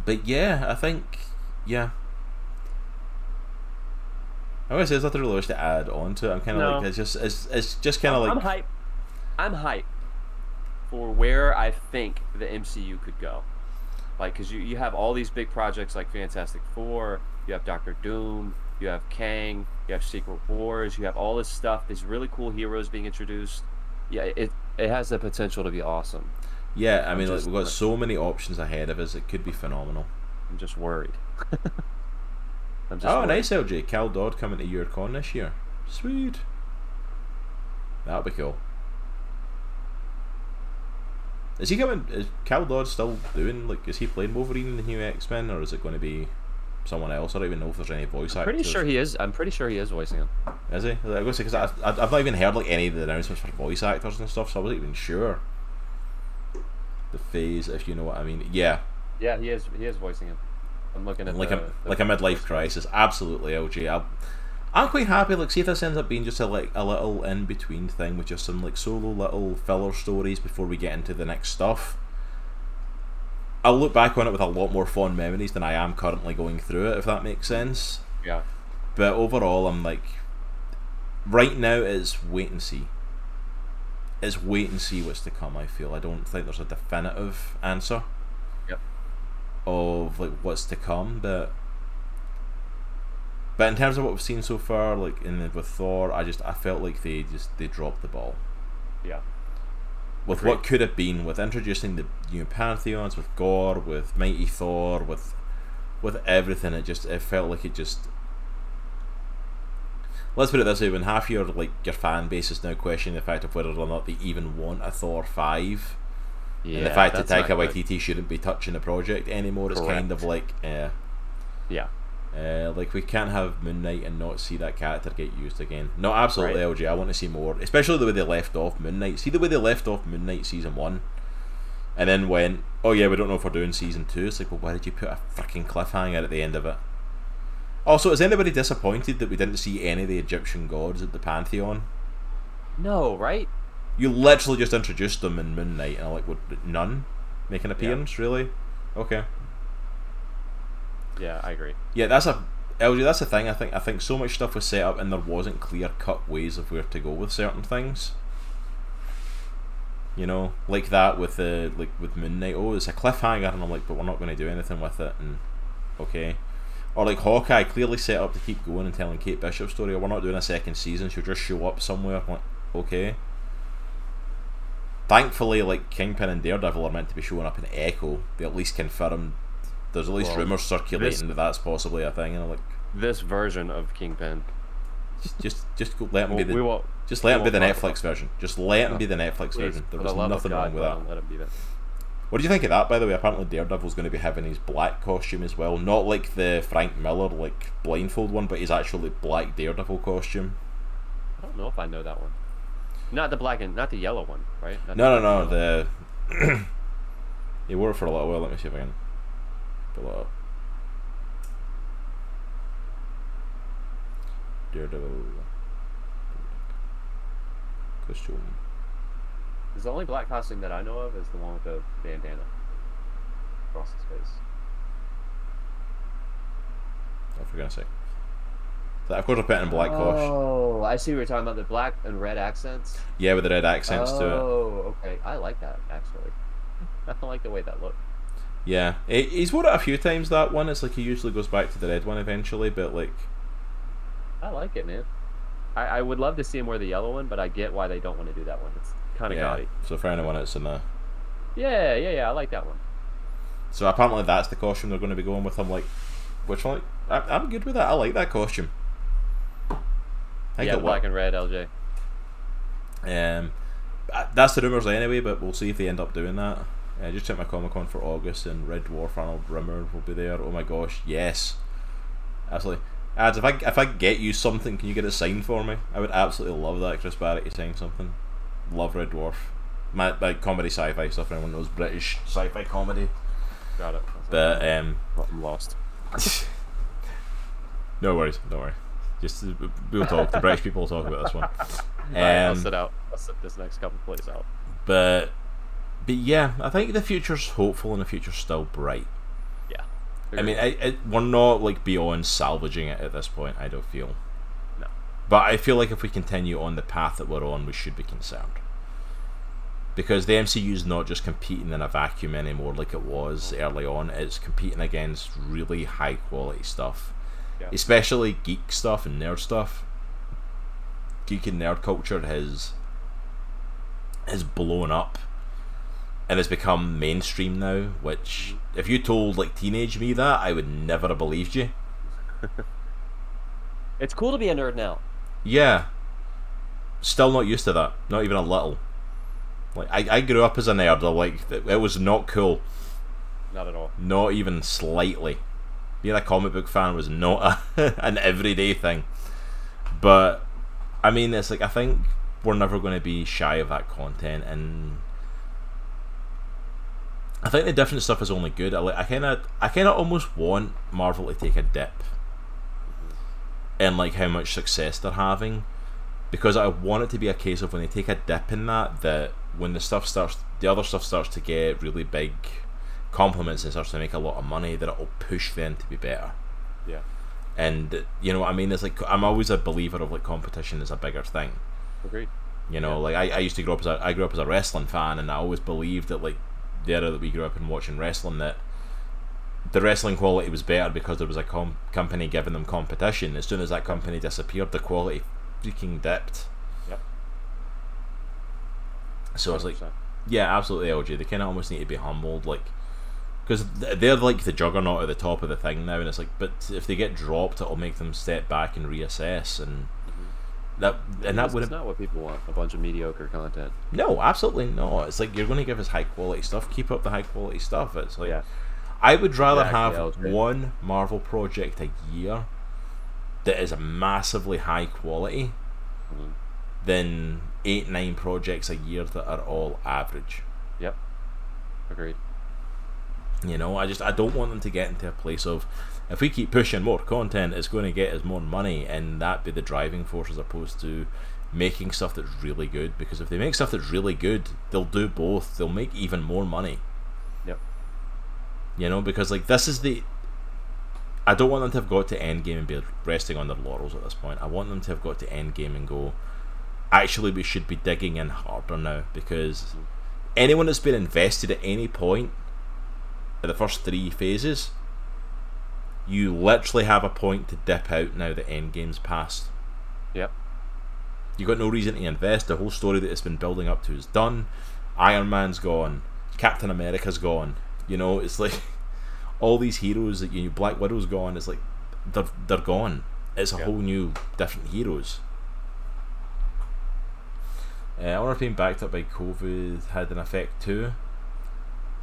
A: But yeah, I think yeah. I guess there's nothing really much to add on to it. I'm kind of
B: No.
A: like it's just it's it's just kind of like I'm
B: hype. I'm hype for where I think the MCU could go. Like, because you, you have all these big projects like Fantastic Four, you have Doctor Doom, you have Kang, you have Secret Wars, you have all this stuff, these really cool heroes being introduced. Yeah, it, it has the potential to be awesome.
A: yeah. I mean, like, we've got so many options ahead of us. It could be phenomenal.
B: I'm just worried. <laughs> I'm just
A: Oh,
B: worried.
A: nice LJ. Cal Dodd coming to YurCon this year. Sweet. That'll be cool. Is he coming? Is Cal Dodd still doing like? Is he playing Wolverine in the new X Men, or is it going to be someone else? I don't even know if there's any voice
B: I'm
A: actors.
B: pretty sure he is. I'm pretty sure he is voicing him.
A: is he. I was going to say because I've not even heard like any of the announcements for voice actors and stuff, so I wasn't even sure. The phase, if you know what I mean. Yeah,
B: Yeah, he is. He is voicing him. I'm looking at
A: like
B: the,
A: a
B: the-
A: like a midlife crisis. Absolutely, LG. I'm, I'm quite happy. Like, see if this ends up being just a like a little in between thing with just some like solo little filler stories before we get into the next stuff. I'll look back on it with a lot more fond memories than I am currently going through it, if that makes sense.
B: Yeah.
A: But overall, I'm like, right now it's wait and see. It's wait and see what's to come. I feel I don't think there's a definitive answer
B: Yep.
A: of like what's to come, but but in terms of what we've seen so far, like in the, with Thor, I just I felt like they just they dropped the ball
B: Yeah.
A: With what could have been with introducing the new pantheons, with Gorr, with Mighty Thor, with with everything. It just it felt like it just. Let's put it this way: when half your like your fan base is now questioning the fact of whether or not they even want a Thor five,
B: Yeah.
A: and the fact that Taika. Waititi shouldn't be touching the project anymore, it's kind of like, eh.
B: Yeah.
A: Uh, like we can't have Moon Knight and not see that character get used again. No, absolutely,
B: Right.
A: LG. I want to see more, especially the way they left off Moon Knight. See the way they left off Moon Knight season one, and then went, "Oh yeah, we don't know if we're doing season two. It's like, well, why did you put a freaking cliffhanger at the end of it? Also, is anybody disappointed that we didn't see any of the Egyptian gods at the pantheon?
B: No, right?
A: You literally just introduced them in Moon Knight, and I'm like, what? None make an appearance, really? Okay.
B: Yeah, I agree.
A: Yeah, that's a LG. That's the thing. I think I think so much stuff was set up, and there wasn't clear cut ways of where to go with certain things. You know, like that with the like with Moon Knight. Oh, it's a cliffhanger, and I'm like, but we're not going to do anything with it. And okay, or like Hawkeye clearly set up to keep going and telling Kate Bishop's story. Or we're not doing a second season. She'll just show up somewhere. I'm like, okay. Thankfully, like Kingpin and Daredevil are meant to be showing up in Echo. They at least confirmed. There's at least
B: Well,
A: rumors circulating
B: this-
A: that that's possibly a thing, and I'm like,
B: This version of Kingpin.
A: just just, just go, let him
B: Well,
A: be the
B: won't.
A: just let him be the Netflix version. Just let him
B: No.
A: be the Netflix
B: Please,
A: version. There was nothing
B: God,
A: wrong with that.
B: Let him be that.
A: What do you think of that, by the way? Apparently, Daredevil's going to be having his black costume as well. Not like the Frank Miller like blindfold one, but his actually black Daredevil costume.
B: I don't know if I know that one. Not the black and not the yellow one, right? Not
A: No,
B: the
A: no, no. The <clears throat> he wore it for a little while. Let me see if I can it. Daredevil costume.
B: Is the only black costume that I know of is the one with the bandana across his face.
A: I forgot to say. So of course, I put in black cosh.
B: Oh, I see what you're talking about. The black and red accents.
A: Yeah, with the red accents to it.
B: Oh, okay. I like that actually. <laughs> I like the way that looked.
A: Yeah, he's worn it a few times. That one, it's like he usually goes back to the red one eventually, but like,
B: I like it, man. I, I would love to see him wear the yellow one, but I get why they don't want to do that one. It's kind of
A: yeah.
B: gaudy.
A: So for anyone that's in the,
B: Yeah, yeah, yeah. I like that one.
A: so apparently that's the costume they're going to be going with. I'm like, which one? I, I'm good with that. I like that costume. I
B: yeah, black and red, LJ.
A: Um, that's the rumors anyway, but we'll see if they end up doing that. I just checked my Comic Con for August, and Red Dwarf Arnold Rimmer will be there. Oh my gosh, yes, absolutely. Ads, if I if I get you something, can you get it signed for me? I would absolutely love that. Chris Barrett, you sign something. Love Red Dwarf. My like comedy sci-fi stuff. Everyone knows British sci-fi comedy,
B: Got it.
A: but um,
B: I'm lost. <laughs>
A: no worries, don't worry. Just uh, we'll talk. The British people will talk about this one. <laughs>
B: Alright, I'll
A: Um,
B: sit out. I'll sit this next couple plays out.
A: but but yeah, I think the future's hopeful and the future's still bright.
B: Yeah.
A: I mean, I, I, we're not like beyond salvaging it at this point. I don't feel.
B: No.
A: But I feel like if we continue on the path that we're on, we should be concerned. Because the MCU is not just competing in a vacuum anymore like it was early on. It's competing against really high quality stuff,
B: Yeah.
A: especially geek stuff and nerd stuff. Geek and nerd culture has has blown up and has become mainstream now. Which, if you told like teenage me that, I would never have believed you. <laughs>
B: It's cool to be a nerd now.
A: Yeah. Still not used to that. Not even a little. Like I, I grew up as a nerd. Like it was not cool.
B: Not at all.
A: Not even slightly. Being a comic book fan was not a, <laughs> an everyday thing. But I mean, it's like I think we're never going to be shy of that content, and I think the different stuff is only good. I like. I kind of, I kind of almost want Marvel to take a dip in like how much success they're having, because I want it to be a case of when they take a dip in that, that when the stuff starts, the other stuff starts to get really big compliments and starts to make a lot of money, that it'll push them to be better.
B: Yeah.
A: And you know what I mean? It's like I'm always a believer of like competition is a bigger thing.
B: Agreed.
A: You know, like I, I used to grow up as a I grew up as a wrestling fan, and I always believed that like the era that we grew up in watching wrestling that the wrestling quality was better because there was a com- company giving them competition. As soon as that company disappeared, the quality freaking dipped.
B: Yep.
A: So I was like, yeah, absolutely, LG. They kind of almost need to be humbled, like, because they're like the juggernaut at the top of the thing now, and it's like, but if they get dropped, it'll make them step back and reassess, and that and that would have
B: not what people want. A bunch of mediocre content.
A: no, absolutely not. It's like you're going to give us high quality stuff. Keep up the high quality stuff. It's like
B: Yeah.
A: I would rather
B: Exactly,
A: have one Marvel project a year that is a massively high quality
B: Mhm.
A: than eight nine projects a year that are all average.
B: Yep. Agreed.
A: You know, I just I don't want them to get into a place of if we keep pushing more content, it's going to get us more money, and that be the driving force as opposed to making stuff that's really good. Because if they make stuff that's really good, they'll do both. They'll make even more money.
B: Yep.
A: You know, because like this is the. I don't want them to have got to Endgame and be resting on their laurels at this point. I want them to have got to Endgame and go. Actually, we should be digging in harder now because mm-hmm. anyone that's been invested at any point at the first three phases, you literally have a point to dip out now that Endgame's passed.
B: Yep.
A: You've got no reason to invest. The whole story that it's been building up to is done. Iron Man's gone. Captain America's gone. You know, it's like <laughs> all these heroes that you Black Widow's gone. It's like they're they're gone. It's a
B: Yeah.
A: whole new different heroes. Uh, I wonder if being backed up by COVID had an effect too.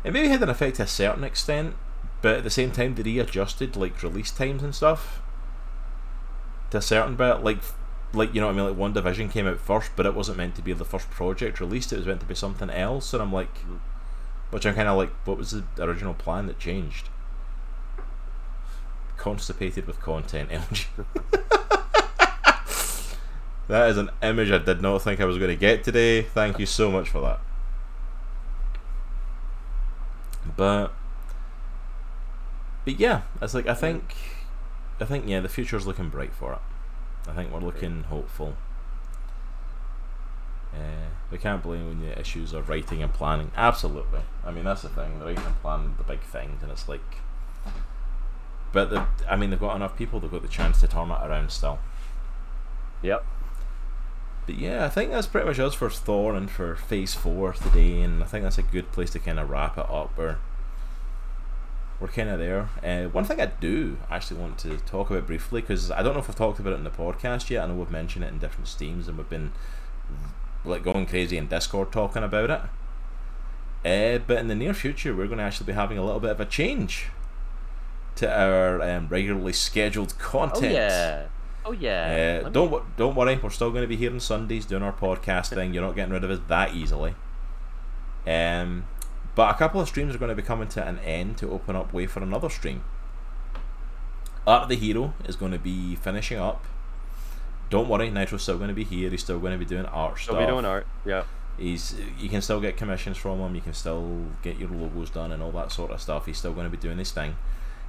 A: It maybe had an effect to a certain extent, but at the same time they readjusted like release times and stuff to a certain bit. Like, like you know what I mean? Like WandaVision came out first, but it wasn't meant to be the first project released. It was meant to be something else, and I'm like,
B: Mhm.
A: which I'm kind of like, what was the original plan that changed? Constipated with content, LG. <laughs> that is an image I did not think I was going to get today. Thank you so much for that. But, but yeah, it's like I think, I think yeah, the future's looking bright for it. I think we're looking hopeful. Uh, we can't blame when the issues of writing and planning. Absolutely. I mean, that's the thing. The writing and planning, the big things, and it's like. But the, I mean, they've got enough people. They've got the chance to turn it around still.
B: Yep.
A: But yeah, I think that's pretty much us for Thor and for Phase Four today, and I think that's a good place to kind of wrap it up. We're we're kind of there. Uh, one thing I do actually want to talk about briefly because I don't know if I've talked about it in the podcast yet. I know we've mentioned it in different streams, and we've been like going crazy in Discord talking about it. Uh, but in the near future, we're going to actually be having a little bit of a change to our um, regularly scheduled content.
B: Oh yeah. Oh yeah.
A: Uh, don't me... don't worry, we're still going to be here on Sundays doing our podcast thing. You're not getting rid of us that easily. Um, but a couple of streams are going to be coming to an end to open up way for another stream. Art of the Hero is going to be finishing up don't worry, Nitro's still going to be here. He's still going to be doing art
B: still
A: stuff.
B: He'll be doing art. Yeah.
A: He's you can still get commissions from him. You can still get your logos done and all that sort of stuff. He's still going to be doing his thing.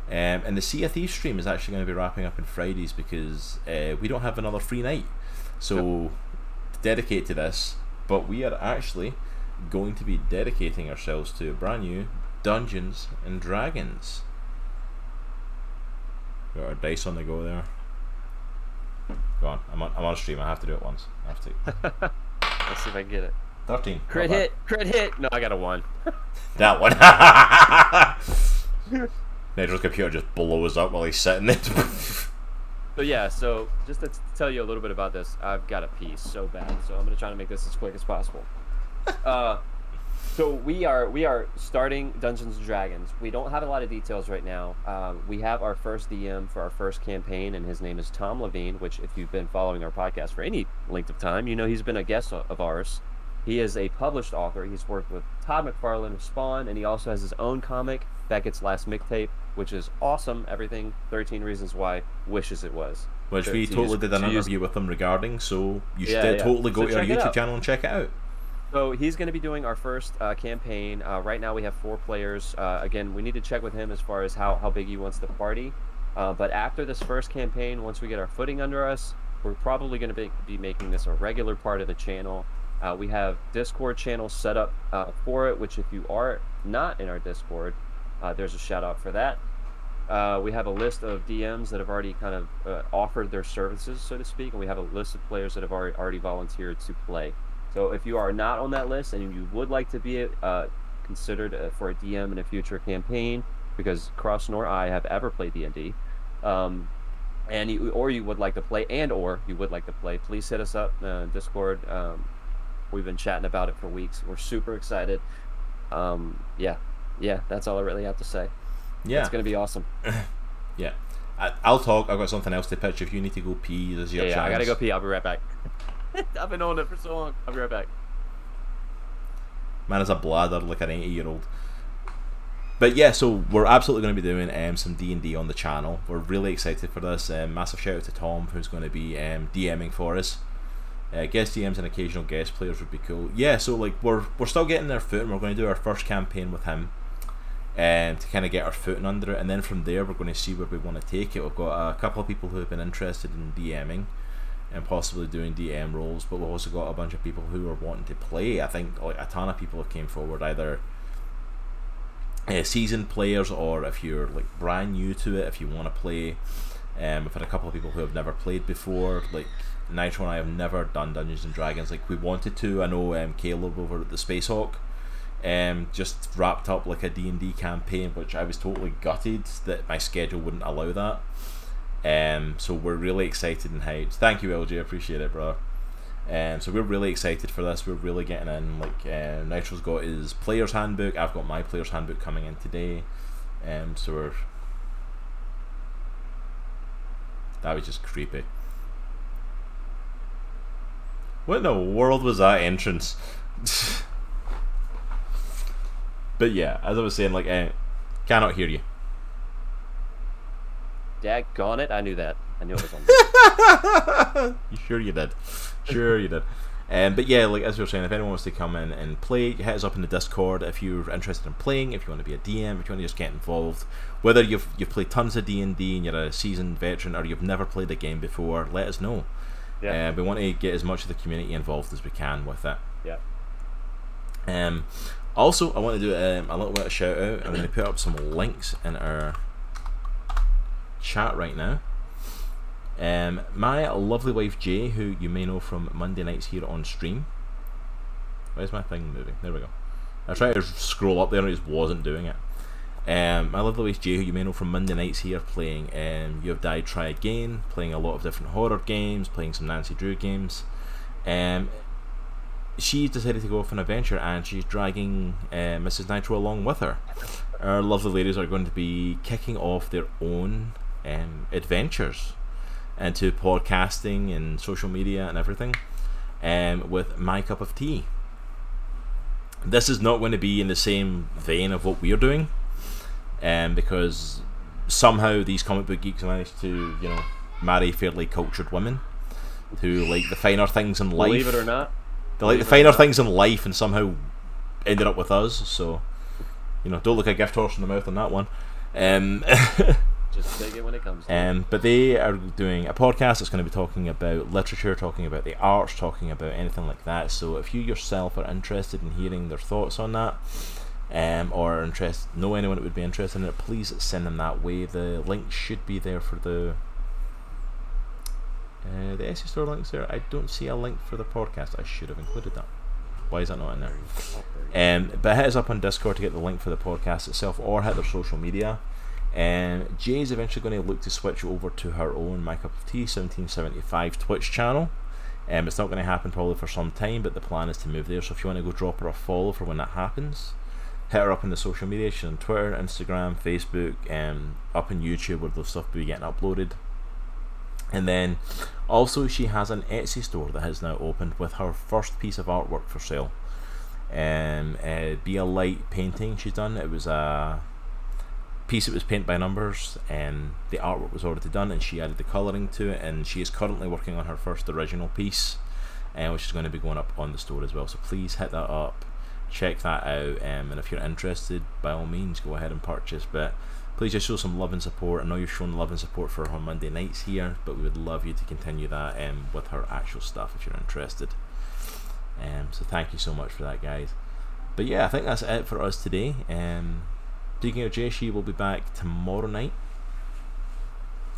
A: Um, and the Sea of Thieves stream is actually going to be wrapping up in Fridays because uh, we don't have another free night. So yep. dedicate to this, but we are actually going to be dedicating ourselves to brand new Dungeons and Dragons. Got our dice on the go there. Go on. I'm on, I'm on stream. I have to do it once. I have
B: to. <laughs> Let's see if I can get it.
A: 13.
B: Crit hit. Crit hit. No, I got a 1. <laughs>
A: that one. <laughs> Nitro's computer just blows up while he's sitting there.
B: so yeah, so just to tell you a little bit about this, I've got a piece so bad, so I'm gonna try to make this as quick as possible. Uh, so we are we are starting Dungeons and Dragons. We don't have a lot of details right now. Um, we have our first DM for our first campaign, and his name is Tom Levine. Which, if you've been following our podcast for any length of time, you know he's been a guest of ours. He is a published author. He's worked with Todd McFarlane of Spawn, and he also has his own comic, Beckett's Last Mixtape, which is awesome. Everything 13 Reasons Why wishes it was.
A: Which we totally did an interview with him regarding, so you should yeah, yeah. totally go so to our YouTube channel and check it out.
B: So he's going to be doing our first uh, campaign. Uh, right now we have four players. Uh, again, we need to check with him as far as how, how big he wants the party. Uh, but after this first campaign, once we get our footing under us, we're probably going to be, be making this a regular part of the channel. Uh, we have Discord channels set up uh, for it, which if you are not in our Discord, there's a shout out for that. we have a list of DMs that have already kind of offered their services, so to speak, and we have a list of players that have already, already volunteered to play. So if you are not on that list and you would like to be uh, considered uh, for a DM in a future campaign, because Cross nor I have ever played D and D, um, and you, or you would like to play, and or you would like to play, please hit us up uh, Discord. Um, we've been chatting about it for weeks. We're super excited. Um, yeah, yeah, that's all I really have to say. Yeah, it's gonna be awesome. <clears throat>
A: yeah, I, will talk. I've got something else to pitch. If you need to go pee, there's your
B: yeah,
A: chance.
B: Yeah, I gotta go pee. I'll be right back. <laughs> I've been on it for so long. I'll be right back.
A: Man is a bladder like an 80 year old. But yeah, so we're absolutely going to be doing um, some D and D on the channel. We're really excited for this. Um, massive shout out to Tom, who's going to be um, DMing for us. Uh, guest DMs and occasional guest players would be cool. Yeah, so like we're we're still getting our foot, and we're going to do our first campaign with him, um, to kind of get our footing under it, and then from there we're going to see where we want to take it. We've got a couple of people who have been interested in DMing and possibly doing DM roles, but we've also got a bunch of people who are wanting to play. I think like a ton of people have came forward either uh, seasoned players or if you're like brand new to it, if you want to play. Um, we've had a couple of people who have never played before, like Nitro and I have never done Dungeons and Dragons. Like we wanted to. I know um, Caleb over at the Space Hawk um, just wrapped up like a D&D campaign, which I was totally gutted that my schedule wouldn't allow that. Um, so we're really excited and hyped. Thank you, LJ. Appreciate it, bro. Um, so we're really excited for this. We're really getting in. Like uh, Nitro's got his player's handbook. I've got my player's handbook coming in today. Um, so we're that was just creepy. What in the world was that entrance? <laughs> but yeah, as I was saying, like, uh, cannot hear you.
B: Daggone it, I knew that. I knew it was on. <laughs>
A: you sure you did? Sure you did. Um, but yeah, like as we were saying, if anyone wants to come in and play, hit us up in the Discord if you're interested in playing. If you want to be a DM, if you want to just get involved, whether you've you've played tons of D and D and you're a seasoned veteran, or you've never played a game before, let us know. Yeah. Uh, we want to get as much of the community involved as we can with it.
B: Yeah.
A: Um, also, I want to do um, a little bit of shout out. I'm going to put up some links in our chat right now. Um, my lovely wife Jay, who you may know from Monday nights here on stream. Where's my thing moving? There we go. I tried to scroll up there and it just wasn't doing it. Um, my lovely wife Jay, who you may know from Monday nights here, playing um, You Have Died, Try Again, playing a lot of different horror games, playing some Nancy Drew games. Um, she's decided to go off on an adventure and she's dragging uh, Mrs. Nitro along with her. Our lovely ladies are going to be kicking off their own um, adventures into podcasting and social media and everything um, with My Cup of Tea. This is not going to be in the same vein of what we're doing um, because somehow these comic book geeks managed to, you know, marry fairly cultured women who like the finer things in life.
B: Believe it or not.
A: They like the finer things in life and somehow ended up with us. So, you know, don't look a gift horse in the mouth on that one. Um, <laughs>
B: Just take it when it comes.
A: Um, but they are doing a podcast that's going to be talking about literature, talking about the arts, talking about anything like that. So if you yourself are interested in hearing their thoughts on that, um, or interest know anyone that would be interested in it, please send them that way. The link should be there for the uh, the Etsy store links there. I don't see a link for the podcast. I should have included that. Why is that not in there? Um, but hit us up on Discord to get the link for the podcast itself, or hit their social media. Um, Jay is eventually going to look to switch over to her own My Cup of Tea 1775 Twitch channel. Um, it's not going to happen probably for some time, but the plan is to move there. So if you want to go drop her a follow for when that happens, hit her up in the social media. She's on Twitter, Instagram, Facebook, um, up on YouTube where the stuff will be getting uploaded. And then also she has an Etsy store that has now opened with her first piece of artwork for sale. Um, uh, be a light painting she's done. It was a piece that was paint by numbers, and the artwork was already done, and she added the colouring to it. And she is currently working on her first original piece, uh, which is going to be going up on the store as well. So please hit that up, check that out, um, and if you're interested, by all means, go ahead and purchase. But please just show some love and support. I know you've shown love and support for her Monday nights here, but we would love you to continue that um, with her actual stuff if you're interested. Um, so thank you so much for that, guys. But yeah, I think that's it for us today. Um, speaking of Jay, she will be back tomorrow night.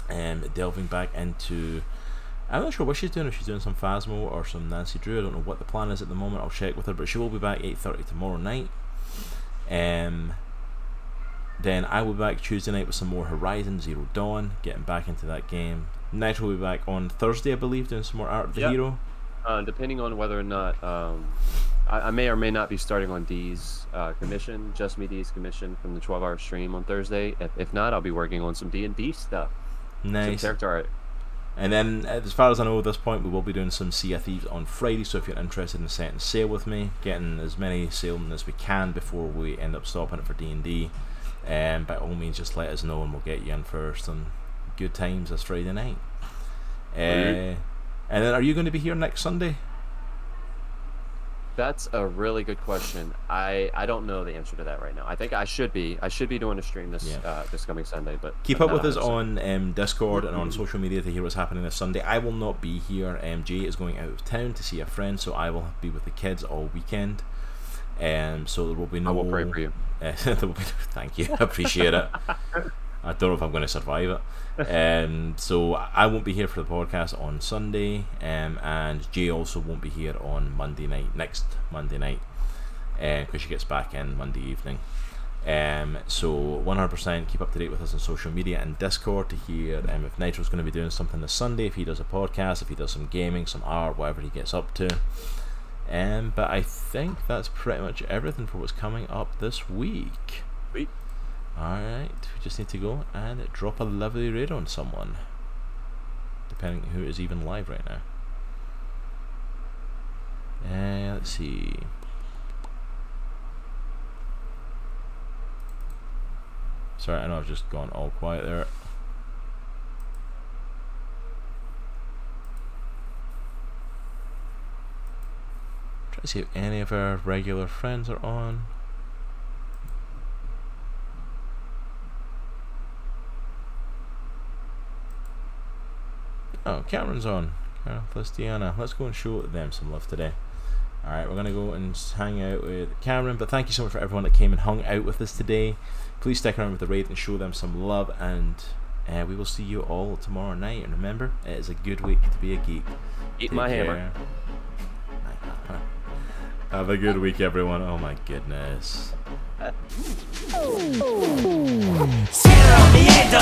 A: Um, delving back into. I'm not sure what she's doing. If she's doing some Phasmo or some Nancy Drew, I don't know what the plan is at the moment. I'll check with her, but she will be back 8:30 tomorrow night. Um, then I will be back Tuesday night with some more Horizon Zero Dawn, getting back into that game. Nitro will be back on Thursday, I believe, doing some more Art of the yep. Hero.
B: Uh, depending on whether or not um, I, I, may or may not be starting on D's uh, commission, just me D's commission from the 12-hour stream on Thursday. If, if not, I'll be working on some D and D stuff.
A: Nice
B: some character art.
A: And then, as far as I know at this point, we will be doing some Sea of Thieves on Friday. So if you're interested in setting sail with me, getting as many sailing as we can before we end up stopping it for D and D, um, by all means, just let us know and we'll get you in for some good times this Friday night. Uh, and then, are you going to be here next Sunday?
B: That's a really good question. I, I don't know the answer to that right now. I think I should be. I should be doing a stream this yeah. uh, this coming Sunday. But
A: keep up with us on um, Discord and on social media to hear what's happening this Sunday. I will not be here. Um, Jay is going out of town to see a friend, so I will be with the kids all weekend. Um, so there will be no.
B: I will pray for you. <laughs>
A: Uh, thank you. I appreciate it. <laughs> I don't know if I'm going to survive it. Um, so I won't be here for the podcast on Sunday, um, and Jay also won't be here on Monday night, next Monday night, because uh, she gets back in Monday evening. Um, so 100% keep up to date with us on social media and Discord to hear um, if Nitro's going to be doing something this Sunday, if he does a podcast, if he does some gaming, some art, whatever he gets up to. Um, but I think that's pretty much everything for what's coming up this week.
B: Sweet.
A: Alright, we just need to go and drop a lovely raid on someone. Depending who is even live right now. Uh, let's see. Sorry, I know I've just gone all quiet there. Try to see if any of our regular friends are on. Oh, Cameron's on. Carol Cristiana. Let's go and show them some love today. Alright, we're going to go and hang out with Cameron, but thank you so much for everyone that came and hung out with us today. Please stick around with the raid and show them some love, and uh, we will see you all tomorrow night. And remember, it is a good week to be a geek.
B: Eat my hammer. <laughs>
A: Have a good week, everyone. Oh my goodness.
C: Cierro mi